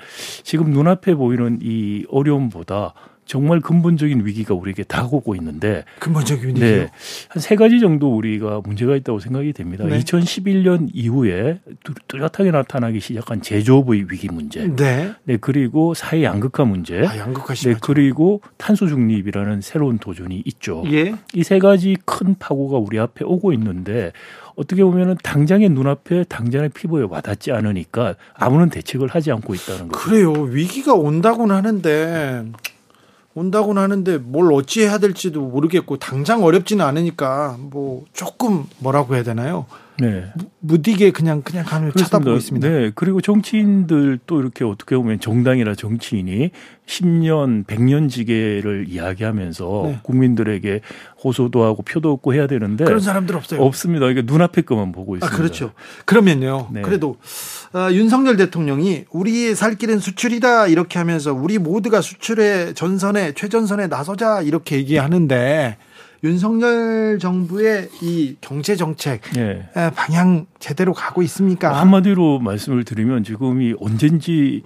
지금 눈앞에 보이는 이 어려움보다 정말 근본적인 위기가 우리에게 다가오고 있는데 근본적인 위기요? 네. 한세 가지 정도 우리가 문제가 있다고 생각이 됩니다. 네. 2011년 이후에 뚜렷하게 나타나기 시작한 제조업의 위기 문제. 네. 네. 그리고 사회 양극화 문제. 아, 양극화 네. 그리고 탄소 중립이라는 새로운 도전이 있죠. 예. 이세 가지 큰 파고가 우리 앞에 오고 있는데 어떻게 보면은 당장의 눈앞에 당장의 피부에 와닿지 않으니까 아무런 대책을 하지 않고 있다는 거죠. 그래요. 위기가 온다고는 하는데 온다고는 하는데 뭘 어찌해야 될지도 모르겠고 당장 어렵지는 않으니까 뭐 조금 뭐라고 해야 되나요? 네. 무디게 그냥 그냥 가을 쳐다보고 있습니다. 네. 그리고 정치인들 또 이렇게 어떻게 보면 정당이나 정치인이 10년, 100년 지계를 이야기하면서 네. 국민들에게 호소도 하고 표도 얻고 해야 되는데 그런 사람들 없어요. 없습니다. 이게 눈앞에 것만 보고 아, 있습니다. 아, 그렇죠. 그러면요. 네. 그래도 아, 윤석열 대통령이 우리의 살 길은 수출이다 이렇게 하면서 우리 모두가 수출의 전선에 최전선에 나서자 이렇게 얘기하는데 윤석열 정부의 이 경제 정책 네. 방향 제대로 가고 있습니까? 한마디로 말씀을 드리면 지금이 언젠지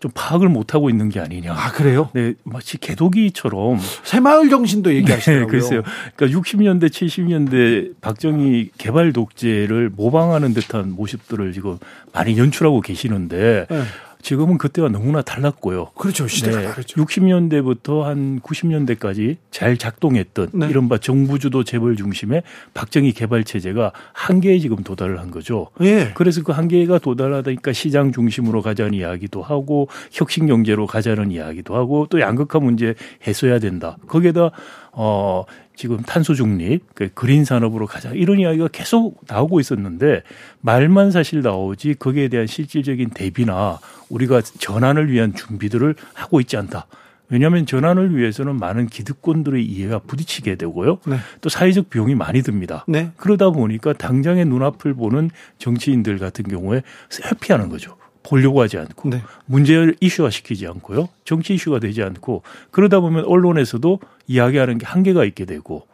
좀 파악을 못 하고 있는 게 아니냐. 아 그래요? 네, 마치 개도기처럼 새마을 정신도 얘기하시더라고요. 네, 글쎄요. 그러니까 60년대, 70년대 박정희 개발 독재를 모방하는 듯한 모습들을 지금 많이 연출하고 계시는데 네. 지금은 그때와 너무나 달랐고요. 그렇죠. 시대가 네. 다르죠. 60년대부터 한 90년대까지 잘 작동했던 네. 이른바 정부주도 재벌 중심의 박정희 개발 체제가 한계에 지금 도달을 한 거죠. 예. 그래서 그 한계가 도달하다니까 시장 중심으로 가자는 이야기도 하고 혁신 경제로 가자는 이야기도 하고 또 양극화 문제 해소해야 된다. 거기에다 어 지금 탄소 중립, 그 그린 산업으로 가자 이런 이야기가 계속 나오고 있었는데 말만 사실 나오지 거기에 대한 실질적인 대비나 우리가 전환을 위한 준비들을 하고 있지 않다. 왜냐하면 전환을 위해서는 많은 기득권들의 이해가 부딪히게 되고요. 네. 또 사회적 비용이 많이 듭니다. 네. 그러다 보니까 당장의 눈앞을 보는 정치인들 같은 경우에 회피하는 거죠. 보려고 하지 않고 네. 문제를 이슈화 시키지 않고요. 정치 이슈가 되지 않고 그러다 보면 언론에서도 이야기하는 게 한계가 있게 되고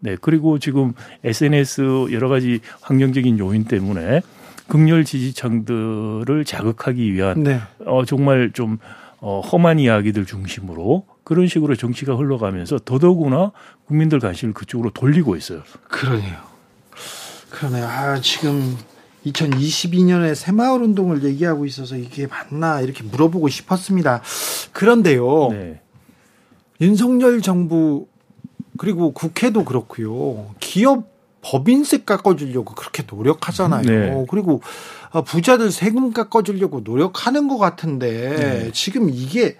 네. 그리고 지금 SNS 여러 가지 환경적인 요인 때문에 극렬 지지층들을 자극하기 위한 네. 어 정말 좀 어, 험한 이야기들 중심으로 그런 식으로 정치가 흘러가면서 더더구나 국민들 관심을 그쪽으로 돌리고 있어요. 그러네요. 그러네요. 아, 지금 2022년에 새마을 운동을 얘기하고 있어서 이게 맞나 이렇게 물어보고 싶었습니다. 그런데요. 네. 윤석열 정부 그리고 국회도 그렇고요. 기업 법인세 깎아주려고 그렇게 노력하잖아요. 네. 그리고 부자들 세금 깎아주려고 노력하는 것 같은데 네. 지금 이게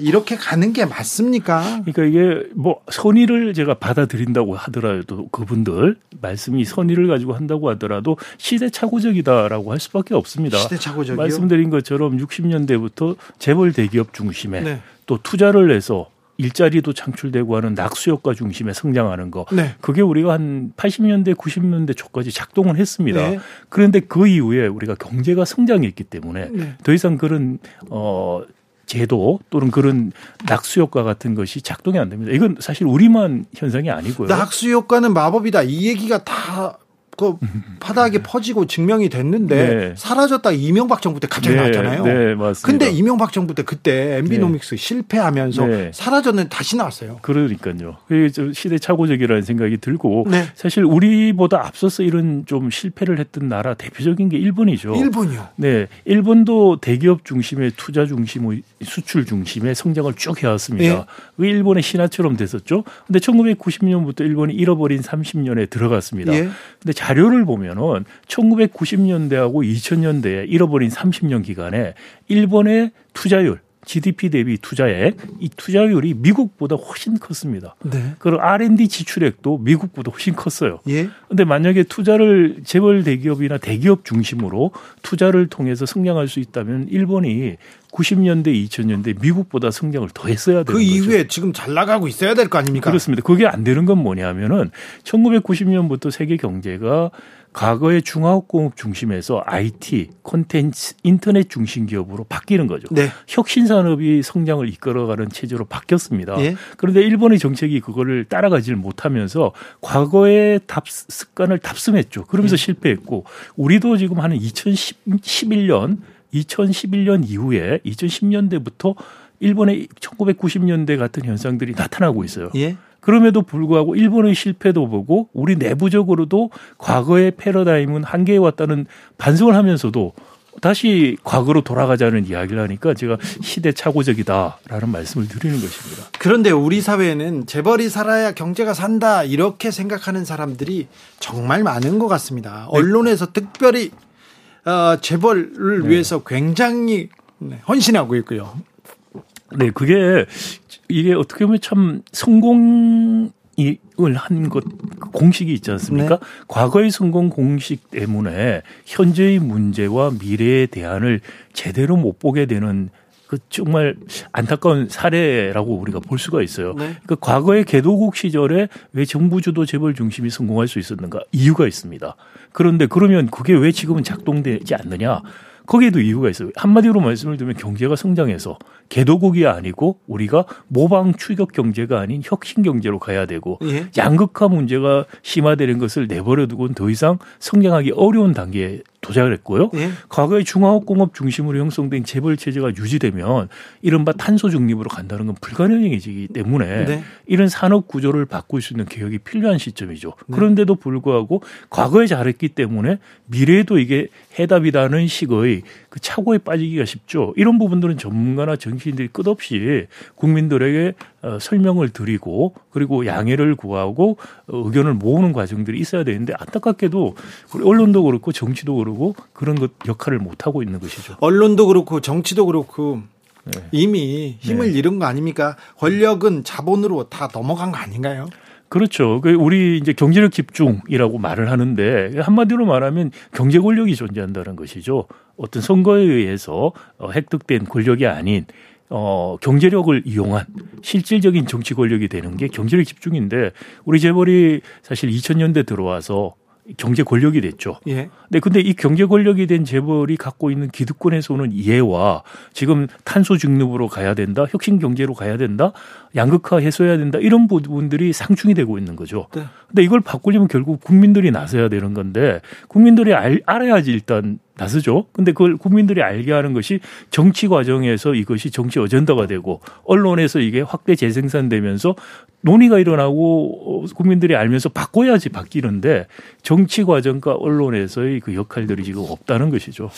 이렇게 가는 게 맞습니까? 그러니까 이게 뭐 선의를 제가 받아들인다고 하더라도 그분들 말씀이 선의를 가지고 한다고 하더라도 시대착오적이다라고 할 수밖에 없습니다. 시대착오적이요? 말씀드린 것처럼 60년대부터 재벌 대기업 중심에 네. 또 투자를 해서 일자리도 창출되고 하는 낙수효과 중심에 성장하는 거. 네. 그게 우리가 한 80년대, 90년대 초까지 작동을 했습니다. 네. 그런데 그 이후에 우리가 경제가 성장했기 때문에 네. 더 이상 그런 어 제도 또는 그런 낙수 효과 같은 것이 작동이 안 됩니다. 이건 사실 우리만 현상이 아니고요. 낙수 효과는 마법이다. 이 얘기가 다 그 바닥에 퍼지고 증명이 됐는데 네. 사라졌다 이명박 정부 때 갑자기 네. 나왔잖아요. 네, 맞습니다. 근데 이명박 정부 때 그때 엠비노믹스 네. 실패하면서 네. 사라졌는데 다시 나왔어요. 그러니까요. 그게 좀 시대착오적이라는 생각이 들고 네. 사실 우리보다 앞서서 이런 좀 실패를 했던 나라 대표적인 게 일본이죠. 일본이요. 네, 일본도 대기업 중심의 투자 중심의 수출 중심의 성장을 쭉 해왔습니다. 네. 왜 일본의 신화처럼 됐었죠? 근데 1990년부터 일본이 잃어버린 30년에 들어갔습니다. 예. 근데 자료를 보면은 1990년대하고 2000년대에 잃어버린 30년 기간에 일본의 투자율 GDP 대비 투자액 이 투자율이 미국보다 훨씬 컸습니다. 네. 그리고 R&D 지출액도 미국보다 훨씬 컸어요. 예. 근데 만약에 투자를 재벌 대기업이나 대기업 중심으로 투자를 통해서 성장할 수 있다면 일본이 90년대, 2000년대 미국보다 성장을 더 했어야 되는 그 이후에 지금 잘 나가고 있어야 될 거 아닙니까? 그렇습니다. 그게 안 되는 건 뭐냐면은 1990년부터 세계 경제가 과거의 중화학공업 중심에서 IT, 콘텐츠, 인터넷 중심 기업으로 바뀌는 거죠. 네. 혁신 산업이 성장을 이끌어가는 체제로 바뀌었습니다. 예. 그런데 일본의 정책이 그거를 따라가지를 못하면서 과거의 답 습관을 답습했죠. 그러면서 예. 실패했고 우리도 지금 하는 2011년 2011년 이후에 2010년대부터 일본의 1990년대 같은 현상들이 나타나고 있어요. 예. 그럼에도 불구하고 일본의 실패도 보고 우리 내부적으로도 과거의 패러다임은 한계에 왔다는 반성을 하면서도 다시 과거로 돌아가자는 이야기를 하니까 제가 시대착오적이다라는 말씀을 드리는 것입니다. 그런데 우리 사회에는 재벌이 살아야 경제가 산다 이렇게 생각하는 사람들이 정말 많은 것 같습니다. 네. 언론에서 특별히 어, 재벌을 네. 위해서 굉장히 네, 헌신하고 있고요. 네, 그게 이게 어떻게 보면 참 성공 이을 것 공식이 있지 않습니까? 네. 과거의 성공 공식 때문에 현재의 문제와 미래의 대안을 제대로 못 보게 되는 그 정말 안타까운 사례라고 우리가 볼 수가 있어요. 네. 그 과거의 개도국 시절에 왜 정부 주도 재벌 중심이 성공할 수 있었는가 이유가 있습니다. 그런데 그러면 그게 왜 지금은 작동되지 않느냐? 거기에도 이유가 있어요. 한마디로 말씀을 드리면 경제가 성장해서 개도국이 아니고 우리가 모방 추격 경제가 아닌 혁신 경제로 가야 되고 예. 양극화 문제가 심화되는 것을 내버려 두고는 더 이상 성장하기 어려운 단계에 도착을 했고요. 예. 과거의 중화학공업 중심으로 형성된 재벌 체제가 유지되면 이른바 탄소 중립으로 간다는 건 불가능해지기 때문에 네. 이런 산업 구조를 바꿀 수 있는 개혁이 필요한 시점이죠. 네. 그런데도 불구하고 과거에 잘했기 때문에 미래에도 이게 해답이라는 식의 그 착오에 빠지기가 쉽죠. 이런 부분들은 전문가나 정치인들이 끝없이 국민들에게 어, 설명을 드리고 그리고 양해를 구하고 어, 의견을 모으는 과정들이 있어야 되는데 안타깝게도 언론도 그렇고 정치도 그렇고 그런 것 역할을 못 하고 있는 것이죠. 언론도 그렇고 정치도 그렇고 네. 이미 힘을 네. 잃은 거 아닙니까? 권력은 자본으로 다 넘어간 거 아닌가요? 그렇죠. 그 우리 이제 경제력 집중이라고 말을 하는데 한마디로 말하면 경제 권력이 존재한다는 것이죠. 어떤 선거에 의해서 어, 획득된 권력이 아닌 어, 경제력을 이용한 실질적인 정치 권력이 되는 게 경제력 집중인데 우리 재벌이 사실 2000년대 들어와서 경제 권력이 됐죠. 예. 네, 근데 이 경제 권력이 된 재벌이 갖고 있는 기득권에서 오는 이해와 지금 탄소 중립으로 가야 된다, 혁신 경제로 가야 된다, 양극화 해소해야 된다 이런 부분들이 상충이 되고 있는 거죠. 네. 근데 이걸 바꾸려면 결국 국민들이 나서야 되는 건데 국민들이 알, 알아야지 일단 나서죠. 근데 그걸 국민들이 알게 하는 것이 정치 과정에서 이것이 정치 어젠다가 되고 언론에서 이게 확대 재생산되면서 논의가 일어나고 국민들이 알면서 바꿔야지 바뀌는데 정치 과정과 언론에서의 그 역할들이 지금 없다는 것이죠.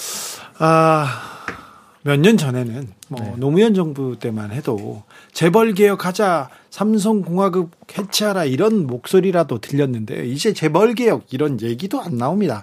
아. 몇 년 전에는 뭐 네. 노무현 정부 때만 해도 재벌 개혁하자 삼성 공화국 해체하라 이런 목소리라도 들렸는데 이제 재벌 개혁 이런 얘기도 안 나옵니다.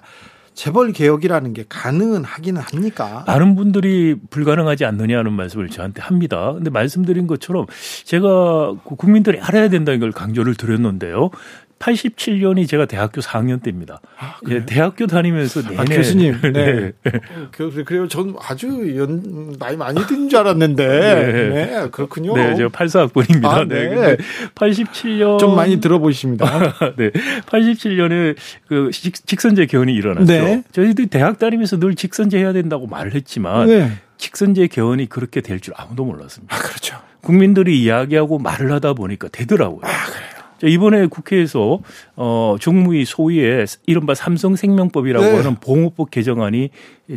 재벌 개혁이라는 게 가능은 하기는 합니까? 많은 분들이 불가능하지 않느냐는 말씀을 저한테 합니다. 근데 말씀드린 것처럼 제가 국민들이 알아야 된다는 걸 강조를 드렸는데요. 87년이 제가 대학교 4학년 때입니다. 아, 예, 대학교 다니면서 내내 아, 교수님, 네. 네. 어, 그래요. 전 아주 연, 나이 많이 든줄 알았는데, 네. 네. 그렇군요. 네, 제가 84학번입니다. 아, 네. 네. 87년 좀 많이 들어보십니다. 네, 87년에 그 직, 선제 개헌이 일어났죠. 네. 저희들 대학 다니면서 늘 직선제 해야 된다고 말을 했지만 네. 직선제 개헌이 그렇게 될 줄 아무도 몰랐습니다. 아, 그렇죠. 국민들이 이야기하고 말을 하다 보니까 되더라고요. 아, 그래요. 이번에 국회에서 어 정무위 소위의 이른바 삼성생명법이라고 네. 하는 보호법 개정안이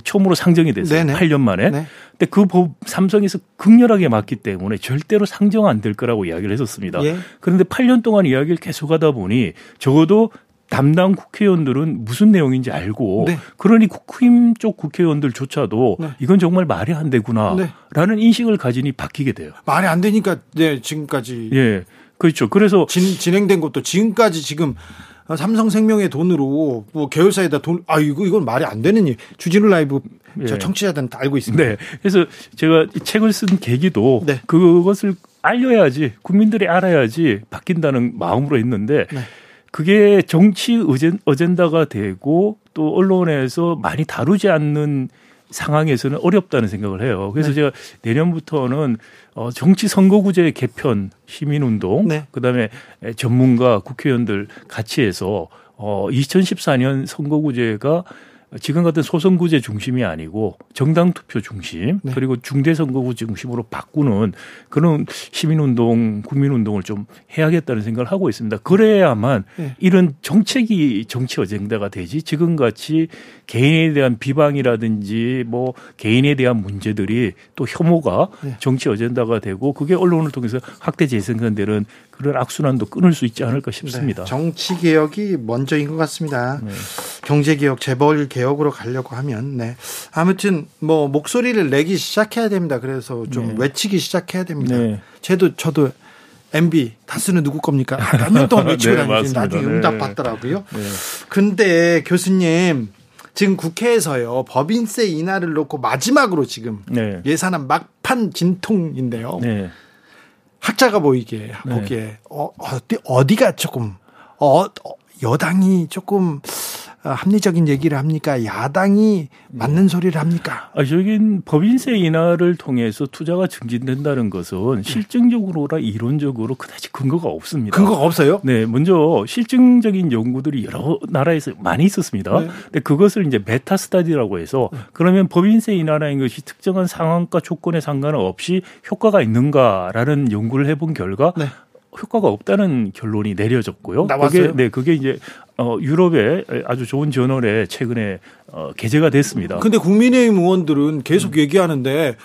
처음으로 상정이 됐어요. 네네. 8년 만에. 네. 근데 그 법 삼성에서 극렬하게 맞기 때문에 절대로 상정 안 될 거라고 이야기를 했었습니다. 예. 그런데 8년 동안 이야기를 계속하다 보니 적어도 담당 국회의원들은 무슨 내용인지 알고 네. 그러니 국힘 쪽 국회의원들조차도 네. 이건 정말 말이 안 되구나라는 네. 인식을 가지니 바뀌게 돼요. 말이 안 되니까 네 지금까지 예 그렇죠. 그래서 진, 진행된 것도 지금까지 지금 삼성생명의 돈으로 뭐 계열사에다 돈, 아 이거 이건 말이 안 되는 일. 주진우 라이브 저 예. 청취자들은 다 알고 있습니다. 네. 그래서 제가 이 책을 쓴 계기도 네. 그것을 알려야지 국민들이 알아야지 바뀐다는 마음으로 했는데 네. 그게 정치 어젠다가 되고 또 언론에서 많이 다루지 않는 상황에서는 어렵다는 생각을 해요. 그래서 네. 제가 내년부터는 어 정치 선거구제 개편 시민운동 네. 그다음에 전문가 국회의원들 같이 해서 어 2014년 선거구제가 지금 같은 소선구제 중심이 아니고 정당 투표 중심 네. 그리고 중대선거구 중심으로 바꾸는 그런 시민운동, 국민운동을 좀 해야겠다는 생각을 하고 있습니다. 그래야만 네. 이런 정책이 정치 어젠다가 되지 지금 같이 개인에 대한 비방이라든지 뭐 개인에 대한 문제들이 또 혐오가 네. 정치 어젠다가 되고 그게 언론을 통해서 확대 재생산되는 그런 악순환도 끊을 수 있지 않을까 싶습니다. 네. 정치 개혁이 먼저인 것 같습니다. 네. 경제 개혁, 재벌 개혁으로 가려고 하면 네. 아무튼 뭐 목소리를 내기 시작해야 됩니다. 그래서 좀 네. 외치기 시작해야 됩니다. 네. 저도 저도 MB 다스는 누구 겁니까? 아, 몇년 동안 외치고 네, 다니지 나중에 네. 응답 받더라고요. 네. 근데 교수님 지금 국회에서요 법인세 인하를 놓고 마지막으로 지금 네. 예산안 막판 진통인데요. 네. 학자가 보이게 네. 보기에 어, 어디 어디가 조금 어, 어 여당이 조금 어, 합리적인 얘기를 합니까? 야당이 맞는 소리를 합니까? 아, 여긴 법인세 인하를 통해서 투자가 증진된다는 것은 실증적으로나 이론적으로 그다지 근거가 없습니다. 근거가 없어요? 네, 먼저 실증적인 연구들이 여러 나라에서 많이 있었습니다. 네. 근데 그것을 이제 meta study라고 해서 네. 그러면 법인세 인하라는 것이 특정한 상황과 조건에 상관없이 효과가 있는가라는 연구를 해본 결과 네. 효과가 없다는 결론이 내려졌고요. 나왔어요? 그게 네, 그게 이제 어 유럽의 아주 좋은 저널에 최근에 어 게재가 됐습니다. 근데 국민의힘 의원들은 계속 음. 얘기하는데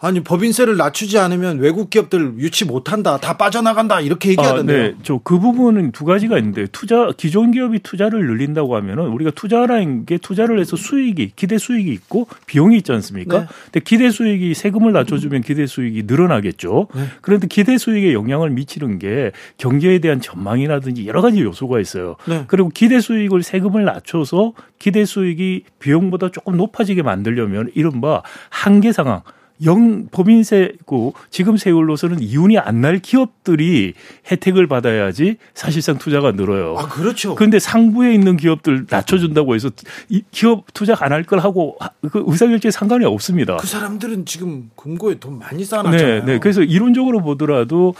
아니 법인세를 낮추지 않으면 외국 기업들 유치 못한다, 다 빠져나간다 이렇게 얘기하던데요. 아, 네, 저 그 부분은 두 가지가 있는데 투자 기존 기업이 투자를 늘린다고 하면은 우리가 투자라는 게 투자를 해서 수익이 기대 수익이 있고 비용이 있지 않습니까? 네. 근데 기대 수익이 세금을 낮춰주면 기대 수익이 늘어나겠죠. 네. 그런데 기대 수익에 영향을 미치는 게 경제에 대한 전망이라든지 여러 가지 요소가 있어요. 네. 그리고 기대 수익을 세금을 낮춰서 기대 수익이 비용보다 조금 높아지게 만들려면 이른바 한계 상황. 영 법인세고 지금 세율로서는 이윤이 안 날 기업들이 혜택을 받아야지 사실상 투자가 늘어요. 아 그렇죠. 그런데 상부에 있는 기업들 낮춰준다고 해서 이 기업 투자 안 할 걸 하고 그 의사결정에 상관이 없습니다. 그 사람들은 지금 금고에 돈 많이 쌓아놨잖아요. 네, 네. 그래서 이론적으로 보더라도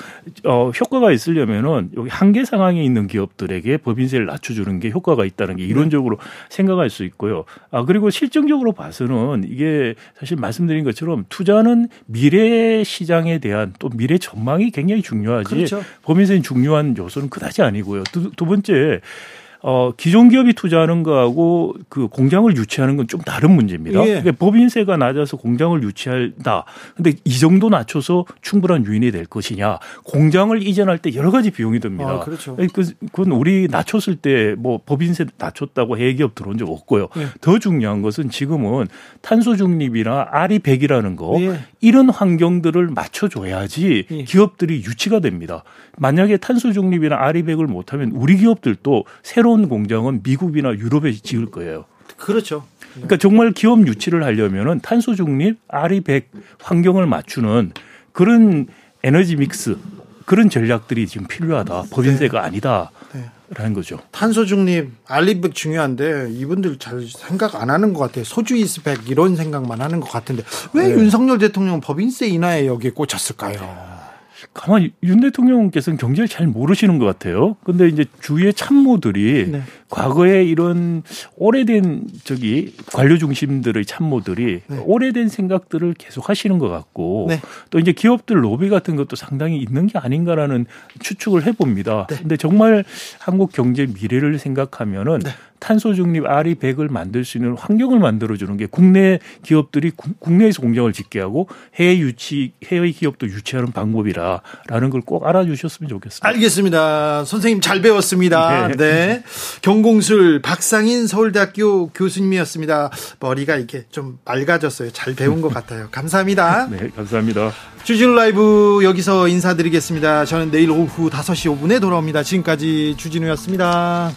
어, 효과가 있으려면은 여기 한계 상황에 있는 기업들에게 법인세를 낮춰주는 게 효과가 있다는 게 이론적으로 네. 생각할 수 있고요. 아 그리고 실증적으로 봐서는 이게 사실 말씀드린 것처럼 투자 투자는 미래 시장에 대한 또 미래 전망이 굉장히 중요하지. 그렇죠. 범인세는 중요한 요소는 그다지 아니고요. 두, 두 번째 어, 기존 기업이 투자하는 거하고 그 공장을 유치하는 건 좀 다른 문제입니다. 예. 그러니까 법인세가 낮아서 공장을 유치한다. 근데 이 정도 낮춰서 충분한 유인이 될 것이냐. 공장을 이전할 때 여러 가지 비용이 듭니다. 아, 그렇죠. 그, 그건 우리 낮췄을 때 뭐 법인세 낮췄다고 해기업 들어온 적 없고요. 예. 더 중요한 것은 지금은 탄소 중립이나 아리 백이라는 거 예. 이런 환경들을 맞춰줘야지 예. 기업들이 유치가 됩니다. 만약에 탄소 중립이나 아리 백을 못하면 우리 기업들도 새로 새로운 공장은 미국이나 유럽에 지을 거예요. 그렇죠. 그러니까 정말 기업 유치를 하려면은 탄소 중립, RE100 환경을 맞추는 그런 에너지 믹스 그런 전략들이 지금 필요하다. 법인세가 네. 아니다. 네. 라는 거죠. 탄소 중립, 알리백 중요한데 이분들 잘 생각 안 하는 것 같아요. 소주 이스백 이런 생각만 하는 것 같은데 왜 네. 윤석열 대통령 법인세 인하에 여기에 꽂혔을까요? 가만히 윤 대통령께서는 경제를 잘 모르시는 것 같아요. 근데 이제 주위의 참모들이 네. 과거에 이런 오래된 저기 관료 중심들의 참모들이 네. 오래된 생각들을 계속 하시는 것 같고 네. 또 이제 기업들 로비 같은 것도 상당히 있는 게 아닌가라는 추측을 해봅니다. 네. 근데 정말 한국 경제 미래를 생각하면은 네. 탄소 중립 RE 100을 만들 수 있는 환경을 만들어 주는 게 국내 기업들이 국내에서 공장을 짓게 하고 해외 유치 해외 기업도 유치하는 방법이라라는 걸 꼭 알아주셨으면 좋겠습니다. 알겠습니다. 선생님 잘 배웠습니다. 네. 네. 경공술 박상인 서울대학교 교수님이었습니다. 머리가 이렇게 좀 맑아졌어요. 잘 배운 것 같아요. 감사합니다. 네, 감사합니다. 주진우 라이브 여기서 인사드리겠습니다. 저는 내일 오후 5시 5분에 돌아옵니다. 지금까지 주진우였습니다.